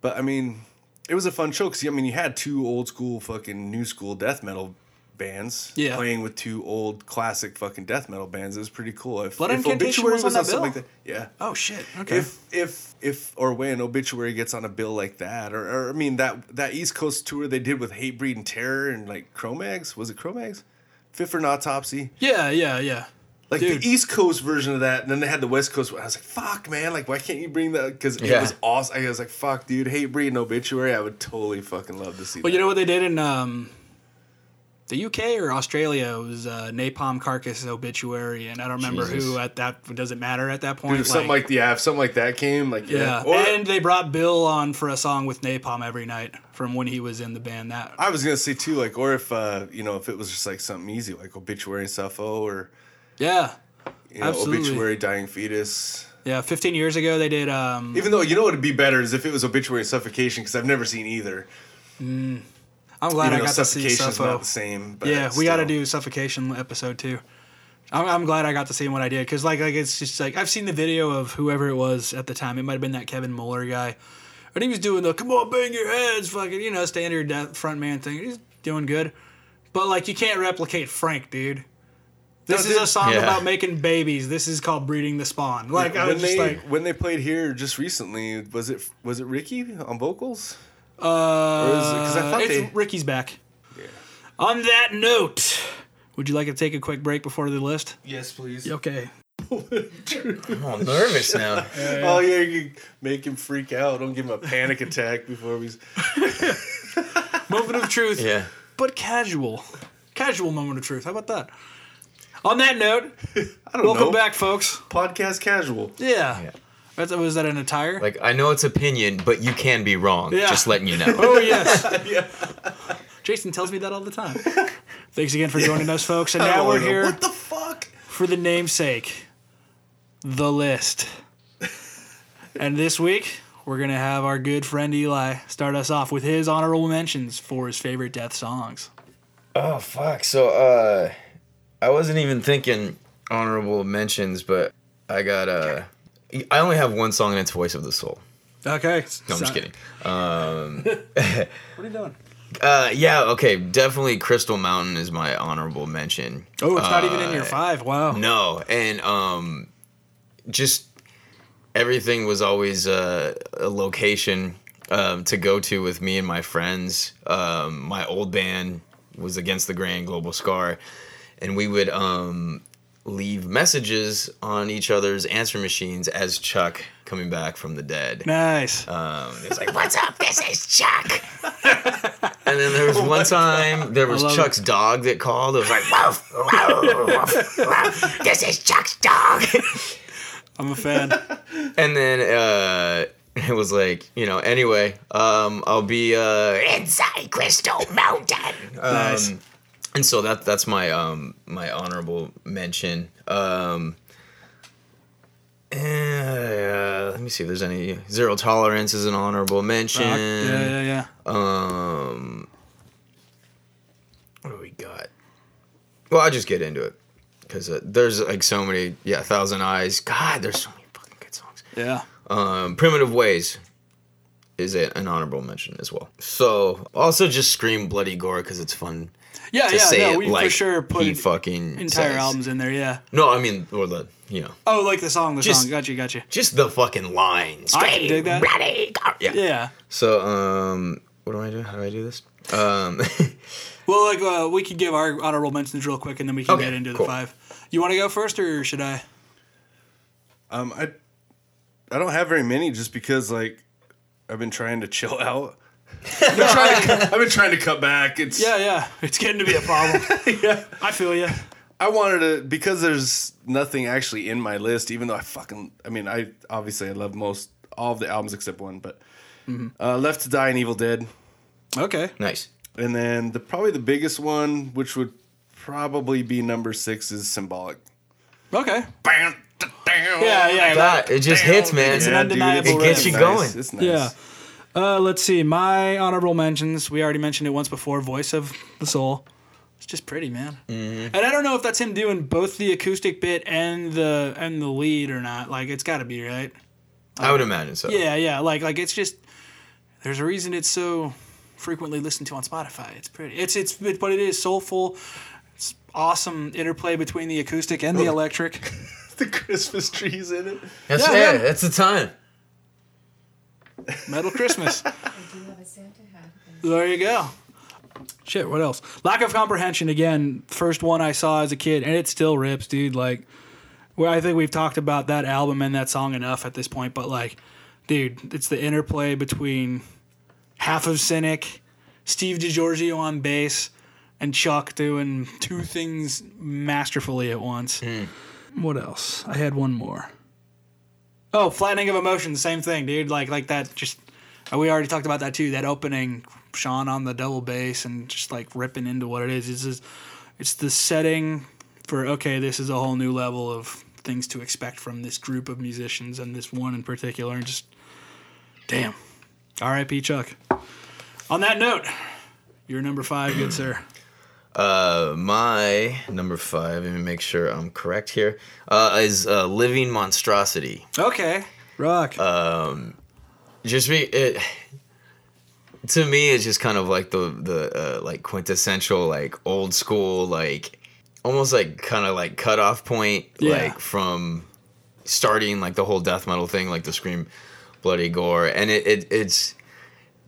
but I mean, it was a fun show because I mean, you had two old school fucking new school death metal bands Yeah. playing with two old classic fucking death metal bands. It was pretty cool. If, Blood if Incantation Obituary was on that something bill? like that, yeah. Oh shit. Okay. If if if or when Obituary gets on a bill like that, or, or I mean that that East Coast tour they did with Hatebreed and Terror and like Cro-Mags, was it Cro-Mags? Fit for an Autopsy. yeah, yeah, yeah. Like Dude. the East Coast version of that, and then they had the West Coast. one. I was like, "Fuck, man! Like, why can't you bring that?" Because it was awesome. I was like, "Fuck, dude! Hatebreed and obituary. I would totally fucking love to see." Well, that. you know what they did in um, the UK or Australia was uh, Napalm Carcass Obituary, and I don't remember Jesus. who at that. Does it matter at that point? Dude, if something like yeah, if something like that came, like yeah. yeah, Or- and they brought Bill on for a song with Napalm every night from when he was in the band. That I was gonna say too, like, or if uh, you know, if it was just like something easy, like obituary and Suffo, or yeah, you know, Absolutely. obituary dying fetus. yeah. Fifteen years ago they did. Um, Even though you know what would be better is if it was obituary suffocation because I've never seen either. I'm glad Even I got to see suffocation's Suffo. not the same. But yeah, we got to still. do suffocation episode too. I'm, I'm glad I got to see what I did because like like it's just like I've seen the video of whoever it was at the time. It might have been that Kevin Muller guy, and he was doing the "come on, bang your heads," fucking you know standard death front man thing. He's doing good, but like you can't replicate Frank, dude. This No, is a song Yeah. about making babies. This is called breeding the spawn. Like I when was just they like, when they played here just recently, was it was it Ricky on vocals? Uh, Because I thought it's they Ricky's back. On that note, would you like to take a quick break before the list? yes, please. Okay. I'm all nervous now. Oh yeah, you make him freak out. Don't give him a panic attack before we. Moment of truth. Yeah. but casual. Casual moment of truth. How about that? On that note, I don't welcome know. back, folks. Podcast casual. Yeah. That's, was that an attire? Like I know it's opinion, but you can be wrong. Yeah. Just letting you know. oh, yes. Jason tells me that all the time. Thanks again for joining us, folks. And now we're here What the fuck? for the namesake, the list. And this week, we're going to have our good friend Eli start us off with his honorable mentions for his favorite death songs. Oh fuck. So uh I wasn't even thinking honorable mentions, but I got uh I only have one song and it's Voice of the Soul. Okay. No, I'm just kidding. Um What are you doing? uh yeah, okay, definitely Crystal Mountain is my honorable mention. Oh, it's not even in your Uh, five. Wow. No, and um just everything was always uh, a location um, to go to with me and my friends. Um, my old band was against the Grand Global Scar, and we would um, leave messages on each other's answer machines as Chuck coming back from the dead. Nice. Um, it was like, "What's up? This is Chuck." and then there was one time there was love Chuck's dog that called. It was like, "Woof, woof, woof, woof. This is Chuck's dog." I'm a fan. and then uh, it was like, you know, anyway, um, I'll be uh, inside Crystal Mountain. Nice. And so that that's my um my honorable mention. Um, eh, let me see if there's any zero tolerance is an honorable mention. Rock. Yeah, yeah, yeah. Um, what do we got? Well, I'll just get into it because uh, there's like so many. Yeah, Thousand Eyes. God, there's so many fucking good songs. Yeah. Um, Primitive Ways is a, an honorable mention as well. So also just scream bloody gore because it's fun Yeah, to yeah. say No, it we like for sure put he fucking entire says. albums in there. Yeah. No, I mean or the you know Oh, like the song, the Just- song. Gotcha, gotcha. just the fucking lines. I can dig that. Bloody gore. Yeah. Yeah. So um, what do I do? How do I do this? Um. Well, like uh, we could give our honorable mentions real quick, and then we can Okay, get into the five. You want to go first, or should I? Um, I I don't have very many just because like I've been trying to chill out. I've been trying to, cut- I've been trying to cut back. It's Yeah, yeah. It's getting to be a problem. yeah. I feel you. I wanted to because there's nothing actually in my list. Even though I fucking, I mean, I obviously I love most all of the albums except one, but uh, Left to Die and Evil Dead, Okay. nice. and then the probably the biggest one, which would probably be number six, is Symbolic. Okay. Yeah, Yeah, yeah. God, it just hits, man. It's an undeniable It gets riff. you going. It's nice. Yeah. Uh, let's see. My honorable mentions. We already mentioned it once before. Voice of the Soul. It's just pretty, man. Mm-hmm. And I don't know if that's him doing both the acoustic bit and the and the lead or not. Like it's got to be right. I would imagine so. Yeah, yeah. Like like it's just there's a reason it's so frequently listened to on Spotify. It's pretty. It's it's it, but it is soulful. It's awesome interplay between the acoustic and the electric. the Christmas trees in it. That's, Yeah, yeah, yeah. that's the time. Metal Christmas. I do have a Santa hat. There you go. Shit, what else? Lack of comprehension again. First one I saw as a kid, and it still rips, dude. Like, well, I think we've talked about that album and that song enough at this point, but like, dude, it's the interplay between half of Cynic, Steve DiGiorgio on bass, and Chuck doing two things masterfully at once. Hmm. What else? I had one more. Oh, flattening of emotions, same thing, dude. Like, like that. Just uh, we already talked about that too. That opening, Sean on the double bass and just like ripping into what it is. It's it's the setting for okay, this is a whole new level of things to expect from this group of musicians and this one in particular. And just, damn, R.I.P. Chuck. On that note, you're number five, good sir. Uh, my number five, let me make sure I'm correct here, uh, is uh, Living Monstrosity. Okay, rock. Um, just be it. To me, it's just kind of like the the uh, like quintessential like old school like almost like kind of like cutoff point Yeah. like from starting like the whole death metal thing like the scream bloody gore and it, it it's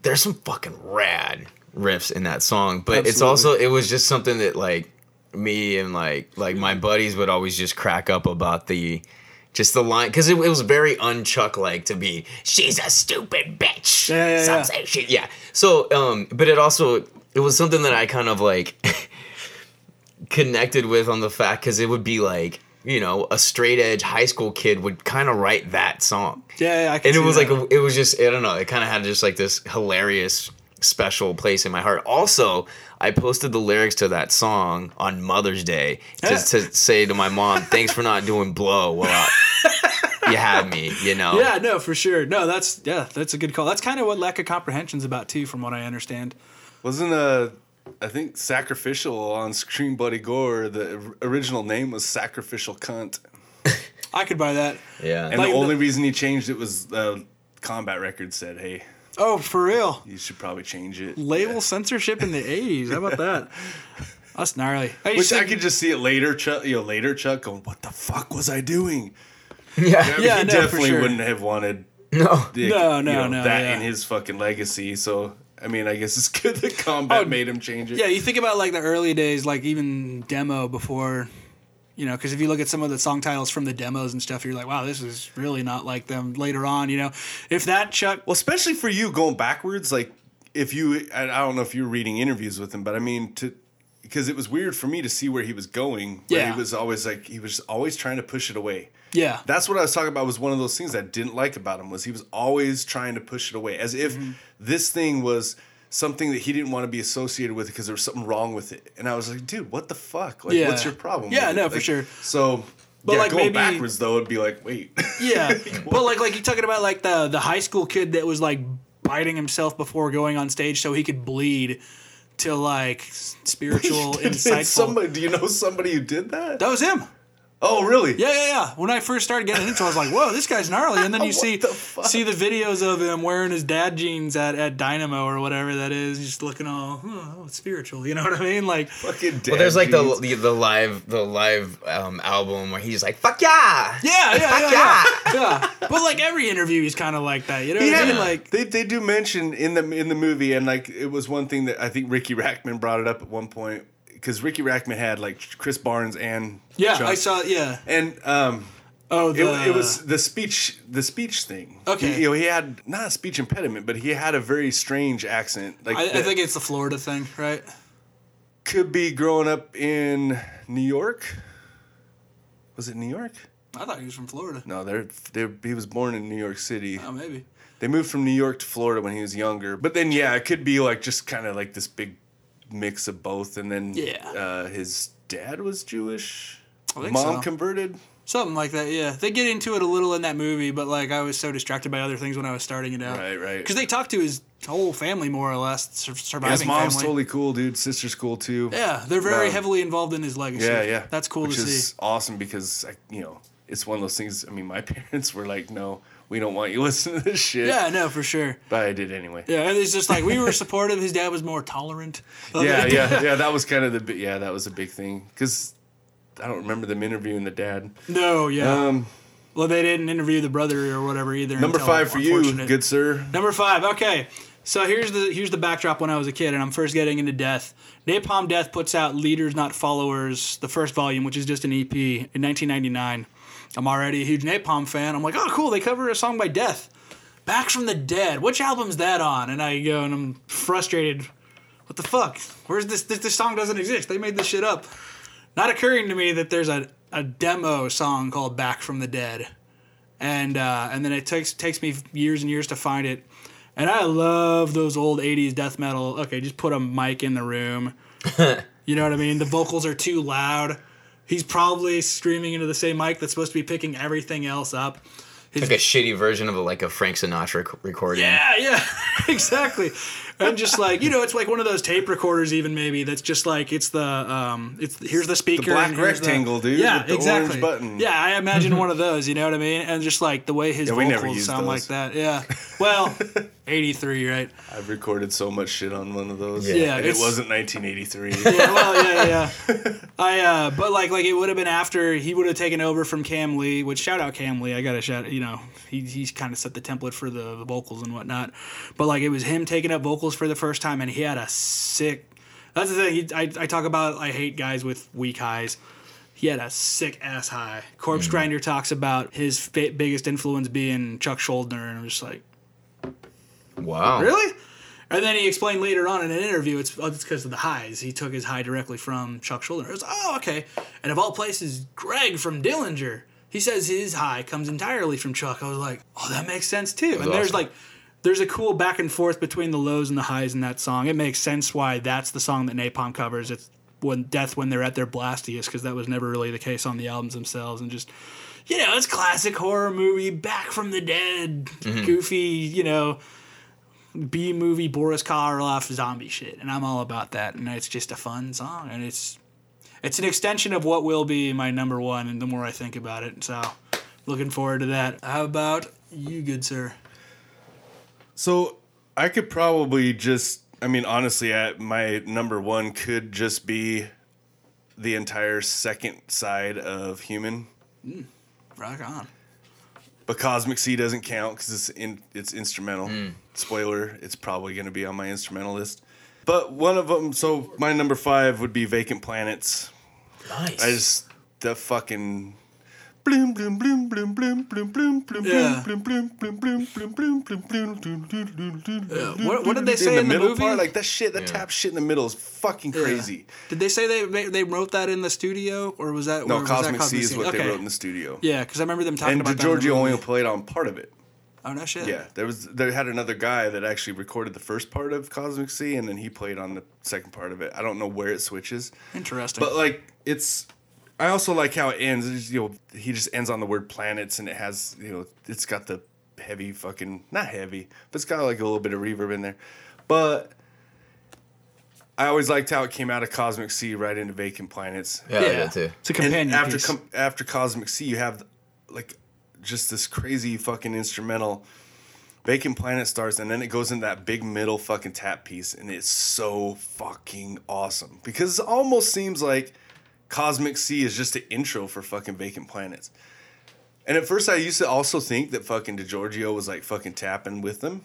there's some fucking rad riffs in that song but it's also it was just something that like me and like like my buddies would always just crack up about the just the line because it, it was very unchuck like to be she's a stupid bitch. Yeah, yeah, Some yeah. say she yeah. So um but it also it was something that i kind of like connected with on the fact because it would be like you know a straight edge high school kid would kind of write that song, Yeah, yeah, I can and it was that. like a, it was just I don't know it kind of had just like this hilarious special place in my heart. Also, I posted the lyrics to that song on Mother's Day to, to say to my mom, "Thanks for not doing blow." Well, you had me, you know. Yeah, no, for sure. No, that's yeah, that's a good call. That's kind of what lack of comprehension's about too, from what I understand. Wasn't uh I think sacrificial on Scream Bloody Gore. The original name was Sacrificial Cunt, I could buy that. yeah. and Like the the- only reason he changed it was uh, Combat record said, "Hey, Oh, for real. you should probably change it." Label censorship in the '80s. How about that? That's gnarly. I Which just I could just see it later, Chuck. You know, later Chuck going, "What the fuck was I doing?" yeah. I mean, Yeah, he no, for definitely sure. wouldn't have wanted No. the, No, you no, know, no, that yeah. in his fucking legacy. So I mean, I guess it's good that Combat Oh, made him change it. Yeah, you think about like the early days, like even demo before, you know, because if you look at some of the song titles from the demos and stuff, you're like, wow, this is really not like them later on, you know. If that Chuck, Well, especially for you going backwards, like if you, I don't know if you're reading interviews with him, but I mean to, because it was weird for me to see where he was going. where Yeah. he was always like he was always trying to push it away. yeah, That's what I was talking about. Was one of those things I didn't like about him was he was always trying to push it away, as if Mm-hmm. this thing was something that he didn't want to be associated with because there was something wrong with it. And I was like, dude, what the fuck? Like, Yeah. what's your problem? Yeah, no, for sure. So, But, yeah, like, going maybe- backwards though, it'd be like, wait, yeah. but like, like you're talking about like the the high school kid that was like biting himself before going on stage so he could bleed to like spiritual, insightful. somebody, do you know somebody who did that? that was him. Oh, really? Yeah, yeah, yeah. When I first started getting into it, I was like, "Whoa, this guy's gnarly." And then you see the see the videos of him wearing his dad jeans at, at Dynamo or whatever that is, just looking all oh, spiritual. You know what I mean? Like, Fucking Well, there's like the, jeans. the the live the live um, album where he's like fuck yeah. yeah, yeah, Fuck yeah, yeah. yeah. But like every interview, he's kind of like that. You know what I mean? Like, they they do mention in the in the movie, and like it was one thing that I think Riki Rachtman brought it up at one point because Riki Rachtman had like Chris Barnes and yeah, Chuck. I saw. Yeah. and um. Oh, It, the, it was the speech, the speech thing. Okay. He, you know, he had not a speech impediment, but he had a very strange accent. Like I, I think it's the Florida thing, right? could be growing up in New York. Was it New York? I thought he was from Florida. No, they're, they're he was born in New York City. Oh, maybe. They moved from New York to Florida when he was younger. But then, yeah, it could be like just kind of like this big mix of both. And then, Yeah. uh, his dad was Jewish. I think Mom so. converted. Something like that, yeah. They get into it a little in that movie, but like I was so distracted by other things when I was starting it out. Right, right. Because they talk to his whole family more or less, sur- surviving His mom's family. totally cool, dude. Sister's cool too. yeah, they're very Um, heavily involved in his legacy. Yeah, yeah. That's cool Which to is see. awesome because, I, you know, it's one of those things. I mean, my parents were like, no, we don't want you listening to this shit. Yeah, no, for sure. But I did anyway. Yeah, and it's just like we were supportive. His dad was more tolerant. Yeah, yeah, yeah. That was kind of the yeah, that was a big thing because I don't remember them interviewing the dad. No, yeah. Um, well, they didn't interview the brother or whatever either. number five for you, good sir. Number five. Okay. So here's the here's the backdrop when I was a kid and I'm first getting into Death. Napalm Death puts out Leaders Not Followers, the first volume, which is just an EP in 1999. I'm already a huge Napalm fan. I'm like, oh cool, they cover a song by Death. Back from the Dead. Which album's that on? And I go and I'm frustrated. What the fuck? Where's this? This, this song doesn't exist. They made this shit up. Not occurring to me that there's a, a demo song called Back from the Dead and uh, and then it takes takes me years and years to find it. And I love those old '80s death metal. Okay, just put a mic in the room. you know what I mean? The vocals are too loud. He's probably streaming into the same mic that's supposed to be picking everything else up. Like a shitty version of a, like a Frank Sinatra recording. Yeah, yeah, exactly. And just like you know, it's like one of those tape recorders, even maybe that's just like it's the um, it's here's the speaker, the black and here's the- rectangle, dude, Yeah, with the exactly. orange button. Yeah, I imagine one of those. You know what I mean? And just like the way his Yeah, vocals used sound like that. Yeah. Well, eighty three, right? I've recorded so much shit on one of those. Yeah. Yeah, and it wasn't 1983. Yeah, well, yeah, yeah. yeah. I uh, but like like it would have been after he would have taken over from Kam Lee. Which shout out Kam Lee. I gotta shout. You know, he he's kind of set the template for the, the vocals and whatnot. But like it was him taking up vocals for the first time, and he had a sick. That's the thing. He, I I talk about. I hate guys with weak highs. He had a sick ass high. Corpse Grinder talks about his fa- biggest influence being Chuck Schuldiner, and I'm just like, Wow. really? And then he explained later on in an interview, it's oh, it's because of the highs. He took his high directly from Chuck Schuldiner. It was oh okay. And of all places, Greg from Dillinger, he says his high comes entirely from Chuck. I was like, oh, that makes sense too. And there's awesome. like, there's a cool back and forth between the lows and the highs in that song. It makes sense why that's the song that Napalm covers. It's when death when they're at their blastiest because that was never really the case on the albums themselves and just you know it's classic horror movie back from the dead mm-hmm. goofy you know B movie Boris Karloff zombie shit, and I'm all about that. And it's just a fun song, and it's it's an extension of what will be my number one. And the more I think about it, so looking forward to that. How about you, good sir? So I could probably just, I mean, honestly, at my number one could just be the entire second side of Human, mm, Rock on. But Cosmic Sea doesn't count because it's in, it's instrumental. Hmm. Spoiler: It's probably going to be on my instrumental list. But one of them, so my number five would be Vacant Planets. Nice. I just the fucking. Bloom, bloom, bloom, bloom, bloom, bloom, bloom, bloom, Yeah. bloom, bloom, bloom, bloom, bloom, bloom, bloom, bloom, bloom, bloom, bloom, bloom. What- what did they say in the middle movie? part? Like that shit, that Yeah. tap shit in the middle is fucking crazy. Did they say they they, wrote that in the studio, or was that No, was that Cosmic Sea is what Okay. they wrote in the studio. Yeah, because I remember them talking And about DiGiorgio only played on part of it. Oh no shit. Yeah, there was they had another guy that actually recorded the first part of Cosmic Sea, and then he played on the second part of it. I don't know where it switches, Interesting. but like it's. I also like how it ends. It's, you know, he just ends on the word planets, and it has you know, it's got the heavy fucking not heavy, but it's got like a little bit of reverb in there. But I always liked how it came out of Cosmic Sea right into Vacant Planets. yeah, I like too. It's a And companion after piece. com- after Cosmic Sea, you have like just this crazy fucking instrumental. Vacant Planet starts, and then it goes into that big middle fucking tap piece, and it's so fucking awesome because it almost seems like Cosmic Sea is just an intro for fucking Vacant Planets. And at first, I used to also think that fucking DiGiorgio was like fucking tapping with them,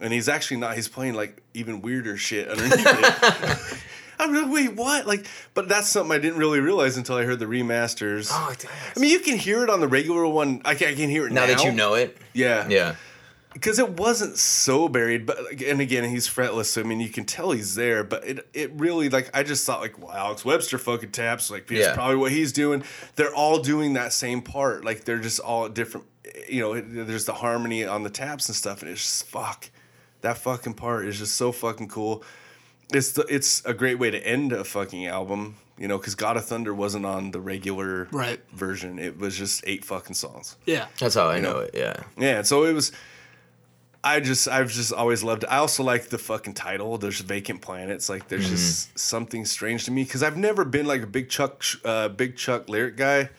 and he's actually not. He's playing like even weirder shit underneath it. I'm like, wait, what? Like, but that's something I didn't really realize until I heard the remasters. Oh, damn. I mean, you can hear it on the regular one. I can, I can hear it now. now that you know it, Yeah. yeah, Because it wasn't so buried, but and again, he's fretless, so I mean, you can tell he's there. But it, it really like I just thought like, well, Alex Webster fucking taps, like that's Yeah. probably what he's doing. They're all doing that same part, like they're just all different. You know, it- there's the harmony on the taps and stuff, and it's just fuck. That fucking part is just so fucking cool. It's the, it's a great way to end a fucking album, you know, because God of Thunder wasn't on the regular Right. version. It was just eight fucking songs. yeah. that's how I know, know. it. Yeah, Yeah, so it was. I just, I've just always loved it. I also like the fucking title. There's vacant planets. Like, there's just something strange to me because I've never been like a big Chuck, uh, big Chuck lyric guy.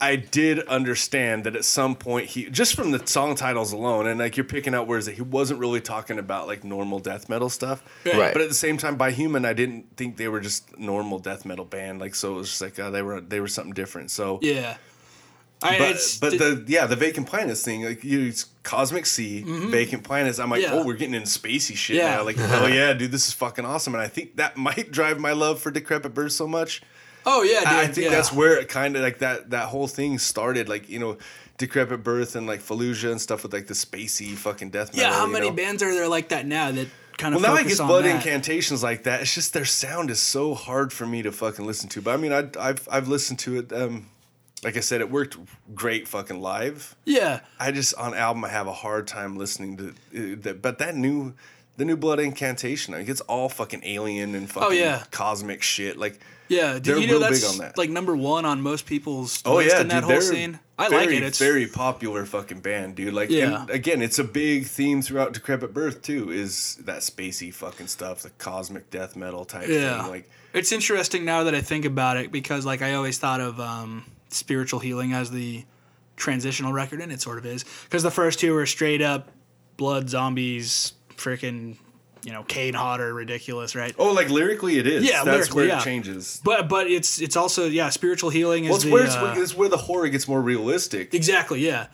I did understand that at some point he, just from the song titles alone, and like you're picking out words that he wasn't really talking about like normal death metal stuff. Right. But at the same time, by Human, I didn't think they were just normal death metal band. Like, so it was just like uh, they were, they were something different. So Yeah. I, but it's, but the yeah the vacant planets thing like you it's cosmic sea vacant planets i'm like Mm-hmm. Yeah. oh we're getting into spacey shit Yeah. now like oh yeah dude this is fucking awesome and i think that might drive my love for decrepit birth so much oh yeah, dude, i think yeah. that's where it kind of like that that whole thing started like you know decrepit birth and like fallujah and stuff with like the spacey fucking death metal yeah. How many know? bands are there like that now that kind of well, now I focus guess on blood that? incantations like that. It's just their sound is so hard for me to fucking listen to. But I mean, I, I've I've listened to it. Um, like I said, it worked great fucking live. Yeah. I just on album I have a hard time listening to uh, that. But that new, the new Blood Incantation, like it's all fucking alien and fucking Oh, yeah. cosmic shit. Like Yeah, did you know that's on that. like number one on most people's oh list yeah, in that dude, whole scene? I very, like it. It's very popular fucking band, dude. Like Yeah. again, it's a big theme throughout Decrepit Birth too. Is that spacey fucking stuff, the cosmic death metal type yeah. thing. Like it's interesting now that I think about it because like I always thought of um, spiritual healing as the transitional record, and it sort of is because the first two were straight up blood zombies, freaking you know Kane Hodder, ridiculous, right? oh, like lyrically it is. Yeah, that's lyrically, where yeah. it changes. But but it's it's also yeah spiritual healing is Well, it's the where it's, uh, it's where the horror gets more realistic. Exactly, yeah.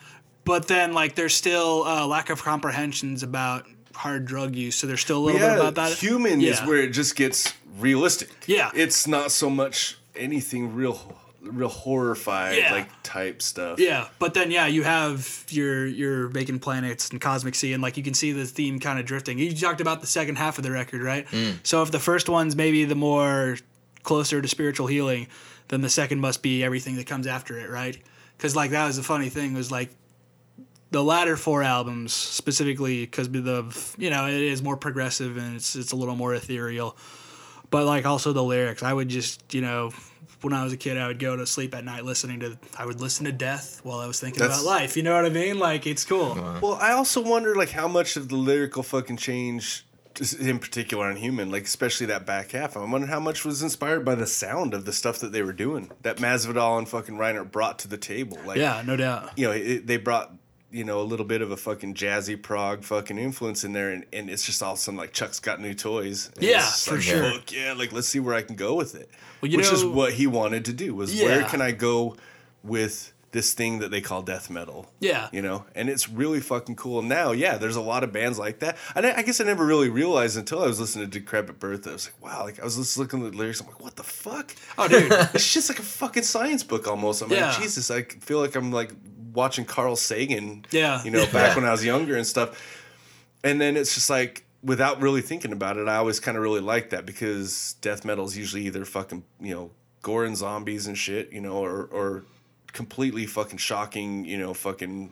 But then, like, there's still uh, lack of comprehensions about hard drug use, so there's still a little yeah, bit about that. human is where it just gets realistic. Yeah. it's not so much anything real real horrified Yeah. like type stuff. Yeah, but then yeah, you have your your vacant planets and cosmic sea, and like you can see the theme kind of drifting. You talked about the second half of the record, right? Mm. So if the first one's maybe the more closer to spiritual healing, then the second must be everything that comes after it, right? Because like that was the funny thing was like the latter four albums specifically because the you know it is more progressive and it's it's a little more ethereal but like also the lyrics i would just you know when i was a kid i would go to sleep at night listening to i would listen to death while i was thinking That's- about life you know what i mean like it's cool Well, I also wonder like how much of the lyrical fucking change, in particular on Human, like especially that back half. I wonder how much was inspired by the sound of the stuff that they were doing, that Masvidal and fucking Reinert brought to the table. Like, yeah no doubt you know, it, they brought you know a little bit of a fucking jazzy prog fucking influence in there, and, and it's just all of a sudden like Chuck's got new toys. Yeah, for like, sure. Fuck yeah, like let's see where I can go with it. Well, Which is what he wanted to do was where can I go with this thing that they call death metal. Yeah. You know, and it's really fucking cool. Now, yeah, there's a lot of bands like that. And I, I guess I never really realized until I was listening to Decrepit Birth. I was like, wow, like I was just looking at the lyrics. I'm like, what the fuck? oh dude It's just like a fucking science book almost. I'm Yeah. like, Jesus, I feel like I'm like watching Carl Sagan. Yeah. You know, back when I was younger and stuff. And then it's just like, without really thinking about it, I always kind of really like that because death metal is usually either fucking, you know, gore and zombies and shit, you know, or, or completely fucking shocking, you know, fucking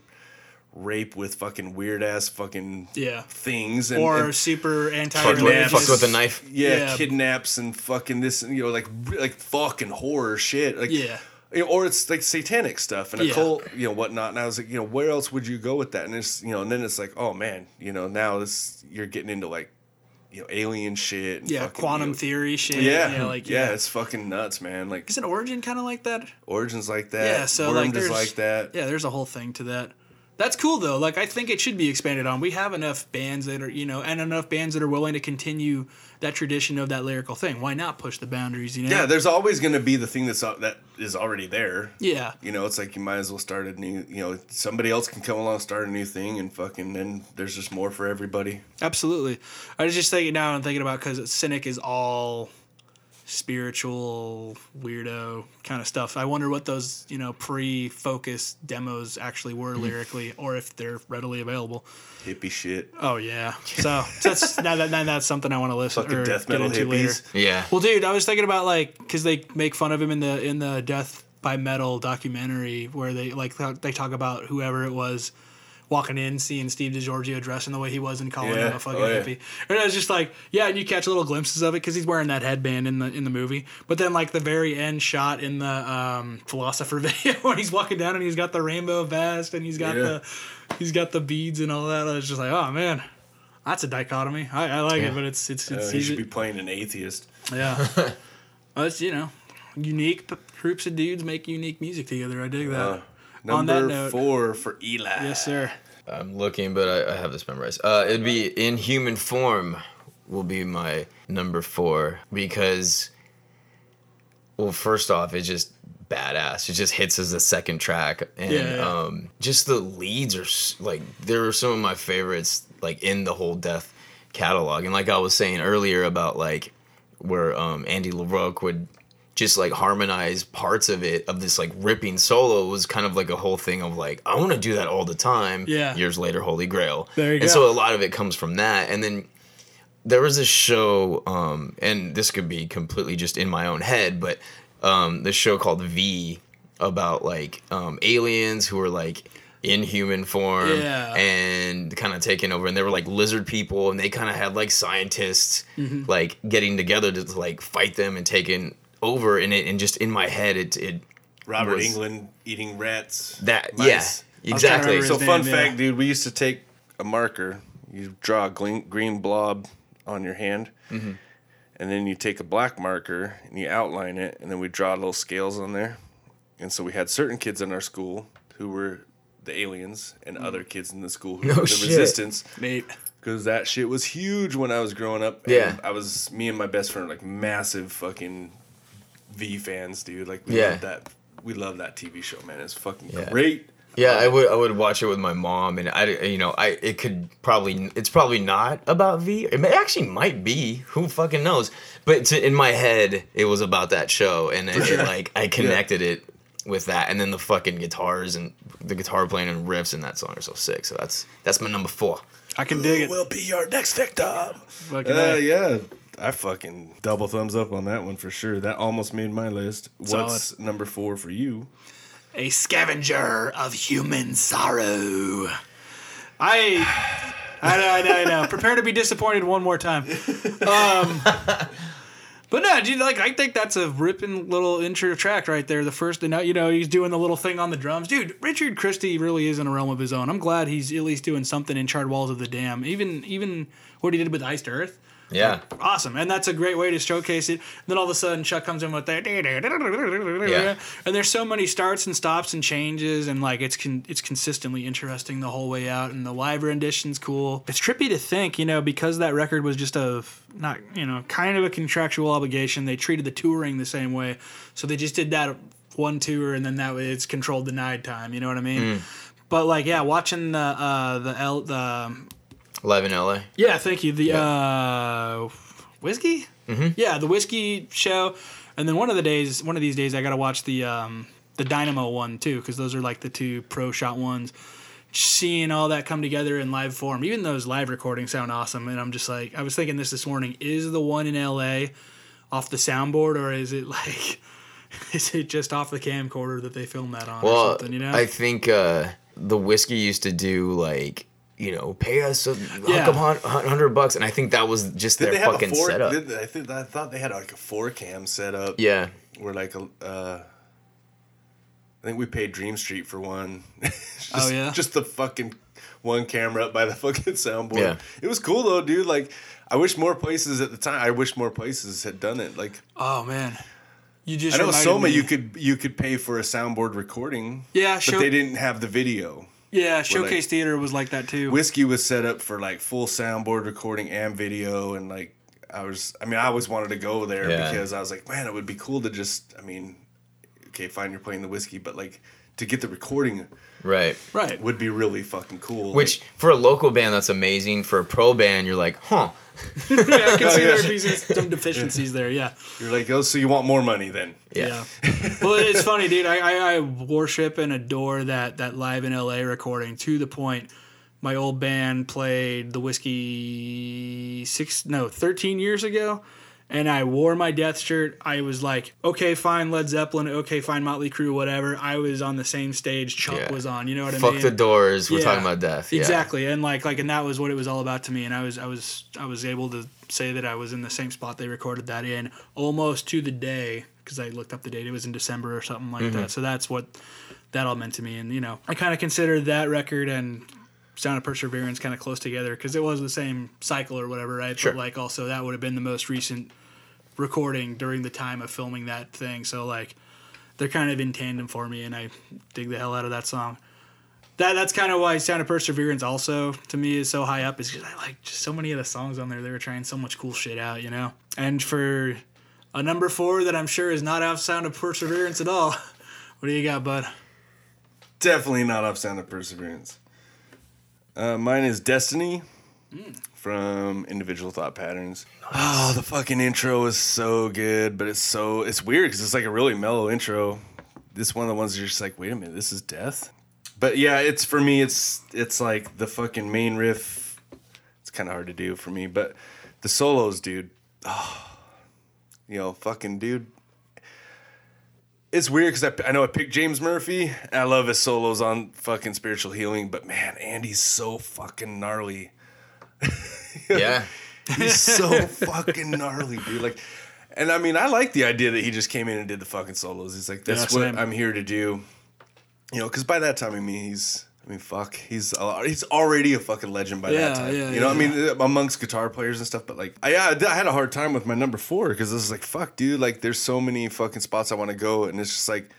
rape with fucking weird ass fucking Yeah. things and, or and super Fucked with, anti-religious fucked with a knife. yeah, Yeah. kidnaps and fucking this, you know, like like fucking horror shit. Like, Yeah. You know, or it's like satanic stuff and Yeah. occult, you know, whatnot. And I was like, you know, where else would you go with that? And it's, you know, and then it's like, oh man, you know, now this you're getting into like, you know, alien shit. And yeah fucking, quantum you know- theory shit Yeah, yeah like yeah, yeah, it's fucking nuts, man. Like is an origin kind of like that origins like that. yeah so Wormed like there's like that. yeah there's a whole thing to that that's cool though like i think it should be expanded on we have enough bands that are you know and enough bands that are willing to continue that tradition of that lyrical thing why not push the boundaries you know Yeah, there's always going to be the thing that's uh, that is already there. yeah You know, it's like you might as well start a new. You know, somebody else can come along, start a new thing, and fucking then there's just more for everybody. Absolutely. I was just thinking now I'm thinking about because Cynic is all spiritual weirdo kind of stuff. I wonder what those you know pre-focus demos actually were hmm. lyrically, or if they're readily available. Hippie shit. Oh yeah. So that's now that now that's something I want to listen Fucking or death get metal into later. hippies. Yeah. Well, dude, I was thinking about like because they make fun of him in the in the Death by Metal documentary where they like they talk about whoever it was walking in, seeing Steve DiGiorgio dressing the way he was and calling him a fucking Oh, yeah. hippie. And I was just like, yeah, and you catch little glimpses of it because he's wearing that headband in the in the movie. But then like the very end shot in the um, Philosopher video when he's walking down and he's got the rainbow vest and he's got Yeah. the he's got the beads and all that. I was just like, oh man. That's a dichotomy. I, I like Yeah. it, but it's it's, Uh, he should be playing an atheist. yeah. well, it's, you know, unique p- groups of dudes make unique music together. I dig that. Uh, On number that note- four for Eli. yes, sir. I'm looking, but I, I have this memorized. Uh, it'd be in human form will be my number four because, well, first off, it's just badass. It just hits as the second track, and Yeah, yeah. um, just the leads are like there are some of my favorites, like in the whole Death catalog. And like I was saying earlier about like where um, Andy LaRocque would just like harmonize parts of it of this like ripping solo was kind of like a whole thing of like I want to do that all the time. Yeah. Years later, Holy Grail. There you and go. so a lot of it comes from that, and then there was this show, um, and this could be completely just in my own head, but um, this show called V about like um, aliens who were like in human form Yeah. and kind of taking over, and they were like lizard people, and they kind of had like scientists Mm-hmm. like getting together to like fight them and taking over, in it and just in my head it it Robert was- Englund eating rats. that Mice. yeah I was trying to exactly remember So fun name, fact, yeah. dude, we used to take a marker, you draw a green, green blob on your hand, Mm-hmm. and then you take a black marker and you outline it, and then we draw little scales on there. And so we had certain kids in our school who were the aliens, and other kids in the school who No were the shit. resistance. Mate. Because that shit was huge when I was growing up. and Yeah. I was, me and my best friend, were, like massive fucking V fans, dude. Like, we Yeah. love that. We love that TV show, man. It's fucking Yeah. great. Yeah, I would I would watch it with my mom, and I you know I it could probably it's probably not about V. It may, actually might be. Who fucking knows? But to, in my head, it was about that show, and it, it, like I connected it with that, and then the fucking guitars and the guitar playing and riffs in that song are so sick. So that's that's my number four. I can dig it. will be your next victim. Fucking Uh, yeah, I fucking double thumbs up on that one for sure. That almost made my list. What's Solid. number four for you? a scavenger of human sorrow. I, I know, I know, I know. Prepare to be disappointed one more time. Um, but no, dude, like I think that's a ripping little intro track right there. The first, and now you know he's doing the little thing on the drums, dude. Richard Christy really is in a realm of his own. I'm glad he's at least doing something in Charred Walls of the Damned. Even even what he did with Iced Earth Yeah, awesome. And that's a great way to showcase it. And then all of a sudden chuck comes in with that Yeah. and there's so many starts and stops and changes and like it's con- it's consistently interesting the whole way out and the live rendition's cool. It's trippy to think you know because that record was just a not you know kind of a contractual obligation they treated the touring the same way. So they just did that one tour and then that way it's Control Denied time you know what i mean? But like yeah watching the uh the L, the live in LA. yeah, thank you. The uh, whiskey. Mm-hmm. Yeah, the whiskey show, and then one of the days, one of these days, I gotta watch the um, the Dynamo one too, because those are like the two pro shot ones. Seeing all that come together in live form, even those live recordings sound awesome, and I'm just like, I was thinking this this morning: is the one in L.A. off the soundboard, or is it like, is it just off the camcorder that they filmed that on, or Well, something? You know? I think uh, the whiskey used to do like you know pay us a Yeah. couple hun- hundred bucks, and I think that was just Did their they have fucking a four? setup. Did, I think I thought they had like a four cam setup. yeah, Where like a, uh, I think we paid Dream Street for one. Just- Oh, yeah? just the fucking one camera up by the fucking soundboard. Yeah. it was cool though, dude. Like, I wish more places at the time. I wish more places had done it. Like, oh man, you just I know Soma, me- you could you could pay for a soundboard recording. Yeah, but they didn't have the video. Yeah, like- Showcase Theater was like that too. Whiskey was set up for like full soundboard recording and video, and like I was, I mean, I always wanted to go there Yeah. because I was like, man, it would be cool to just, I mean, okay, fine, you're playing the whiskey, but like to get the recording right. right. would be really fucking cool. Which for a local band that's amazing. For a pro band, you're like, huh? yeah, I can oh, see yeah. there being some deficiencies there. Yeah. You're like, oh, so you want more money then? Yeah. well, it's funny, dude. I, I, I worship and adore that that live in LA recording to the point. My old band played the whiskey six no thirteen years ago, and I wore my death shirt. I was like, okay, fine, Led Zeppelin. Okay, fine, Motley Crue, whatever. I was on the same stage Chuck Yeah. was on. You know what I mean? Fuck the doors. We're Yeah. talking about death. Yeah. Exactly, and like like and that was what it was all about to me. And I was I was I was able to say that I was in the same spot they recorded that in almost to the day because I looked up the date. It was in December or something like Mm-hmm. that. So that's what that all meant to me. And you know, I kind of considered that record and Sound of Perseverance kind of close together because it was the same cycle or whatever, right? Sure. But like also that would have been the most recent recording during the time of filming that thing. So like they're kind of in tandem for me, and I dig the hell out of that song. That that's kind of why Sound of Perseverance also to me is so high up is because I like just so many of the songs on there. They were trying so much cool shit out, you know. And for a number four that I'm sure is not off Sound of Perseverance at all. What do you got, bud? Definitely not off Sound of Perseverance. Uh, mine is Destiny from Individual Thought Patterns. Oh, the fucking intro is so good, but it's so it's weird because it's like a really mellow intro. This one of the ones you're just like, wait a minute, this is death. But yeah, it's for me. It's it's like the fucking main riff. It's kind of hard to do for me, but the solos, dude. Oh, you know, fucking dude it's weird because I, I know I picked James Murphy. I love his solos on fucking spiritual healing, but man, Andy's so fucking gnarly. Yeah. He's so fucking gnarly, dude. Like, and I mean, I like the idea that he just came in and did the fucking solos. He's like, that's Yeah, what same. I'm here to do. You know, because by that time, I mean, he's, I mean, fuck, he's a- he's already a fucking legend by Yeah, that time. yeah, you know, what I yeah. mean, amongst guitar players and stuff. But like, I, yeah, I I had a hard time with my number four because this is like, fuck, dude. Like, there's so many fucking spots I want to go, and it's just like.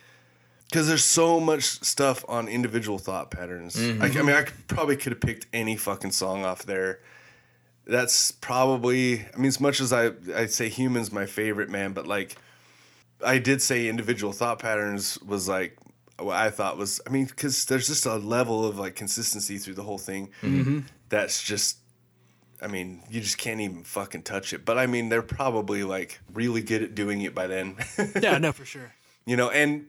Because there's so much stuff on individual thought patterns. Mm-hmm. Like, I mean, I could, probably could have picked any fucking song off there that's probably I mean as much as I I'd say humans my favorite man, but like I did say individual thought patterns was like what I thought was, I mean, because there's just a level of like consistency through the whole thing Mm-hmm. that's just, I mean, you just can't even fucking touch it. But I mean, they're probably like really good at doing it by then, Yeah, no, for sure. you know. And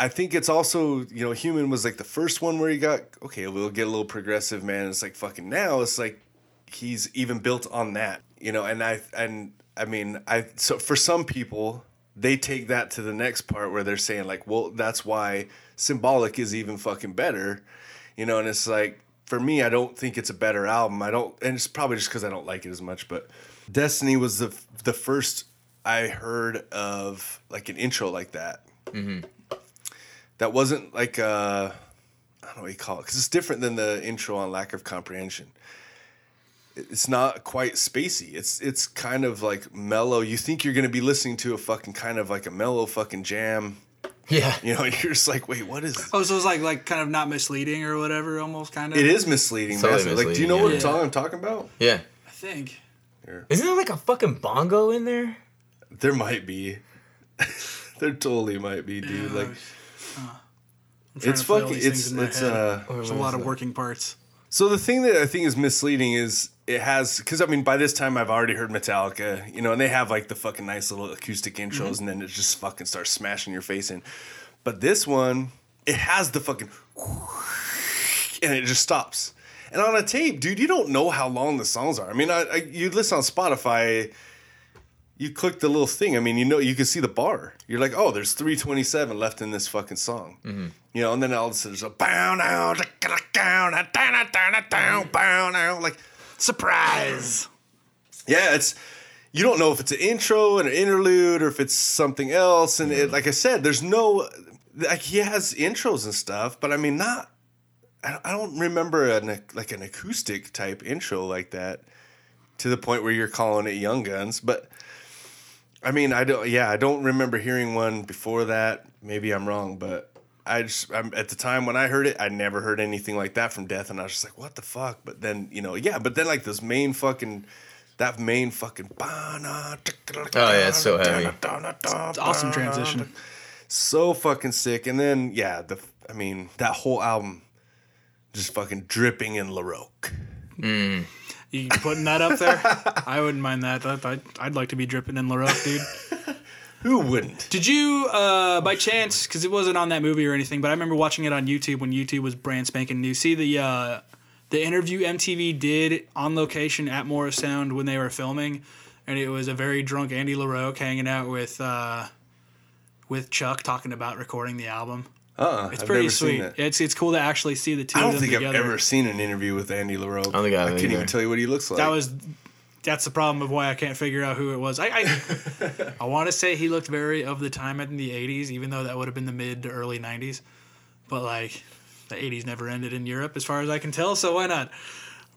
I think it's also, you know, Human was like the first one where he got okay, we'll get a little progressive, man. It's like fucking now, it's like he's even built on that, you know. And I and I mean, I so for some people they take that to the next part where they're saying like, well, that's why symbolic is even fucking better, you know. And it's like for me, I don't think it's a better album. I don't, and it's probably just because I don't like it as much. But Destiny was the the first I heard of like an intro like that. Mm-hmm. That wasn't like uh, I don't know what you call it because it's different than the intro on Lack of Comprehension. It's not quite spacey. It's it's kind of like mellow. You think you're gonna be listening to a fucking kind of like a mellow fucking jam. Yeah. You know, you're just like, wait, what is this? Oh, so it's like like kind of not misleading or whatever, almost kind of. It is misleading, Totally massive. Like, do you misleading, know what yeah. song I'm talking about? Yeah. I think. Isn't there like a fucking bongo in there? There might be. there totally might be, dude. Yeah, like, I'm it's to play all fucking. It's it's head. uh. There's a lot of working parts. So the thing that I think is misleading is it has because I mean by this time I've already heard Metallica, you know, and they have like the fucking nice little acoustic intros, and then it just fucking starts smashing your face in. But this one, it has the fucking, and it just stops. And on a tape, dude, you don't know how long the songs are. I mean, I, I you listen on Spotify. You click the little thing. I mean, you know, you can see the bar. You're like, oh, there's 327 left in this fucking song. You know, and then all of a sudden there's a bow now, down, down, down, down, bow now, like surprise. Yeah, it's you don't know if it's an intro and an interlude or if it's something else. And it, like I said, there's no like he has intros and stuff, but I mean, not. I don't- I don't remember an like an acoustic type intro like that to the point where you're calling it Young Guns, but. I mean, I don't. Yeah, I don't remember hearing one before that. Maybe I'm wrong, but I just I'm, at the time when I heard it, I never heard anything like that from Death, and I was just like, "What the fuck?" But then you know, yeah. But then like this main fucking, that main fucking. Oh yeah, it's so heavy. It's awesome transition. So fucking sick, and then yeah, the I mean that whole album, just fucking dripping in LaRocque. Mm. You putting that up there? I wouldn't mind that. I'd, I'd like to be dripping in LaRocque, dude. Who wouldn't? Did you, uh, by chance, because it wasn't on that movie or anything, but I remember watching it on YouTube when YouTube was brand spanking new. See the uh, the interview MTV did on location at Morrisound when they were filming, and it was a very drunk Andy LaRocque hanging out with uh, with Chuck talking about recording the album. Uh, It's I've pretty never seen sweet. It's it's cool to actually see the two I of don't them think together. I've ever seen an interview with Andy LaRocque. I don't think I have can't even tell you what he looks like. that was that's the problem of why I can't figure out who it was. I I, I want to say he looked very of the time in the '80s, even though that would have been the mid to early '90s. But like, the '80s never ended in Europe, as far as I can tell. So why not?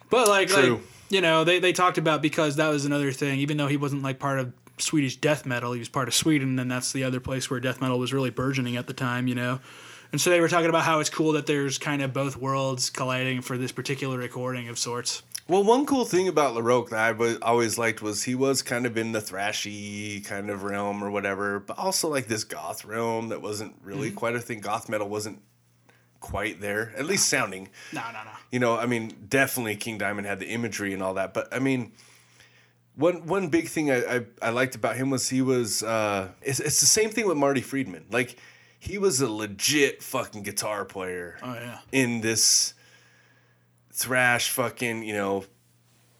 But like, True. like you know, they they talked about because that was another thing. Even though he wasn't like part of Swedish death metal, he was part of Sweden, and that's the other place where death metal was really burgeoning at the time. You know. And so they were talking about how it's cool that there's kind of both worlds colliding for this particular recording of sorts. Well, one cool thing about LaRocque that I wa- always liked was he was kind of in the thrashy kind of realm or whatever, but also like this goth realm that wasn't really Mm-hmm. quite a thing. Goth metal wasn't quite there, at least sounding. No, no, no. You know, I mean, definitely King Diamond had the imagery and all that, but I mean, one one big thing I, I, I liked about him was he was uh, it's, it's the same thing with Marty Friedman. Like he was a legit fucking guitar player Oh yeah. in this thrash fucking, you know,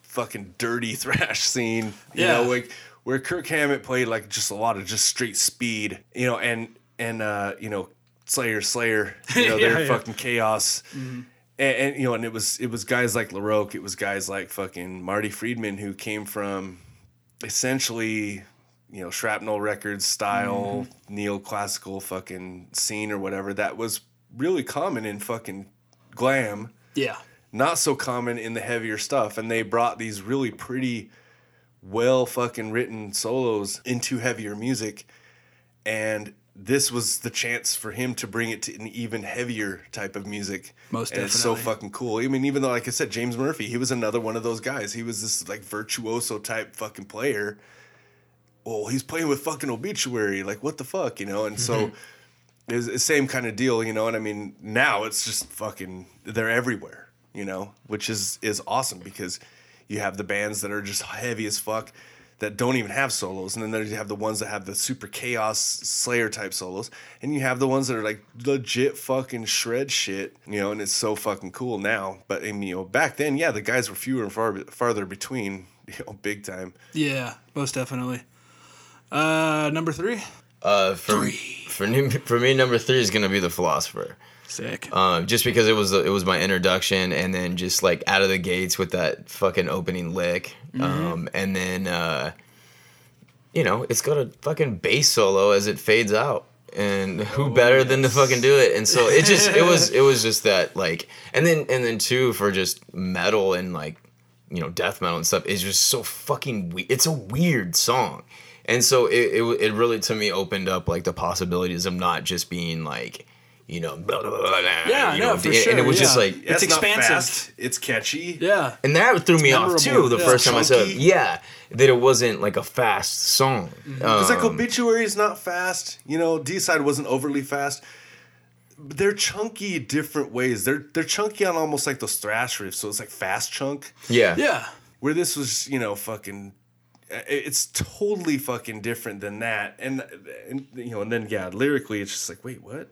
fucking dirty thrash scene. You Yeah. know, like where Kirk Hammett played like just a lot of just straight speed, you know, and and uh, you know, Slayer, Slayer, you know, Yeah, they're yeah. fucking chaos. And, and you know, and it was it was guys like LaRocque, it was guys like fucking Marty Friedman who came from essentially you know shrapnel records style mm-hmm. neoclassical fucking scene or whatever that was really common in fucking glam. Yeah. not so common in the heavier stuff and they brought these really pretty well fucking written solos into heavier music and this was the chance for him to bring it to an even heavier type of music. Most and it's so fucking cool. I mean even though like i said james murphy he was another one of those guys. He was this like virtuoso type fucking player well he's playing with fucking obituary like what the fuck you know and so mm-hmm. it's the same kind of deal, you know. And I mean, now it's just fucking they're everywhere, you know, which is is awesome because you have the bands that are just heavy as fuck that don't even have solos, and then there you have the ones that have the super chaos Slayer type solos, and you have the ones that are like legit fucking shred shit, you know. And it's so fucking cool now. But I mean, you know, back then, yeah, the guys were fewer and far farther between, you know, big time. Yeah, most definitely. Uh, number three. Uh, for for me, for me, number three is gonna be the philosopher. Sick. Um, just because it was it was my introduction, and then just like out of the gates with that fucking opening lick, um, and then uh, you know it's got a fucking bass solo as it fades out, and who better than to fucking do it? And so it just it was it was just that like, and then and then too for just metal and like you know death metal and stuff is just so fucking weird. It's a weird song, and so it, it it really to me opened up like the possibilities of not just being like you know blah, blah, blah, blah, Yeah, you no, know, for and, sure, and it was just like It's not expansive. fast, It's catchy. yeah. and that threw me off too the yeah. first time I saw it. Yeah, that it wasn't like a fast song. It's like Um, obituary is not fast. You know, Deicide wasn't overly fast. But they're chunky different ways. They're they're chunky on almost like those thrash riffs, so it's like fast chunk. yeah, Yeah. Where this was, you know, fucking. It's totally fucking different than that, and, and you know, and then yeah, lyrically, it's just like, wait, what?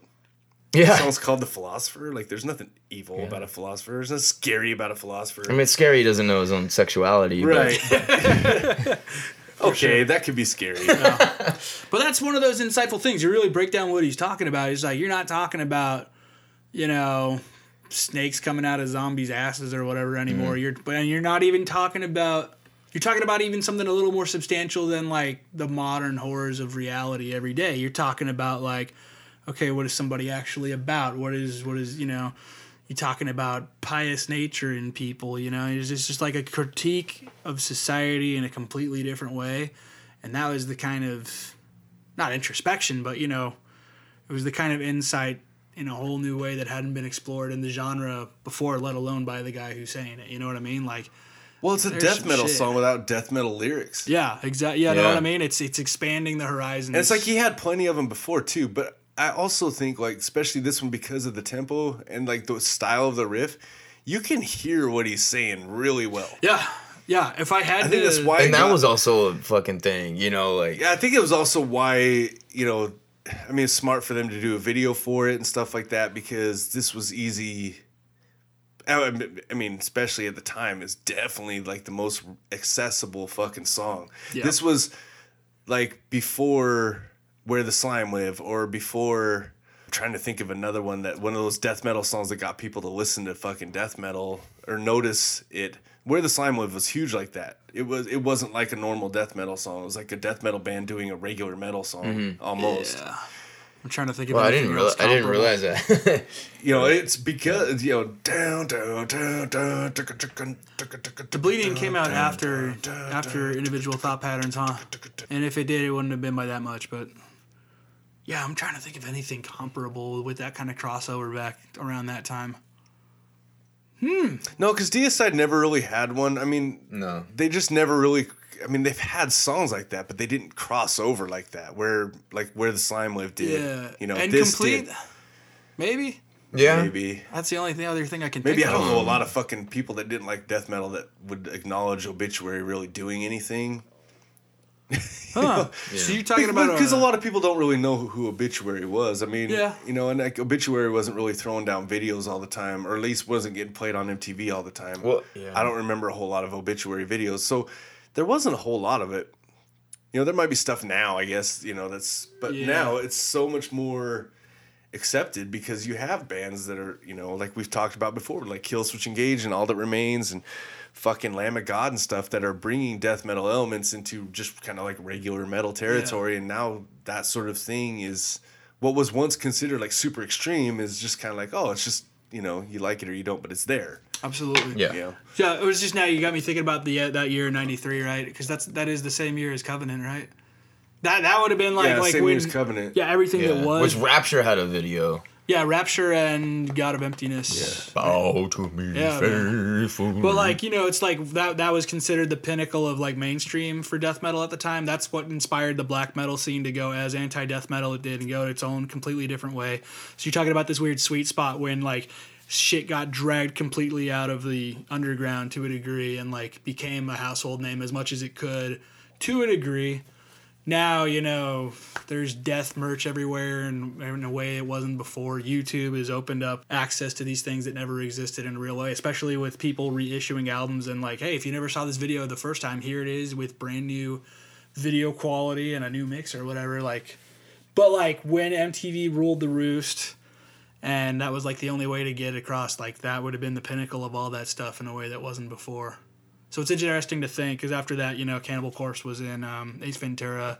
The yeah. song's called the philosopher. Like, there's nothing evil about a philosopher. There's nothing scary about a philosopher. I mean, it's scary. He doesn't know his own sexuality. but- right. okay, that could be scary. But that's one of those insightful things. You really break down what he's talking about. He's like, you're not talking about, you know, snakes coming out of zombies' asses or whatever anymore. Mm-hmm. You're, but and you're not even talking about. You're talking about even something a little more substantial than like the modern horrors of reality every day. You're talking about like, okay, what is somebody actually about? What is what is you know? You're talking about pious nature in people. You know, it's just, like a critique of society in a completely different way, and that was the kind of not introspection, but you know, it was the kind of insight in a whole new way that hadn't been explored in the genre before, let alone by the guy who's saying it. You know what I mean? Like, Well, it's a There's death metal shit. song without death metal lyrics. yeah, exactly. Yeah, know what I mean? It's it's expanding the horizon. It's like he had plenty of them before too, but I also think like especially this one because of the tempo and like the style of the riff, you can hear what he's saying really well. yeah, yeah. If I had I think to, that's why. And that got- was also a fucking thing, you know, like Yeah, I think it was also why you know, I mean, it's smart for them to do a video for it and stuff like that because this was easy. I I mean, especially at the time, is definitely like the most accessible fucking song. Yeah. This was like before Where the Slime Live or before. I'm trying to think of another one that one of those death metal songs that got people to listen to fucking death metal or notice it. Where the Slime Live was huge like that. It was it wasn't like a normal death metal song. It was like a death metal band doing a regular metal song mm-hmm. almost. yeah. I'm trying to think of. well, I didn't realize I didn't realize that. You know, it's because you know down down down down. The bleeding came out after after individual thought patterns, huh? And if it did, it wouldn't have been by that much. But yeah, I'm trying to think of anything comparable with that kind of crossover back around that time. Hmm. No, because Deicide never really had one. I mean, no. they just never really. I mean, they've had songs like that, but they didn't cross over like that. Where like where the slime live did. Yeah, You know, and this complete. did. Maybe Yeah. Maybe. that's the only thing, other thing I can. Maybe think I don't of. know a lot of fucking people that didn't like death metal that would acknowledge obituary really doing anything. Huh. So you're talking about because uh, a lot of people don't really know who, who obituary was. I mean, Yeah. you know, and like obituary wasn't really throwing down videos all the time, or at least wasn't getting played on MTV all the time. Well, yeah. I don't remember a whole lot of obituary videos, so there wasn't a whole lot of it. You know, there might be stuff now, I guess. You know, that's but Yeah. now it's so much more accepted because you have bands that are, you know, like we've talked about before, like Killswitch Engage and All That Remains and fucking Lamb of God and stuff that are bringing death metal elements into just kind of like regular metal territory. And now that sort of thing is what was once considered like super extreme is just kind of like, oh, it's just, you know, you like it or you don't, but it's there. absolutely. Yeah. You know? Yeah, it was just now you got me thinking about the uh, that year '93, right? Because that's that is the same year as Covenant, right? That that would have been like yeah, like same when year's Covenant. yeah everything Yeah. that was Which Rapture had a video. Yeah, Rapture and God of Emptiness. Bow to me, Yeah, faithful. But like you know, it's like that. That was considered the pinnacle of like mainstream for death metal at the time. That's what inspired the black metal scene to go as anti death metal. It did and go its own completely different way. So you're talking about this weird sweet spot when like shit got dragged completely out of the underground to a degree and like became a household name as much as it could to a degree. Now you know there's death merch everywhere, and in a way it wasn't before. YouTube has opened up access to these things that never existed in real life especially with people reissuing albums and like, hey, if you never saw this video the first time, here it is with brand new video quality and a new mix or whatever. Like, but like when MTV ruled the roost, and that was like the only way to get across, like that would have been the pinnacle of all that stuff in a way that wasn't before. So it's interesting to think because after that, you know, Cannibal Corpse was in um, Ace Ventura.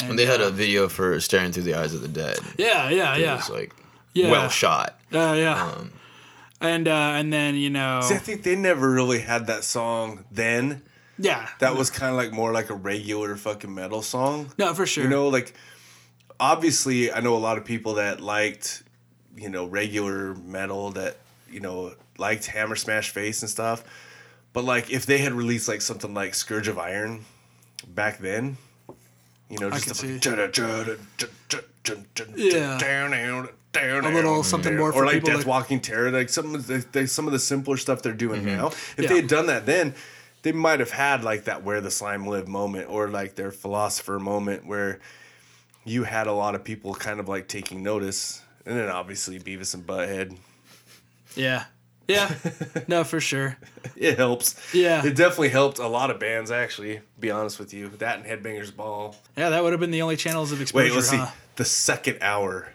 And, And they had uh, a video for Staring Through the Eyes of the Dead. yeah, yeah, It yeah, was like Yeah. well shot. uh, yeah. Um, and uh, and then you know, See, I think they never really had that song then. yeah, That was kind of like more like a regular fucking metal song. no for sure. You know, like obviously, I know a lot of people that liked, you know, regular metal that you know liked Hammer Smash Face and stuff. But like, if they had released like something like Scourge of Iron back then, you know, just can the see. yeah, Yeah. a little something more for or like people Death that- Walking Terror, like some of the, the some of the simpler stuff they're doing now. If Yeah. they had done that then, they might have had like that where the slime live moment or like their philosopher moment where you had a lot of people kind of like taking notice, and then obviously Beavis and Butthead. yeah, yeah, no for sure. It helps. Yeah. it definitely helped a lot of bands. Actually, be honest with you, that and Headbangers Ball. Yeah, that would have been the only channels of exposure. Wait, let's see the second hour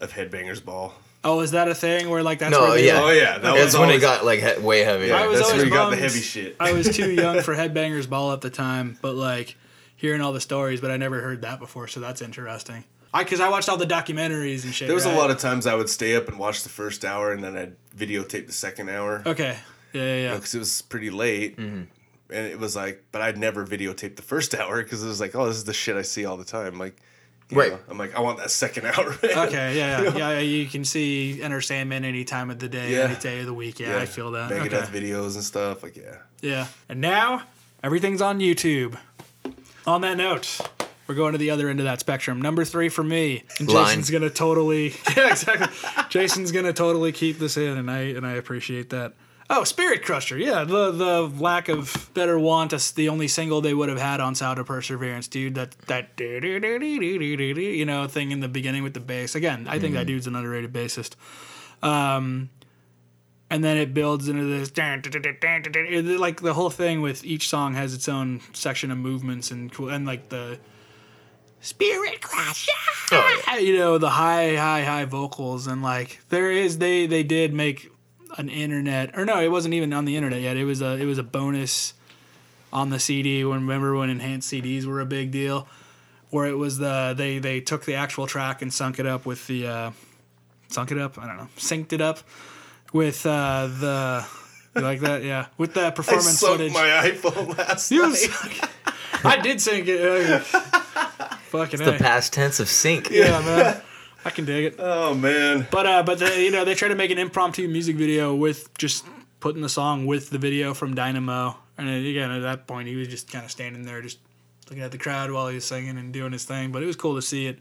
of Headbangers Ball. Oh, is that a thing where like that's no, where they- yeah. Oh, yeah, that That's was when always- it got like he- way heavy. Yeah, I was that's always where you got the bummed. heavy shit. I was too young for Headbangers Ball at the time, but like hearing all the stories, but I never heard that before, so that's interesting. I because I watched all the documentaries and shit. There was right? a lot of times I would stay up and watch the first hour, and then I'd videotape the second hour Okay. Yeah, yeah, yeah. because it was pretty late. Mm-hmm. And it was like, but I'd never videotape the first hour because it was like, oh, this is the shit I see all the time. Like, you Right. know, I'm like, I want that second hour. Okay, yeah, yeah, yeah, yeah. You can see Enter Sandman any time of the day, Yeah. any day of the week. Yeah, I feel that. Megadeth Okay. videos and stuff. Like, yeah. Yeah. And now everything's on YouTube. On that note, we're going to the other end of that spectrum. Number three for me. And Line. Jason's gonna totally Yeah, exactly. Jason's gonna totally keep this in and I and I appreciate that. Oh, Spirit Crusher, yeah, the the lack of better want us the only single they would have had on Sound of Perseverance, dude. That that you know thing in the beginning with the bass. Again, I think that dude's an underrated bassist. Um, and then it builds into this like the whole thing with each song has its own section of movements and cool and like the spirit crusher you know the high high high vocals and like there is they they did make an internet or no it wasn't even on the internet yet. It was a it was a bonus on the cd when remember when enhanced cds were a big deal? Where it was the they they took the actual track and sunk it up with the uh sunk it up? I don't know. Synced it up with uh the you like that? Yeah. With the performance sunk footage. my iPhone last night. was- I did sink it. uh, fucking The A. past tense of sync. Yeah, man. I can dig it. Oh man. But uh, but the, you know they try to make an impromptu music video with just putting the song with the video from Dynamo, and again at that point he was just kind of standing there, just looking at the crowd while he was singing and doing his thing. But it was cool to see it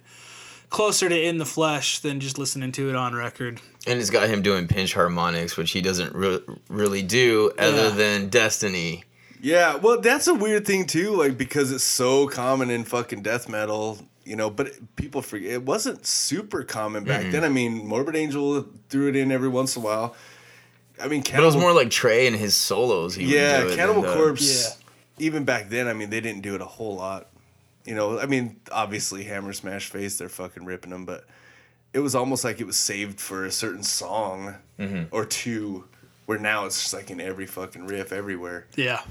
closer to in the flesh than just listening to it on record. And it's got him doing pinch harmonics, which he doesn't re- really do other Yeah. than Destiny. Yeah, well, that's a weird thing too, like because it's so common in fucking death metal, you know. But people forget it wasn't super common back mm-hmm. then. I mean, Morbid Angel threw it in every once in a while. I mean, But it was more like Trey and his solos. He would yeah, do Cannibal than the- uh, Corpse. Even back then, I mean, they didn't do it a whole lot. You know, I mean, obviously Hammer Smash Face, they're fucking ripping them, but it was almost like it was saved for a certain song mm-hmm. or two. Where now it's just like in every fucking riff everywhere. Yeah.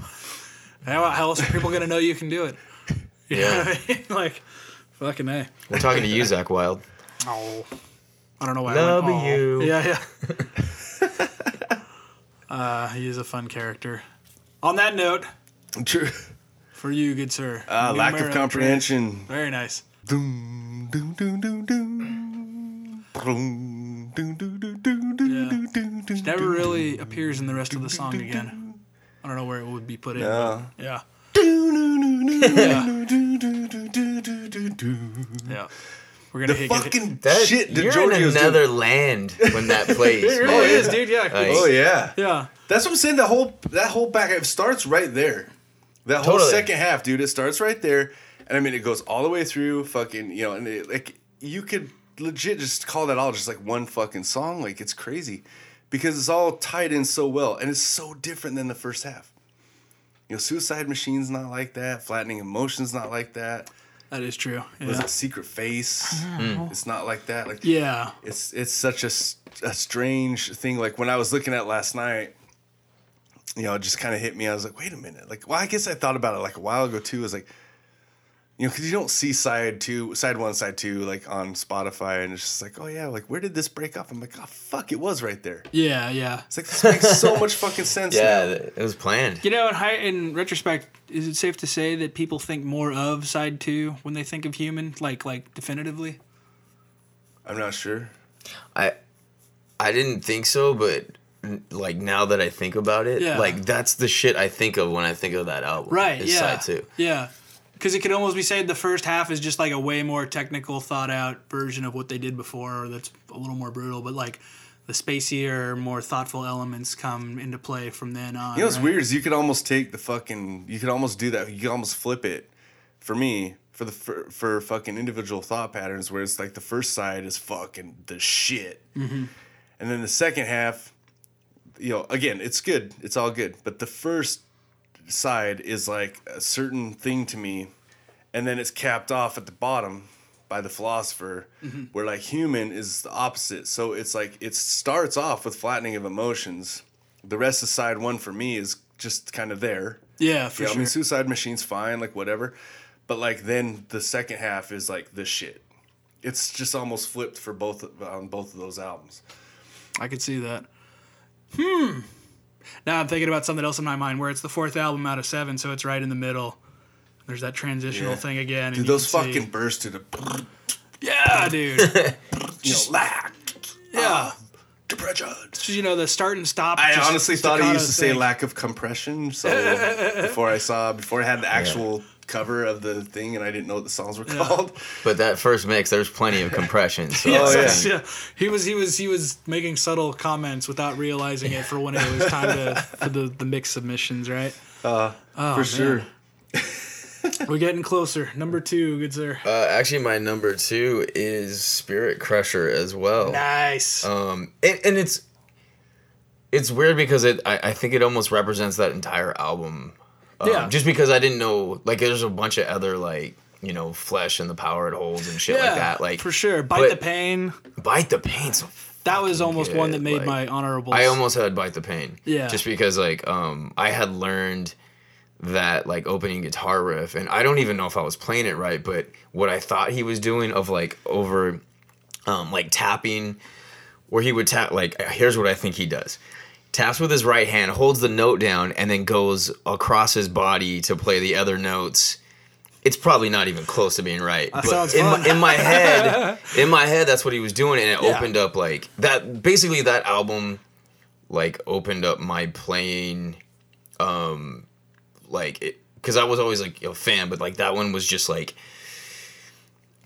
How, how else are people gonna know you can do it? You know Yeah. what I mean? like fucking a. We're talking to you, Zakk Wylde. Oh, I don't know why. Love I went, "Aw." you. Yeah, yeah. uh, he is a fun character. On that note, True. for you, good sir. Uh, lack of Numero comprehension. Very nice. Doom, doom, doom, doom, doom. Boom. do, do, Never do, really appears in the rest of the song again. I don't know where it would be put in. No. Yeah. do, do, do, do, Yeah. do, do, do, do, do, do, do. Yeah. We're gonna The hit fucking That, shit that you're in Giorgio's doing. another land when that plays. It really man. is, dude. Yeah. Like- Oh yeah. Yeah. That's what I'm saying. The whole that whole back half starts right there. That whole Totally. second half, dude, it starts right there, and I mean it goes all the way through. Fucking, you know, and it, like you could legit just call that all just like one fucking song. Like it's crazy because it's all tied in so well, and it's so different than the first half. You know, Suicide Machine's not like that. Flattening Emotions not like that. That is true. Was Yeah. it Secret Face? Mm. It's not like that. Like Yeah. it's it's such a, a strange thing. Like when I was looking at last night, you know, it just kind of hit me. I was like, wait a minute. Like, well, I guess I thought about it like a while ago too. I was like, you know, because you don't see side two, side one, side two, like on Spotify, and it's just like, oh yeah, like where did this break up? I'm like, oh fuck, it was right there. Yeah. Yeah. It's like this makes so much fucking sense. Yeah, now. it was planned. You know, in, high, in retrospect, is it safe to say that people think more of side two when they think of human, like like definitively? I'm not sure. I I didn't think so, but like now that I think about it, Yeah. like that's the shit I think of when I think of that album. Right. is yeah. Side two. Yeah. Because it could almost be said the first half is just like a way more technical, thought out version of what they did before. That's a little more brutal, but like the spacier, more thoughtful elements come into play from then on. You know what's right? weird is you could almost take the fucking you could almost do that. You could almost flip it for me for the for, for fucking individual thought patterns where it's like the first side is fucking the shit, Mm-hmm. and then the second half, you know, again it's good, it's all good, but the first side is like a certain thing to me, and then it's capped off at the bottom by the philosopher Mm-hmm. where like human is the opposite so it's like it starts off with flattening of emotions the rest of side one for me is just kind of there Yeah, for yeah, I sure. mean, Suicide Machine's fine, like whatever. But like then the second half is like the shit. It's just almost flipped for both on both of those albums. I could see that. Hmm. Now I'm thinking about something else in my mind where it's the fourth album out of seven, so it's right in the middle. There's that transitional Yeah. thing again. Dude, you those can see- fucking bursts to the Yeah, dude. you know, lack yeah. Ah, depression. Just, you know, the start and stop. I honestly thought he staccato used to say lack of compression. So before I saw, before I had the actual cover of the thing, and I didn't know what the songs were called. But that first mix, there's plenty of compression. So Oh, yeah. Yeah. He was he was he was making subtle comments without realizing it for when it was time to for the the mix submissions, right? Oh, for sure. We're getting closer. Number two, good sir. Uh, actually, my number two is Spirit Crusher as well. nice. Um, and, and it's it's weird because it I, I think it almost represents that entire album. Um, Yeah. Just because I didn't know, like, there's a bunch of other like you know flesh and the power it holds and shit yeah, like that. Like for sure. Bite the pain. bite the pain. So That was almost good, one that made like, my honorable. I almost had bite the pain. Yeah. Just because like um I had learned that like opening guitar riff and I don't even know if I was playing it right, but what I thought he was doing of like over um like tapping where he would tap like here's what I think he does. Taps with his right hand, holds the note down, and then goes across his body to play the other notes. It's probably not even close to being right. but sounds in my, in my head, in my head, that's what he was doing, and it Yeah. opened up like that. Basically, that album like opened up my playing um like it because i was always like a fan but like that one was just like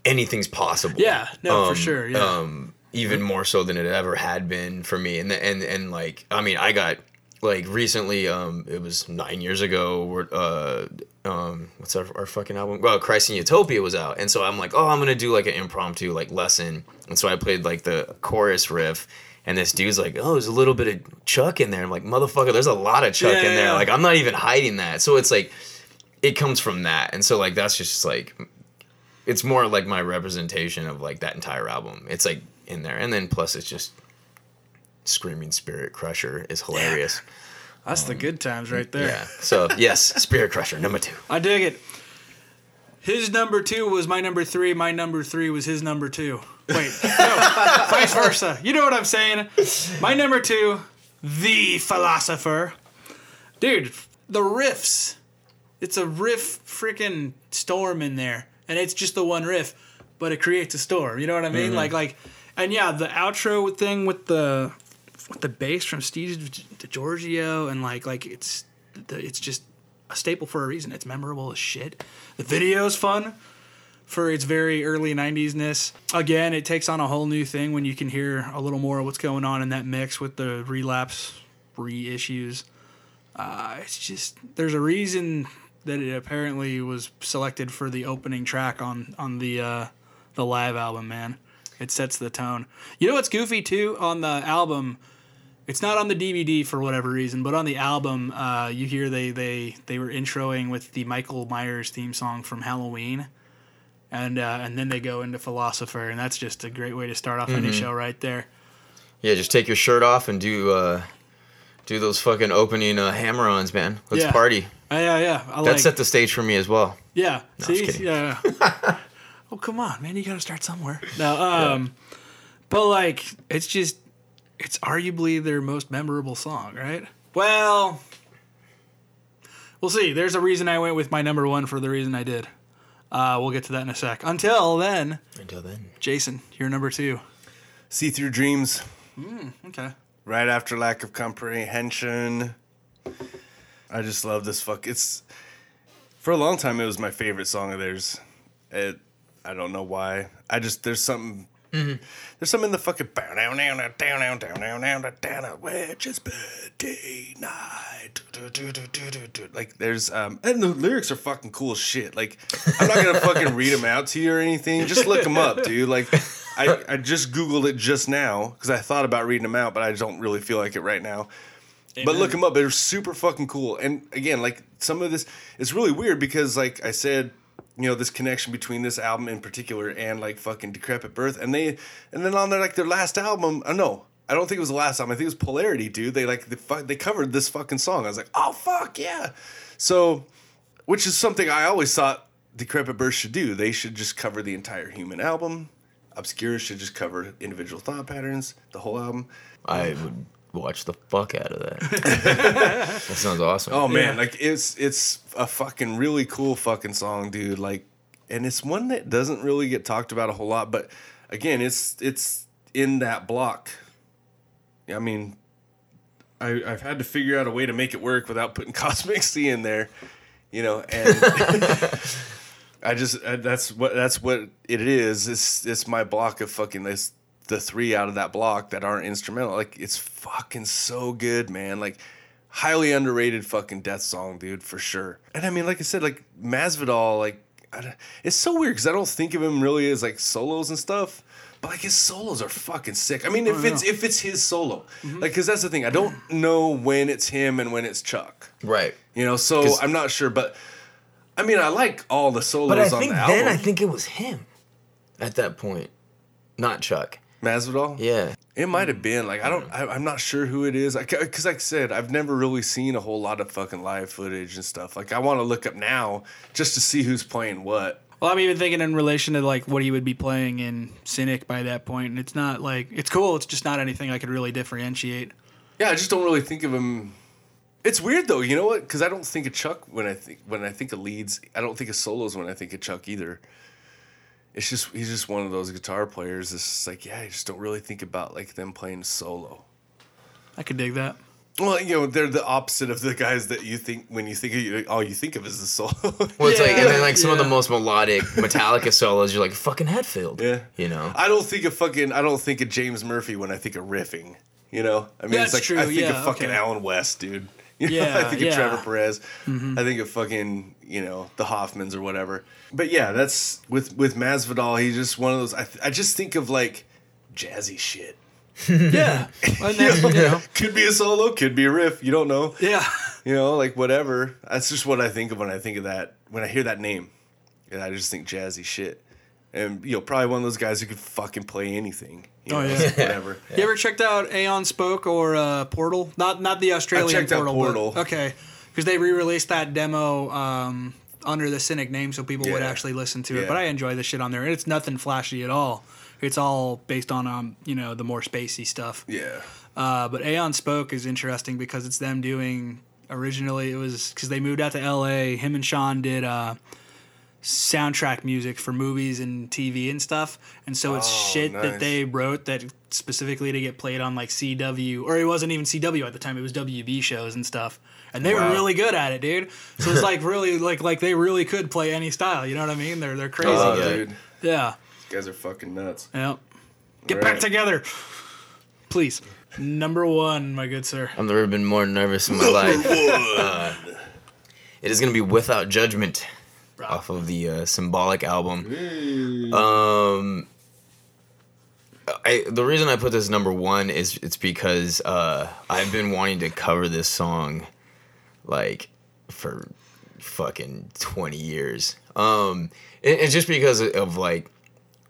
anything's possible Yeah, no, for Um, sure. Yeah. um even more so than it ever had been for me. And and and like i mean i got like recently um it was nine years ago where uh um what's our, our fucking album? Well christ in utopia was out. And so i'm like oh i'm gonna do like an impromptu like lesson. And so i played like the chorus riff. And this dude's like oh there's a little bit of chuck in there. I'm like motherfucker there's a lot of chuck Yeah, in there. yeah. like i'm not even hiding that. So it's like it comes from that. And so like that's just like it's more like my representation of like that entire album. It's like in there, and then plus it's just screaming Spirit Crusher is hilarious. That's the um, good times right there. Yeah. So yes, Spirit Crusher number two. I dig it. His number two was my number three. My number three was his number two. Wait, no, vice versa. You know what I'm saying? My number two, the philosopher. Dude, the riffs. It's a riff freaking storm in there. And it's just the one riff, but it creates a storm. You know what I mean? Mm-hmm. Like like And yeah, the outro thing with the with the bass from Steve DiGiorgio and like like it's it's just a staple for a reason. It's memorable as shit. The video's fun for its very early 90s ness. Again, it takes on a whole new thing when you can hear a little more of what's going on in that mix with the relapse reissues. Uh, it's just there's a reason that it apparently was selected for the opening track on on the uh, the live album. Man, it sets the tone. You know what's goofy too on the album? It's not on the DVD for whatever reason, but on the album, uh, you hear they they they were introing with the Michael Myers theme song from Halloween, and uh, and then they go into Philosopher, and that's just a great way to start off any show right there. Yeah, just take your shirt off and do uh, do those fucking opening uh, hammer-ons, man. Let's Yeah. party. Uh, yeah, yeah, I That like. set the stage for me as well. Yeah. No, See, yeah. oh come on, man! You got to start somewhere. No, um, but like it's just it's arguably their most memorable song, right? Well, we'll see. There's a reason I went with my number one for the reason I did. Uh, we'll get to that in a sec. Until then, Until then. Jason, you're number two. See through dreams. Okay. right after lack of comprehension. I just love this fuck. It's for a long time it was my favorite song of theirs. It I don't know why. I just there's something there's something in the fucking down down down down down down down down down which is birthday night. Like there's um and the lyrics are fucking cool as shit. Like I'm not gonna fucking read them out to you or anything. Just look them up, dude. Like I I just googled it just now because I thought about reading them out, but I don't really feel like it right now. But look them up; they're super fucking cool. And again, like some of this, it's really weird because, like I said, you know, this connection between this album in particular and like fucking Decrepit Birth, and they, and then on their like their last album, uh, no, I don't think it was the last album. I think it was Polarity, dude. They like they, they covered this fucking song. I was like, oh fuck yeah! So, which is something I always thought Decrepit Birth should do. They should just cover the entire Human album. Obscura should just cover individual thought patterns, the whole album. I would watch the fuck out of that. that sounds awesome. Oh man, like it's it's a fucking really cool fucking song, dude. Like, and it's one that doesn't really get talked about a whole lot, but again, it's it's in that block. I mean, I I've had to figure out a way to make it work without putting Cosmic Sea in there, you know, and I just uh, that's what that's what it is. It's it's my block of fucking this the three out of that block that aren't instrumental. Like it's fucking so good, man. Like highly underrated fucking death song, dude, for sure. And I mean, like I said, like Masvidal, like I it's so weird because I don't think of him really as like solos and stuff. But like his solos are fucking sick. I mean, if oh, it's if it's his solo, mm-hmm. like, because that's the thing. I don't know when it's him and when it's Chuck. Right. You know, so I'm not sure. But I mean, I like all the solos But I on think the album. then I think it was him at that point, not Chuck. Masvidal. Yeah. It might have been like I don't. I, I'm not sure who it is. Because like I said, I've never really seen a whole lot of fucking live footage and stuff. Like I want to look up now just to see who's playing what. Well, I'm even thinking in relation to like what he would be playing in Cynic by that point, and it's not like it's cool. It's just not anything I could really differentiate. Yeah, I just don't really think of him. It's weird though. You know what? Because I don't think of Chuck when I think when I think of leads. I don't think of solos when I think of Chuck either. It's just he's just one of those guitar players. It's just like yeah, I just don't really think about like them playing solo. I could dig that. Well, you know, they're the opposite of the guys that you think when you think of you, all you think of is the solo. Well, it's like, and then like some of the most melodic Metallica solos, you're like fucking Hetfield. Yeah. You know. I don't think of fucking. I don't think of James Murphy when I think of riffing. You know, I mean, That's it's like true, I think yeah, of fucking okay. Alan West, dude. You know, Yeah, I think yeah. of Trevor Peres. Mm-hmm. I think of fucking you know the Hoffmans or whatever. But yeah, that's with with Masvidal. He's just one of those. I th- I just think of like jazzy shit. Yeah, that's, you know, Could be a solo, could be a riff. You don't know. yeah. You know, like whatever. That's just what I think of when I think of that. When I hear that name, and I just think jazzy shit. And you know, probably one of those guys who could fucking play anything. You Oh, know, yeah. whatever. You ever checked out Aeon Spoke or uh, Portal? Not not the Australian checked out Portal. Portal. But, okay, because they re-released that demo um, under the Cynic name, so people would actually listen to it. Yeah. But I enjoy the shit on there, and it's nothing flashy at all. It's all based on um, you know the more spacey stuff. Yeah. Uh, but Aeon Spoke is interesting because it's them doing. Originally, it was because they moved out to L.A. Him and Sean did uh, soundtrack music for movies and TV and stuff. And so it's Oh, shit that they wrote that specifically to get played on like CW or it wasn't even CW at the time, it was WB shows and stuff. And they were really good at it, dude. So it's like really like like they really could play any style, you know what I mean? They're they're crazy. Oh, yeah. dude. yeah. These guys are fucking nuts. Yep. Get back together. Please. Number one, my good sir. I've never been more nervous in my life. Uh, it is gonna be Without Judgment off of the uh, Symbolic album. Um, I the reason I put this number one is it's because uh, I've been wanting to cover this song like for fucking twenty years. Um, it- it's just because of like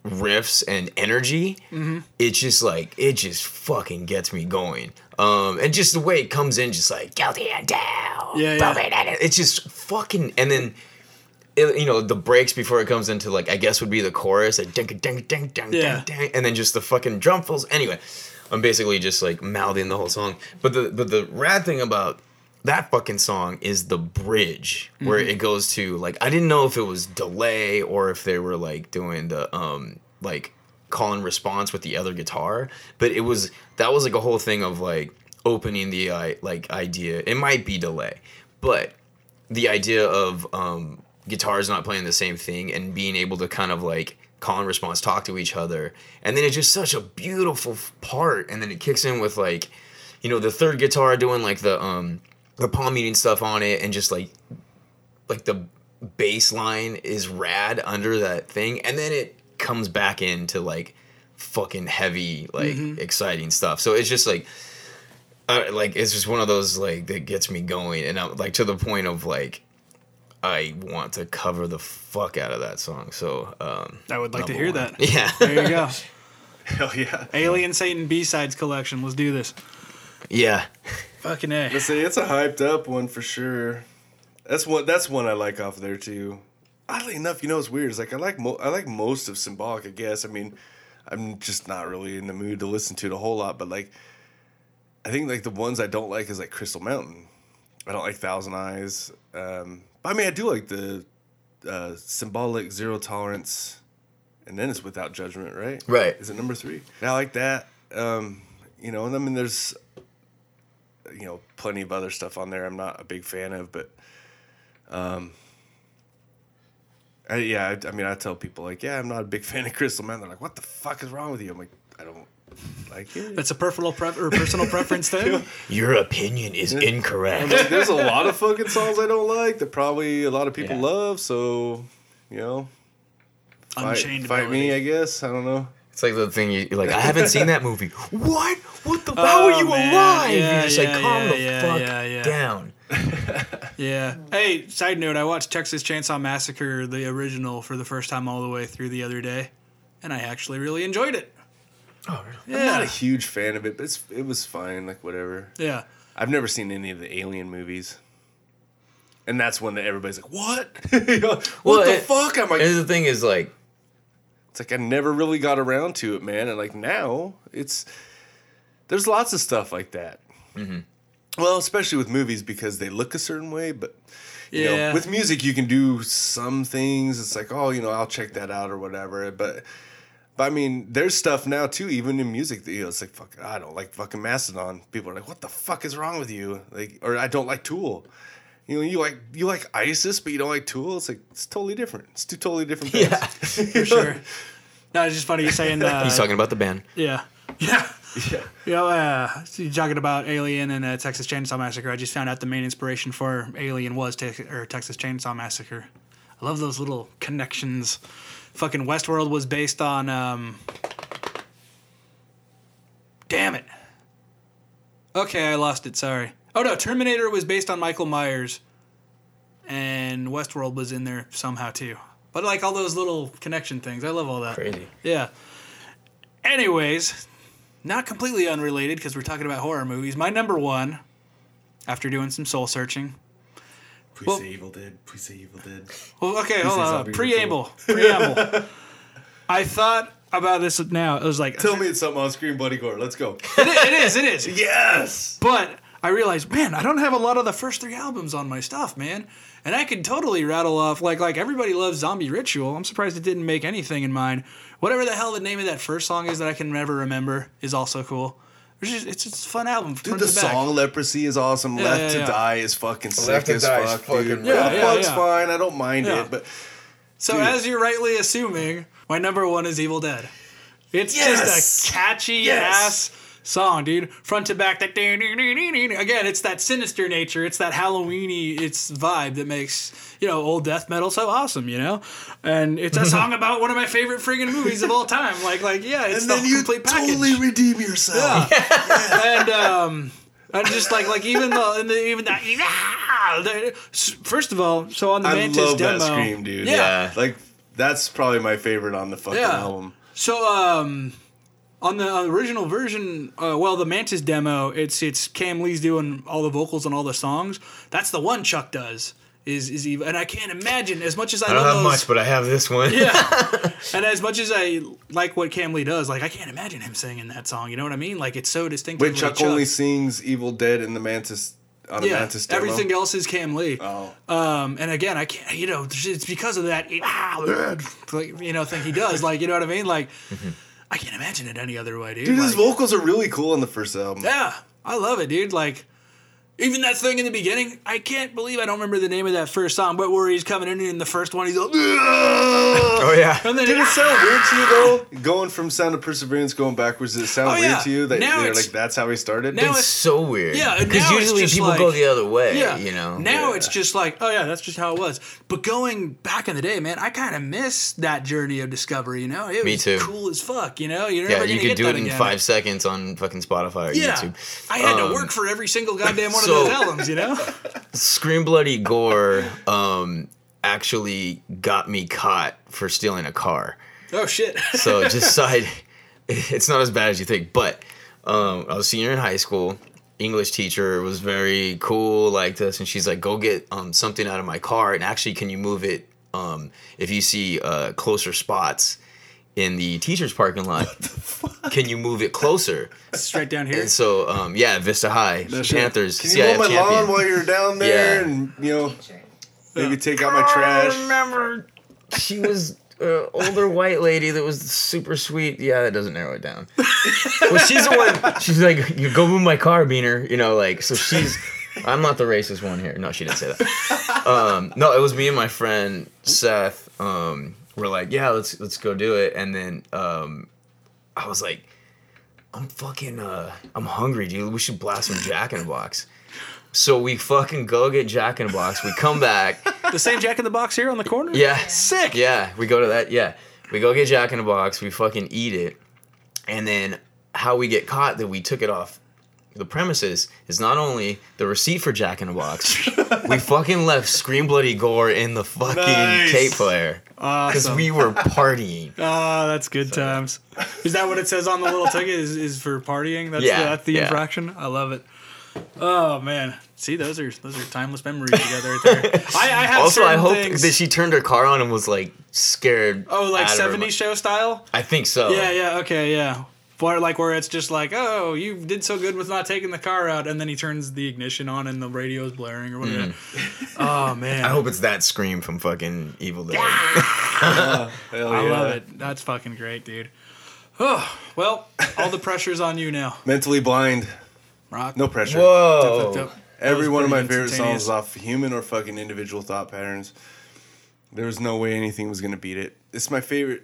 riffs and energy it's just like it just fucking gets me going um and just the way it comes in just like guilty and down Yeah, yeah. It's just fucking and then it, you know the breaks before it comes into like i guess would be the chorus like ding ding ding ding Yeah. ding ding and then just the fucking drum fills anyway i'm basically just like mouthing the whole song but the but the rad thing about that fucking song is the bridge where Mm-hmm. it goes to like I didn't know if it was delay or if they were like doing the um like call and response with the other guitar, but it was that was like a whole thing of like opening the like idea. It might be delay, but the idea of um guitars not playing the same thing and being able to kind of like call and response talk to each other. And then it's just such a beautiful part. And then it kicks in with like you know the third guitar doing like the um the palm muting stuff on it and just like like the bass line is rad under that thing. And then it comes back into like fucking heavy like exciting stuff. So it's just like uh, like it's just one of those like that gets me going. And I'm like to the point of like I want to cover the fuck out of that song so um I would like to hear one. that. yeah There you go. Hell yeah. Alien Satan B sides collection. Let's do this. yeah Fucking A. Let's say it's a hyped up one for sure. That's one. That's one I like off there too. Oddly enough, you know it's weird. It's like I like mo- I like most of symbolic. I guess. I mean, I'm just not really in the mood to listen to it a whole lot. But like, I think like the ones I don't like is like Crystal Mountain. I don't like Thousand Eyes. Um, but I mean, I do like the uh, symbolic zero tolerance, and then it's without judgment, right? Right. Is it number three? I like that. Um, you know, and I mean, there's you know plenty of other stuff on there I'm not a big fan of, but um, I, yeah, I, I mean I tell people like, yeah, I'm not a big fan of Crystal Man. They're like, what the fuck is wrong with you? I'm like, I don't like it. That's a personal pref- or personal preference thing. your opinion is incorrect Like, there's a lot of fucking songs I don't like that probably a lot of people Yeah. love. So you know, fight, Unchained fight me. I guess. I don't know. It's like the thing you you're like. I haven't seen that movie. What? What the? How are Oh, you man. alive? Yeah, You're just yeah, like, calm yeah, the yeah, fuck yeah, yeah. down. Yeah. Hey, side note, I watched Texas Chainsaw Massacre, the original, for the first time all the way through the other day, and I actually really enjoyed it. Oh, I'm not a huge fan of it, but it's, it was fine. Like whatever. Yeah. I've never seen any of the Alien movies. And that's when everybody's like, "What? You know, what Well, the it- fuck?" I'm like, And the thing is, like, It's like I never really got around to it, man. And like now, it's there's lots of stuff like that. Mm-hmm. Well, especially with movies because they look a certain way, but you know, Yeah. with music you can do some things. It's like, oh, you know, I'll check that out or whatever. But but I mean, there's stuff now too, even in music. That, you know, it's like, fuck, I don't like fucking Mastodon. People are like, what the fuck is wrong with you? Like, or I don't like Tool. You know, you like you like ISIS, but you don't like Tool. It's like it's totally different. It's two totally different bands. Yeah. For sure. No, it's just funny you saying uh, he's talking about the band. Yeah. Yeah. Yeah. You know, uh, so you're talking about Alien and uh, Texas Chainsaw Massacre. I just found out the main inspiration for Alien was te- or Texas Chainsaw Massacre. I love those little connections. Fucking Westworld was based on. Um, damn it. Okay, I lost it. Sorry. Oh no, Terminator was based on Michael Myers, and Westworld was in there somehow too. But like all those little connection things, I love all that. Crazy. Yeah. Anyways, not completely unrelated because we're talking about horror movies. My number one, after doing some soul searching. Please Well- say Evil Dead. Say Evil Dead. Well, okay, hold on. Preamble. Preamble. I thought about this now. It was like Tell me it's something on screen, Bloody Gore. Let's go. it is. It is. yes. But I realized, man, I don't have a lot of the first three albums on my stuff, man. And I could totally rattle off like like everybody loves Zombie Ritual. I'm surprised it didn't make anything in mine. Whatever the hell the name of that first song is that I can never remember is also cool. It's just it's just a fun album. Dude, front the to back. song "Leprosy" is awesome. Yeah, "Left yeah, to. Die" is fucking sick Left to as Die is fuck, fucking dude. Yeah, Red yeah, Bug's yeah. fine. I don't mind Yeah. it, but So Dude. as you're rightly assuming, my number one is Evil Dead. It's Yes! just a catchy Yes! ass song, dude. Front to back, that again, it's that sinister nature, it's that Halloweeny, it's vibe that makes you know old death metal so awesome, you know. And it's a song about one of my favorite friggin' movies of all time. Like, like yeah, it's and the then you complete package. totally redeem yourself. and um, and just like like even the, and the even that. the- First of all, so on the I Mantas love demo, that scream, dude. Yeah. Yeah. like that's probably my favorite on the fucking Yeah. album. So um, on the original version, uh, well, the Mantas demo, it's it's Kam Lee's doing all the vocals on all the songs. That's the one Chuck does. Is is even, and I can't imagine as much as I, I don't love have those, much, but I have this one. yeah. and as much as I like what Kam Lee does, like I can't imagine him singing that song. You know what I mean? Like it's so distinctively Wait, Chuck, only sings "Evil Dead" in the Mantas on a yeah, Mantas demo. everything else is Kam Lee. Oh, Um, and again, I can't, you know, it's because of that, like, you know, thing he does. Like, you know what I mean? Like, I can't imagine it any other way, dude. dude, his Like, vocals are really cool on the first album. Yeah, I love it, dude. Like, even that thing in the beginning, I can't believe I don't remember the name of that first song, but where he's coming in in the first one, he's like, Oh yeah. and then Did it sound weird to you though? Going from Sound of Perseverance, going backwards, did it sound Oh, weird to you that Now they're like that's how he started? now It's it's- so weird. Yeah, because now it's usually just people like- go the other way. Yeah, you know. Now Yeah. it's just like, oh yeah, that's just how it was. But going back in the day, man, I kind of miss that journey of discovery. You know, it Me was too. cool as fuck. You know, you're yeah, you could get do that it in again. five seconds on fucking Spotify or Yeah, YouTube. I had Um, to work for every single goddamn one so- those albums. You know, Scream Bloody Gore um, actually got me caught for stealing a car. oh shit. So just side, it's not as bad as you think. But um, I was a senior in high school. English teacher was very cool like this, and she's like, "Go get um, something out of my car, and actually, can you move it um, if you see uh, closer spots in the teacher's parking lot? Can you move it closer?" Straight down here. And so, um, yeah, Vista High, shit. Panthers, Can you mow my champion. lawn while you're down there Yeah. and you know maybe take out my trash? remember she was an older white lady that was super sweet. Yeah, that doesn't narrow it down. well, she's the one. She's like, "You go move my car, Beaner." You know, like so. She's. I'm not the racist one here. No, she didn't say that. Um, no, it was me and my friend Seth. Um, we're like, yeah, let's let's go do it. And then um, I was like, I'm fucking, uh, I'm hungry, dude. We should blast some Jack in the Box. So we fucking go get Jack in the Box. We come back. the same Jack in the Box here on the corner. Yeah. Sick. Yeah, we go to that. Yeah, we go get Jack in the Box. We fucking eat it, and then how we get caught that we took it off the premises is not only the receipt for Jack in the Box, we fucking left Scream Bloody Gore in the fucking Nice. tape player because Awesome. we were partying. Ah, that's good times. Is that what it says on the little ticket? Is, is for partying? That's Yeah, the, that's the yeah. infraction. I love it. Oh man, see those are those are timeless memories together right there. I, I have Also, I hope things- that she turned her car on and was like scared. Oh, like out of her '70s show style. I think so. Yeah, yeah, okay, yeah. Where like where it's just like, oh, you did so good with not taking the car out, and then he turns the ignition on and the radio's blaring or whatever. Oh man, Mm. I hope it's that scream from fucking Evil Dead. Hell I yeah. love it. That's fucking great, dude. Oh well, all the pressure's on you now. Mentally blind, Rock. no pressure. Whoa. That Every one of my favorite songs is off human or fucking individual thought patterns. There was no way anything was gonna beat it. It's my favorite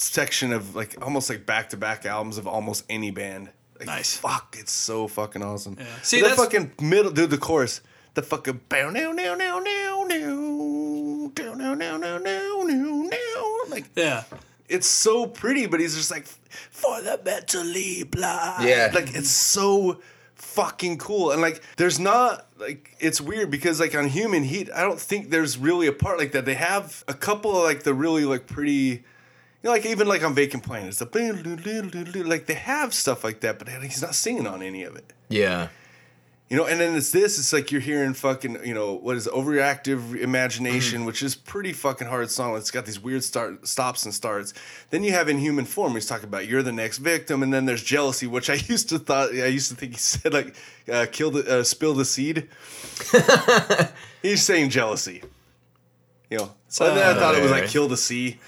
section of like almost like back to back albums of almost any band. Like, Nice. Fuck, it's so fucking awesome. Yeah. See See, the fucking middle, dude. The chorus, the fucking bow now now now now now down now now now now now now. Like Yeah. it's so pretty, but he's just like for the mentally blind. Yeah. like it's so fucking cool, and like there's not like it's weird because like on Human Heat, I don't think there's really a part like that. They have a couple of like the really like pretty. You know, like even like on Vacant Planet, it's the like they have stuff like that, but he's not singing on any of it. Yeah. You know, and then it's this. It's like you're hearing fucking, you know, what is it, overreactive imagination, which is pretty fucking hard song. It's got these weird start stops and starts. Then you have inhuman form. He's talking about you're the next victim, and then there's jealousy, which I used to thought. I used to think he said like, uh, kill the, uh, spill the seed. He's saying jealousy. You know, so then I thought it was like kill the sea.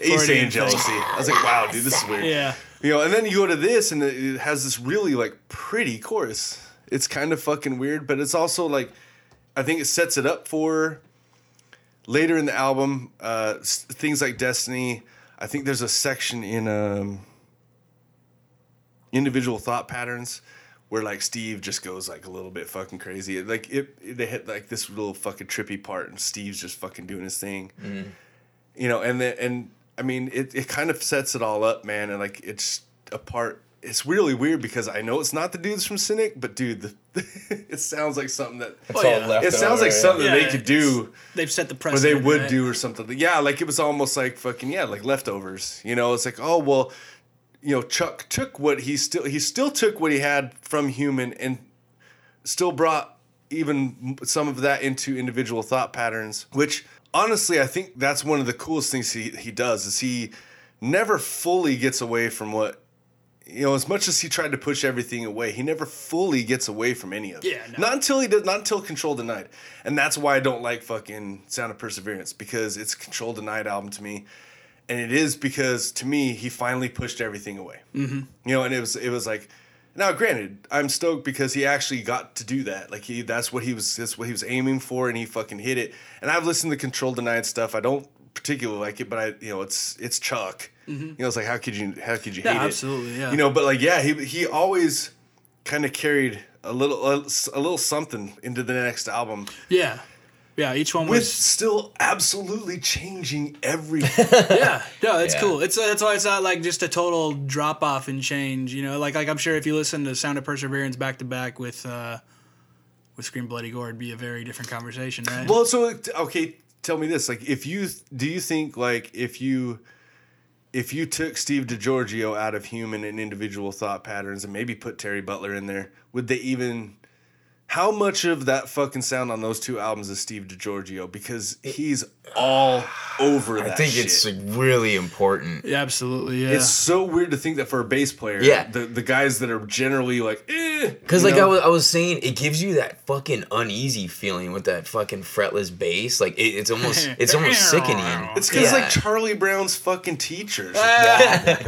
He's Freudian saying thing. jealousy. I was like, wow, dude, this is weird. Yeah. You know, and then you go to this, and it it has this really like pretty chorus. It's kind of fucking weird, but it's also like, I think it sets it up for later in the album. Uh, things like Destiny. I think there's a section in um, individual thought patterns where like Steve just goes like a little bit fucking crazy. Like it, they hit like this little fucking trippy part, and Steve's just fucking doing his thing. You know, and then and I mean, it it kind of sets it all up, man, and like it's a part. It's really weird because I know it's not the dudes from Cynic, but dude, the, it sounds like something that It's Oh, all yeah. left it sounds like something Yeah, that they could do They've set the or they would right? do or something. Yeah, like it was almost like fucking yeah, like leftovers. You know, it's like oh well, you know, Chuck took what he still he still took what he had from human and still brought even some of that into individual thought patterns. Which honestly, I think that's one of the coolest things he he does is he never fully gets away from what. You know, as much as he tried to push everything away, he never fully gets away from any of it. Yeah, no. Not until he does. Not until Control Denied, and that's why I don't like fucking Sound of Perseverance because it's a Control Denied album to me, and it is because to me he finally pushed everything away. Mm-hmm. You know, and it was it was like. Now, granted, I'm stoked because he actually got to do that. Like he, that's what he was. That's what he was aiming for, and he fucking hit it. And I've listened to Control Denied stuff. I don't particularly like it, but I, you know, it's it's Chuck. Mm-hmm. You know, it's like how could you how could you Yeah, hate it? absolutely, yeah. You know, but like yeah, he he always kind of carried a little a, a little something into the next album Yeah. Yeah, each one with was still absolutely changing everything. yeah, no, it's Yeah. cool. It's that's why it's not like just a total drop off and change. You know, like like I'm sure if you listen to Sound of Perseverance back to back with uh, with Scream Bloody Gore, it'd be a very different conversation, right? well, so okay, tell me this: like, if you do you think like if you if you took Steve DiGiorgio out of human and individual thought patterns and maybe put Terry Butler in there, would they even? How much of that fucking sound on those two albums is Steve DiGiorgio? Because he's all over that. I think shit. it's like really important. yeah, absolutely. Yeah, It's so weird to think that for a bass player, Yeah. the, the guys that are generally like, eh, Because you like know? I was, I was saying, it gives you that fucking uneasy feeling with that fucking fretless bass. Like it, it's almost it's almost sickening. it's because Yeah. like Charlie Brown's fucking teachers. yeah.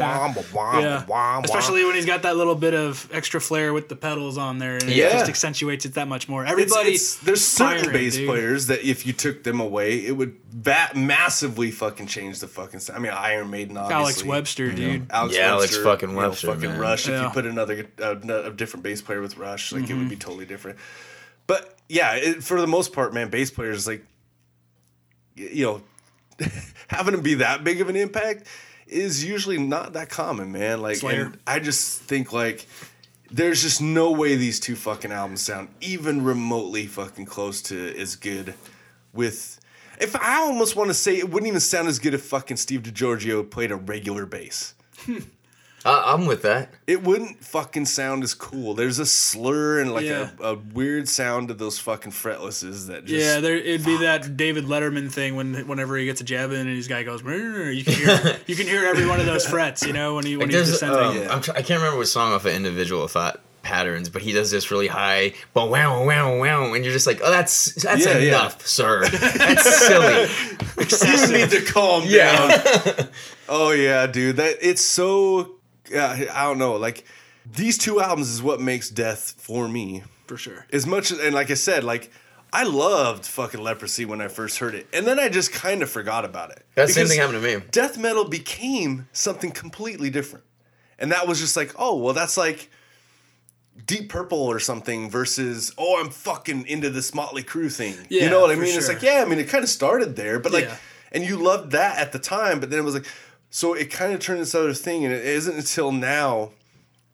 Especially when he's got that little bit of extra flair with the pedals on there, and Yeah. it just accentuates it that much more. It's, Everybody, it's, there's certain firing, bass dude. players that if you took them away, it would va- massively fucking change the fucking sound. I mean, Iron Maiden, obviously. Alex Webster, dude. Alex Yeah, Alex Webster, fucking you know, Webster, fucking man. Rush. If you put another uh, a different bass player with Rush, like it Mm-hmm. would be totally different. But yeah, it, for the most part, man, bass players like you know having them be that big of an impact is usually not that common, man. Like, Slayer. I just think like there's just no way these two fucking albums sound even remotely fucking close to as good with. If I almost want to say it wouldn't even sound as good if fucking Steve DiGiorgio played a regular bass. I, I'm with that. It wouldn't fucking sound as cool. There's a slur and like Yeah. a, a weird sound to those fucking fretlesses that just Yeah, there it'd be that David Letterman thing when whenever he gets a jab in and his guy goes, you can hear you can hear every one of those frets, you know, when he when Like he's there's, descending. um, I'm try- I can't remember what song off of individual thought patterns, but he does this really high, but wow, wow, wow, and you're just like, oh, that's that's Yeah, yeah. enough, sir. That's silly. you need to calm Yeah. down. oh yeah, dude. That it's so uh, I don't know. Like these two albums is what makes Death for me. for sure. As much and like I said, like I loved fucking Leprosy when I first heard it, and then I just kind of forgot about it. That same thing happened to me. Death metal became something completely different, and that was just like, oh well, that's like. Deep Purple or something versus oh I'm fucking into this Motley Crue thing. Yeah, you know what I for mean? It's like yeah, I mean it kind of started there, but like Yeah. and you loved that at the time, but then it was like so it kind of turned this other thing, and it isn't until now,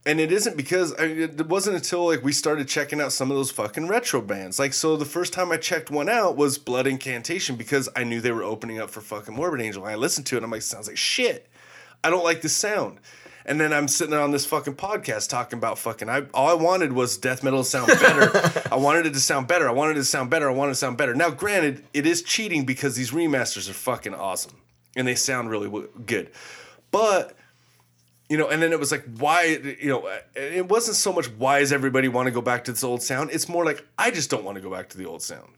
and it isn't because I it wasn't until like we started checking out some of those fucking retro bands. Like so, the first time I checked one out was Blood Incantation because I knew they were opening up for fucking Morbid Angel. And I listened to it, and I'm like, sounds like shit. I don't like the sound. And then I'm sitting there on this fucking podcast talking about fucking. I all I wanted was death metal to sound better. I wanted it to sound better. I wanted it to sound better. I wanted it to sound better. Now, granted, it is cheating because these remasters are fucking awesome and they sound really w- good. But you know, and then it was like, why, you know, it wasn't so much why does everybody want to go back to this old sound? It's more like I just don't want to go back to the old sound.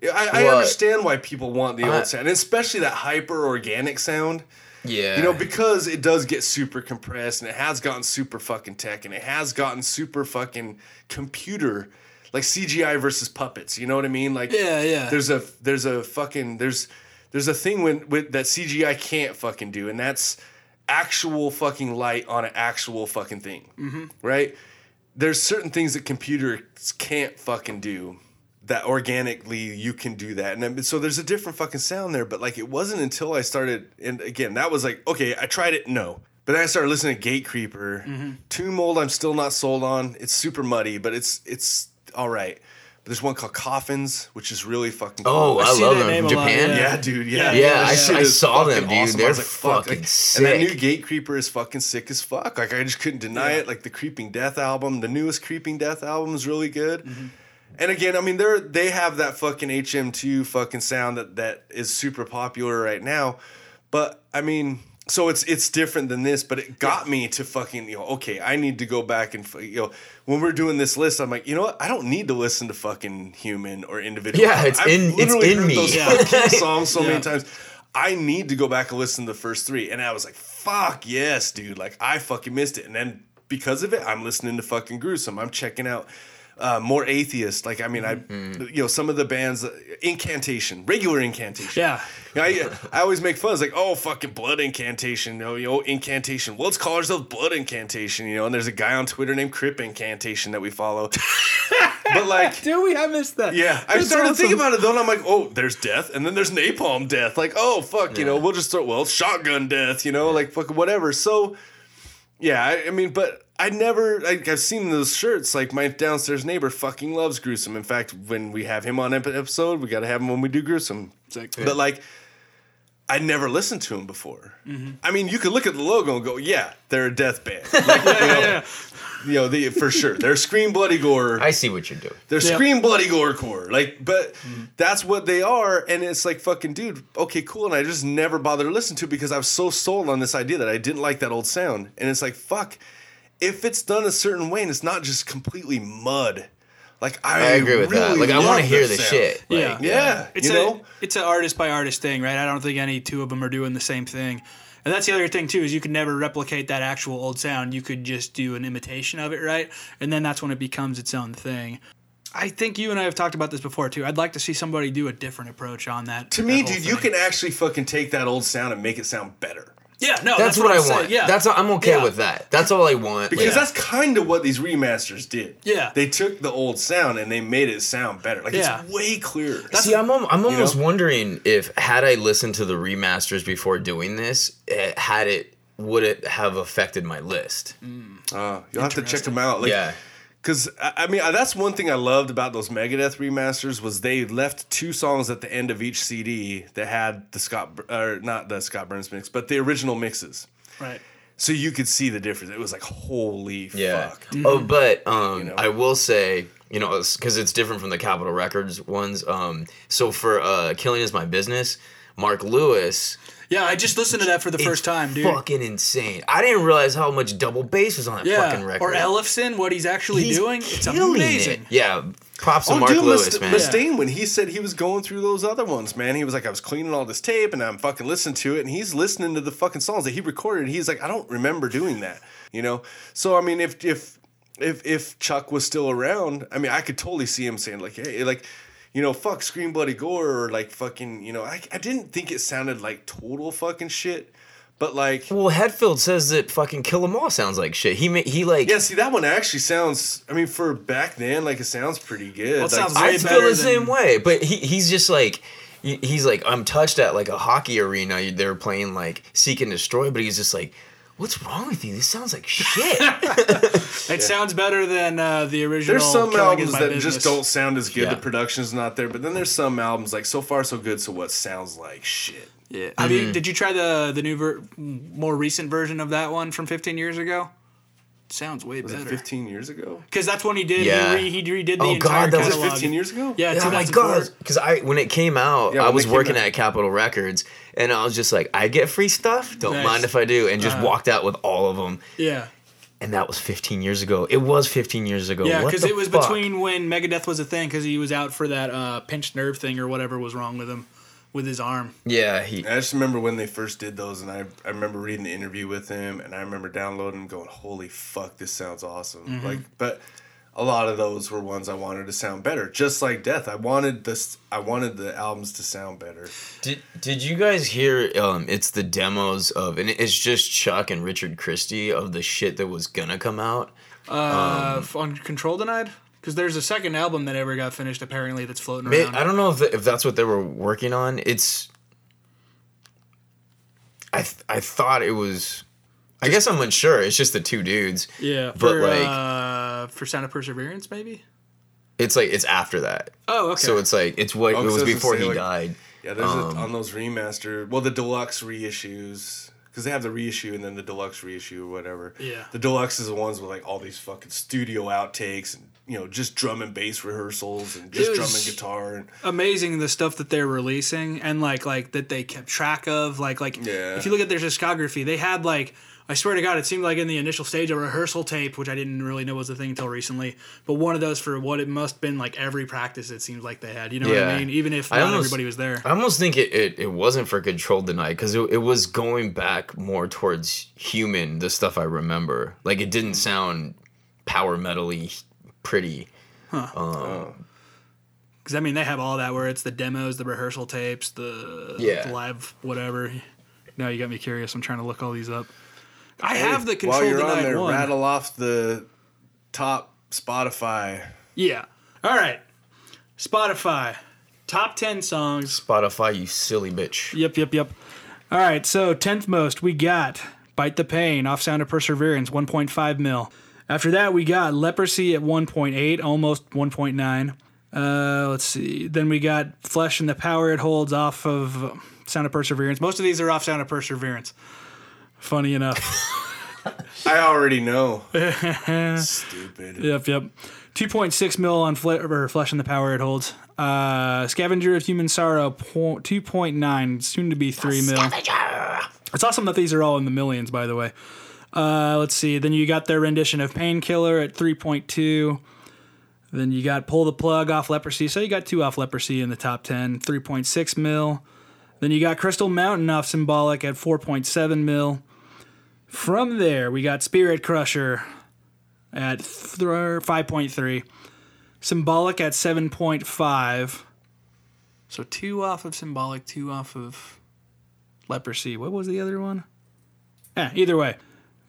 Yeah, I, I understand why people want the I- old uh-huh. sound, and especially that hyper organic sound. Yeah. You know, because it does get super compressed and it has gotten super fucking tech and it has gotten super fucking computer, like CGI versus puppets. You know what I mean? Like, Yeah, yeah. There's a there's a fucking there's there's a thing when with that CGI can't fucking do, and that's actual fucking light on an actual fucking thing, mm-hmm. right? There's certain things that computers can't fucking do that organically you can do that. And then, so there's a different fucking sound there, but like it wasn't until I started, and again, that was like, okay, I tried it, no. But then I started listening to Gatecreeper. Tomb Mold, I'm still not sold on. It's super muddy, but it's it's all right. But there's one called Coffins, which is really fucking cool. Oh, I, see love that them. name a lot, Japan. yeah. Yeah, dude. Yeah, Yeah, Yeah, that I- shit I saw them, fucking dude. awesome. They're like, fucking Like, And that sick. new Gatecreeper is fucking sick as fuck. Like I just couldn't deny it. Like the Creeping Death album, the newest Creeping Death album is really good. Mm-hmm. And again, I mean, they're they have that fucking HM2 fucking sound that that is super popular right now. But I mean, so it's it's different than this, but it got me to fucking you know okay, I need to go back and you know when we're doing this list, I'm like, you know what, I don't need to listen to fucking human or individual. Yeah, it's in- it's in me. Those Yeah. fucking songs so Yeah. many times. I need to go back and listen to the first three, and I was like, fuck yes, dude, like I fucking missed it, and then because of it, I'm listening to fucking gruesome. I'm checking out. Uh, more atheist, like I mean, I, Mm-hmm. you know, some of the bands, uh, incantation, regular incantation. Yeah. You know, I, I always make fun. It's like, oh, fucking blood incantation. You know, you know, incantation. Well, let's call ourselves blood incantation. You know, and there's a guy on Twitter named Crip Incantation that we follow. but like, do we I missed that. yeah, I started awesome. thinking about it though, and I'm like, oh, there's death, and then there's napalm death. Like, oh, fuck, you know, we'll just throw well, shotgun death. You know, like fucking whatever. So, yeah, I, I mean, but. I never, like, I've seen those shirts. Like, my downstairs neighbor fucking loves gruesome. In fact, when we have him on ep- episode, we got to have him when we do gruesome. Sick. But like, I never listened to him before. Mm-hmm. I mean, you could look at the logo and go, "Yeah, they're a death band." Like, you, know, you know, the, for sure, they're scream bloody gore. I see what you're doing. They're Yeah. scream bloody gore core. Like, but mm-hmm. that's what they are, and it's like fucking dude. Okay, cool. And I just never bothered to listen to it because I was so sold on this idea that I didn't like that old sound. And it's like fuck, if it's done a certain way and it's not just completely mud. Like I, I agree with that. Like, I wanna hear the sound. shit. Like, Yeah. Yeah, It's you a know. it's an artist by artist thing, right? I don't think any two of them are doing the same thing. And that's the other thing too is you can never replicate that actual old sound. You could just do an imitation of it, right? And then that's when it becomes its own thing. I think you and I have talked about this before too. I'd like to see somebody do a different approach on that. To that me, dude, you can actually fucking take that old sound and make it sound better. Yeah, no, That's, what, I I'm saying, want. Yeah, That's I'm okay Yeah. with that. That's all I want. Because Like, that's kind of what these remasters did. Yeah. They took the old sound and they made it sound better. Like Yeah. it's way clearer. See, I'm I'm almost know? wondering if had I listened to the remasters before doing this, eh, had it would it have affected my list? Uh, you'll have to check them out. Like, yeah. Because I I mean, that's one thing I loved about those Megadeth remasters was they left two songs at the end of each CD that had the Scott or not the Scott Burns mix, but the original mixes, right. so you could see the difference. It was like, holy Yeah. fuck. Oh, but um, You know? I will say, you know, because it's different from the Capitol Records ones. Um, so for uh, "Killing Is My Business," Mark Lewis. Yeah, I just listened to that for the first time, dude. Fucking insane! I didn't realize how much double bass was on that yeah, fucking record. or Ellefson, what he's actually He's doing, it's amazing. It. Yeah, props to Oh, Mark dude, Lewis, Must- man. Mustaine, when he said he was going through those other ones, man, he was like, I was cleaning all this tape and I'm fucking listening to it, and he's listening to the fucking songs that he recorded. He's like, I don't remember doing that, you know. So I mean, if if if if Chuck was still around, I mean, I could totally see him saying like, hey, like. You know, fuck Scream Bloody Gore or like fucking, you know, I, I didn't think it sounded like total fucking shit, but like, Well, Hetfield says that fucking Kill 'Em All sounds like shit. He ma- he like yeah, see, that one actually sounds, I mean, for back then, like it sounds pretty good. Well, it Like, sounds I feel better the same way, but he he's just like he's like I'm touched at like a hockey arena. They're playing like Seek and Destroy, but he's just like, what's wrong with you? This sounds like shit. It sounds better than uh, the original. There's some albums that Business. just don't sound as good. Yeah. The production's not there, but then there's some albums like So Far So Good, So What sounds like shit. Yeah. Have you, did you try the the new ver- more recent version of that one from 15 years ago? Sounds way Was it better. 15 years ago? Because that's when he did. Yeah. He, re, he redid the Oh, entire God, that was Was 15 years ago? Yeah, Yeah, oh my god! Because I when it came out, Yeah, I was working out. at Capitol Records, and I was just like, I get free stuff. Don't Nice. mind if I do, and just Uh-huh. walked out with all of them. Yeah. And that was 15 years ago. It was 15 years ago. Yeah, because it was fuck? between when Megadeth was a thing, because he was out for that uh, pinched nerve thing or whatever was wrong with him, with his arm. Yeah, he. I just remember when they first did those, and I, I remember reading the interview with him, and I remember downloading and going, "Holy fuck, this sounds awesome!" Mm-hmm. Like, but a lot of those were ones I wanted to sound better, just like Death. I wanted this, I wanted the albums to sound better. Did Did you guys hear? Um, it's the demos of, and it's just Chuck and Richard Christy of the shit that was gonna come out. Uh, on Control Denied? Because there's a second album that ever got finished, apparently, that's floating around. I don't know if, if that's what they were working on. It's. I th- I thought it was. I guess I'm unsure. It's just the two dudes. yeah, but for, like- uh, for Sound of Perseverance, maybe? It's like it's after that. Oh, okay. So it's like it's what Oh, it 'cause was I was gonna before say, he like- died. Yeah, there's Um, a, on those remaster, well, the deluxe reissues, because they have the reissue and then the deluxe reissue or whatever. Yeah. The deluxe is the ones with like all these fucking studio outtakes and you know just drum and bass rehearsals and just drum and guitar and amazing the stuff that they're releasing and like like that they kept track of like like Yeah. if you look at their discography they had like I swear to God, it seemed like in the initial stage a rehearsal tape, which I didn't really know was a thing until recently. But one of those for what it must have been like every practice. It seems like they had. You know what I mean? Even if I not almost- everybody was there. I almost think it, it, it wasn't for Control Denied because it, it was going back more towards human, the stuff I remember. Like it didn't sound power metally pretty. Huh. Um, oh. Because I mean, they have all that where it's the demos, the rehearsal tapes, the, Yeah. the live whatever. Now you got me curious. I'm trying to look all these up. I have the control. while control you're on there, one. rattle off the top Spotify. Yeah. All right. Spotify. Top 10 songs. Spotify, you silly bitch. Yep, yep, yep. All right. So, 10th most, we got Bite the Pain off Sound of Perseverance, 1.5 mil. After that, we got Leprosy at 1.8, almost 1.9. Uh, let's see. Then we got Flesh and the Power It Holds off of Sound of Perseverance. Most of these are off Sound of Perseverance. Funny enough. I already know. Stupid. Yep, yep. 2.6 mil on fle- or Flesh and the Power it holds. Uh, Scavenger of Human Sorrow, po- 2.9, soon to be 3 mil. It's awesome that these are all in the millions, by the way. Uh, let's see. Then you got their rendition of Painkiller at 3.2. Then you got Pull the Plug off Leprosy. So you got two off Leprosy in the top 10, 3.6 mil. Then you got Crystal Mountain off Symbolic at 4.7 mil. From there, we got Spirit Crusher at th- 5.3. Symbolic at 7.5. So two off of Symbolic, two off of Leprosy. What was the other one? Yeah, either way.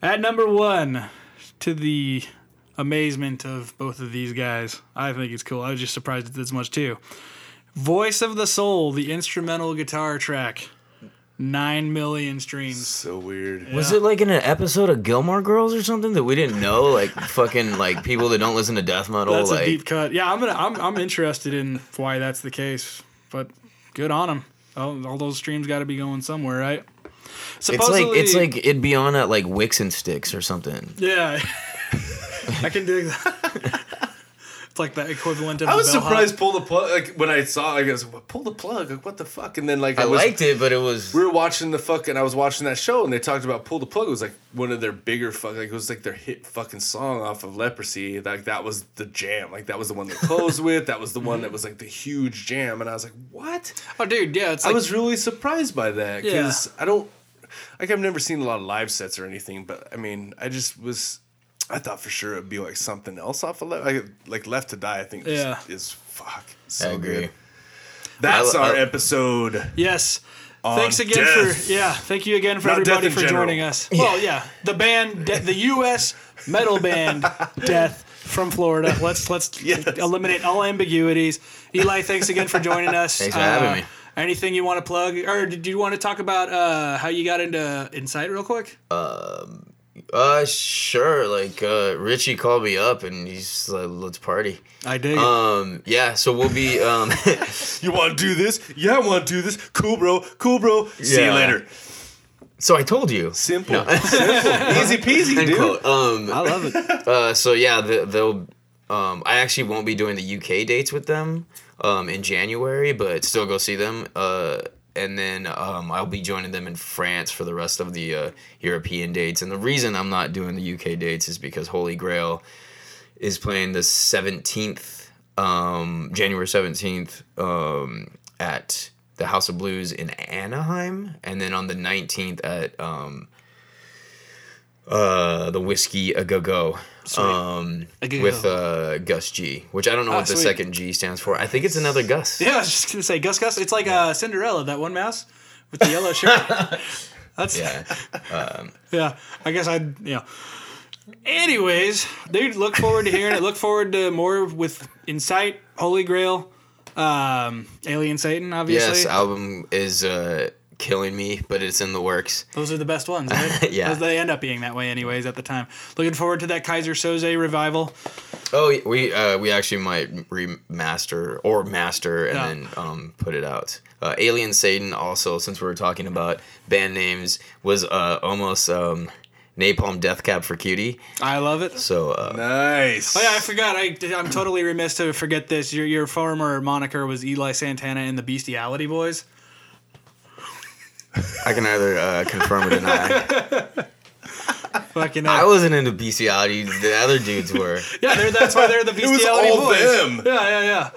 At number one, to the amazement of both of these guys, I think it's cool. I was just surprised at this much too. Voice of the Soul, the instrumental guitar track. 9 million streams. So weird. Was it like in an episode of Gilmore Girls or something that we didn't know? Like fucking like people that don't listen to death metal. That's like a deep cut. Yeah, I'm gonna. I'm, I'm interested in why that's the case. But good on them. All, all those streams got to be going somewhere, right? It's like it's like it'd be on at like Wix and Sticks or something. yeah. I can dig that. it's like the equivalent of. I was bellhop. surprised. Pull the plug. Like when I saw, I guess pull the plug. Like what the fuck? And then like I was, liked it, but it was We were watching the fucking. I was watching that show, and they talked about pull the plug. It was like one of their bigger fuck. Like it was like their hit fucking song off of Leprosy. Like that was the jam. Like that was the one they closed with. That was the one that was like the huge jam. And I was like, what? Oh, dude, yeah, it's I like was really surprised by that Yeah. because I don't like I've never seen a lot of live sets or anything, but I mean I just was I thought for sure it'd be like something else off of Le- like, like Left to Die. I think is- Yeah. is fuck so I agree. good. That's I- our episode. Yes. On Thanks again death. for yeah. Thank you again for Not everybody for general. joining us. Well, yeah, the band, De- the U.S. metal band, Death from Florida. Let's let's Yes. eliminate all ambiguities. Eli, thanks again for joining us. Thanks for having uh, me. Anything you want to plug, or did you want to talk about uh, how you got into Incite real quick? Um, Uh, sure. Like, uh, Richie called me up and he's like, let's party. I dig it. Um, yeah, so we'll be, um, You want to do this? Yeah, I want to do this. Cool, bro. Cool, bro. See you later. so I told you. Simple. Simple. Easy peasy, End dude. quote. Um, I love it. uh, so yeah, the, they'll, um, I actually won't be doing the UK dates with them, um, in January, but still go see them. Uh, and then um, I'll be joining them in France for the rest of the uh, European dates. And the reason I'm not doing the UK dates is because Holy Grail is playing the 17th, um, January 17th, um, at the House of Blues in Anaheim, and then on the 19th at um, uh, the Whisky A Go Go. Um, A Go Go. with uh, Gus G, which I don't know Ah, what the sweet. second G stands for. I think it's another Gus. Yeah, I was just gonna say Gus Gus. It's like uh, Cinderella, that one mouse with the yellow shirt. That's yeah. Yeah. I guess I'd yeah. Anyways, dude, look forward to hearing it. Look forward to more with Incite, Holy Grail, um, Alien Satan. Obviously, Yes, album is uh, killing me, but it's in the works. those are the best ones. Right? Yeah. 'Cause they end up being that way, anyways. At the time, looking forward to that Kaiser Soze revival. Oh, we uh, we actually might remaster or master and Yeah. then um, put it out. Uh, Alien Satan also, since we were talking about band names, was uh, almost um, Napalm Death Cab for Cutie. I love it. So uh, Nice. Oh yeah, I forgot. I, I'm totally remiss to forget this. Your your former moniker was Eli Santana and the Bestiality Boys. I can either uh, confirm or deny. Fucking I uh, wasn't into bestiality. The other dudes were. yeah, they're, that's why they're the was Bestiality all Boys. them. Yeah, yeah, yeah.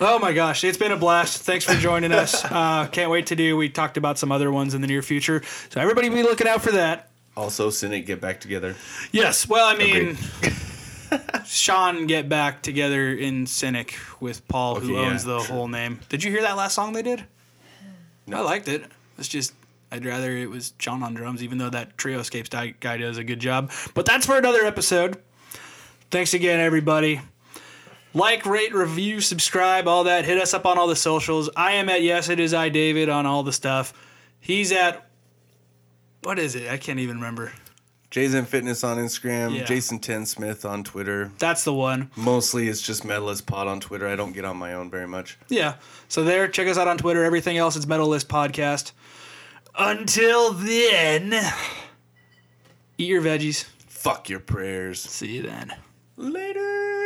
Oh my gosh, it's been a blast. Thanks for joining us. Uh, can't wait to do. We talked about some other ones in the near future, so everybody be looking out for that. Also, Cynic, get back together. Yes. Well, I mean, Sean get back together in Cynic with Paul, who Okay, yeah, owns the whole name. Did you hear that last song they did? I liked it. It's just I'd rather it was Sean on drums, even though that Trioscapes guy does a good job. But that's for another episode. Thanks again, everybody. Like, rate, review, subscribe, all that. Hit us up on all the socials. I am at Yes It Is I David on all the stuff. He's at what is it? I can't even remember. Jason Fitness on Instagram. Yeah. Jason Ten Smith on Twitter. That's the one. Mostly it's just Metal List Pod on Twitter. I don't get on my own very much. Yeah. So there, check us out on Twitter. Everything else, it's Metal List Podcast. Until then, eat your veggies. Fuck your prayers. See you then. Later.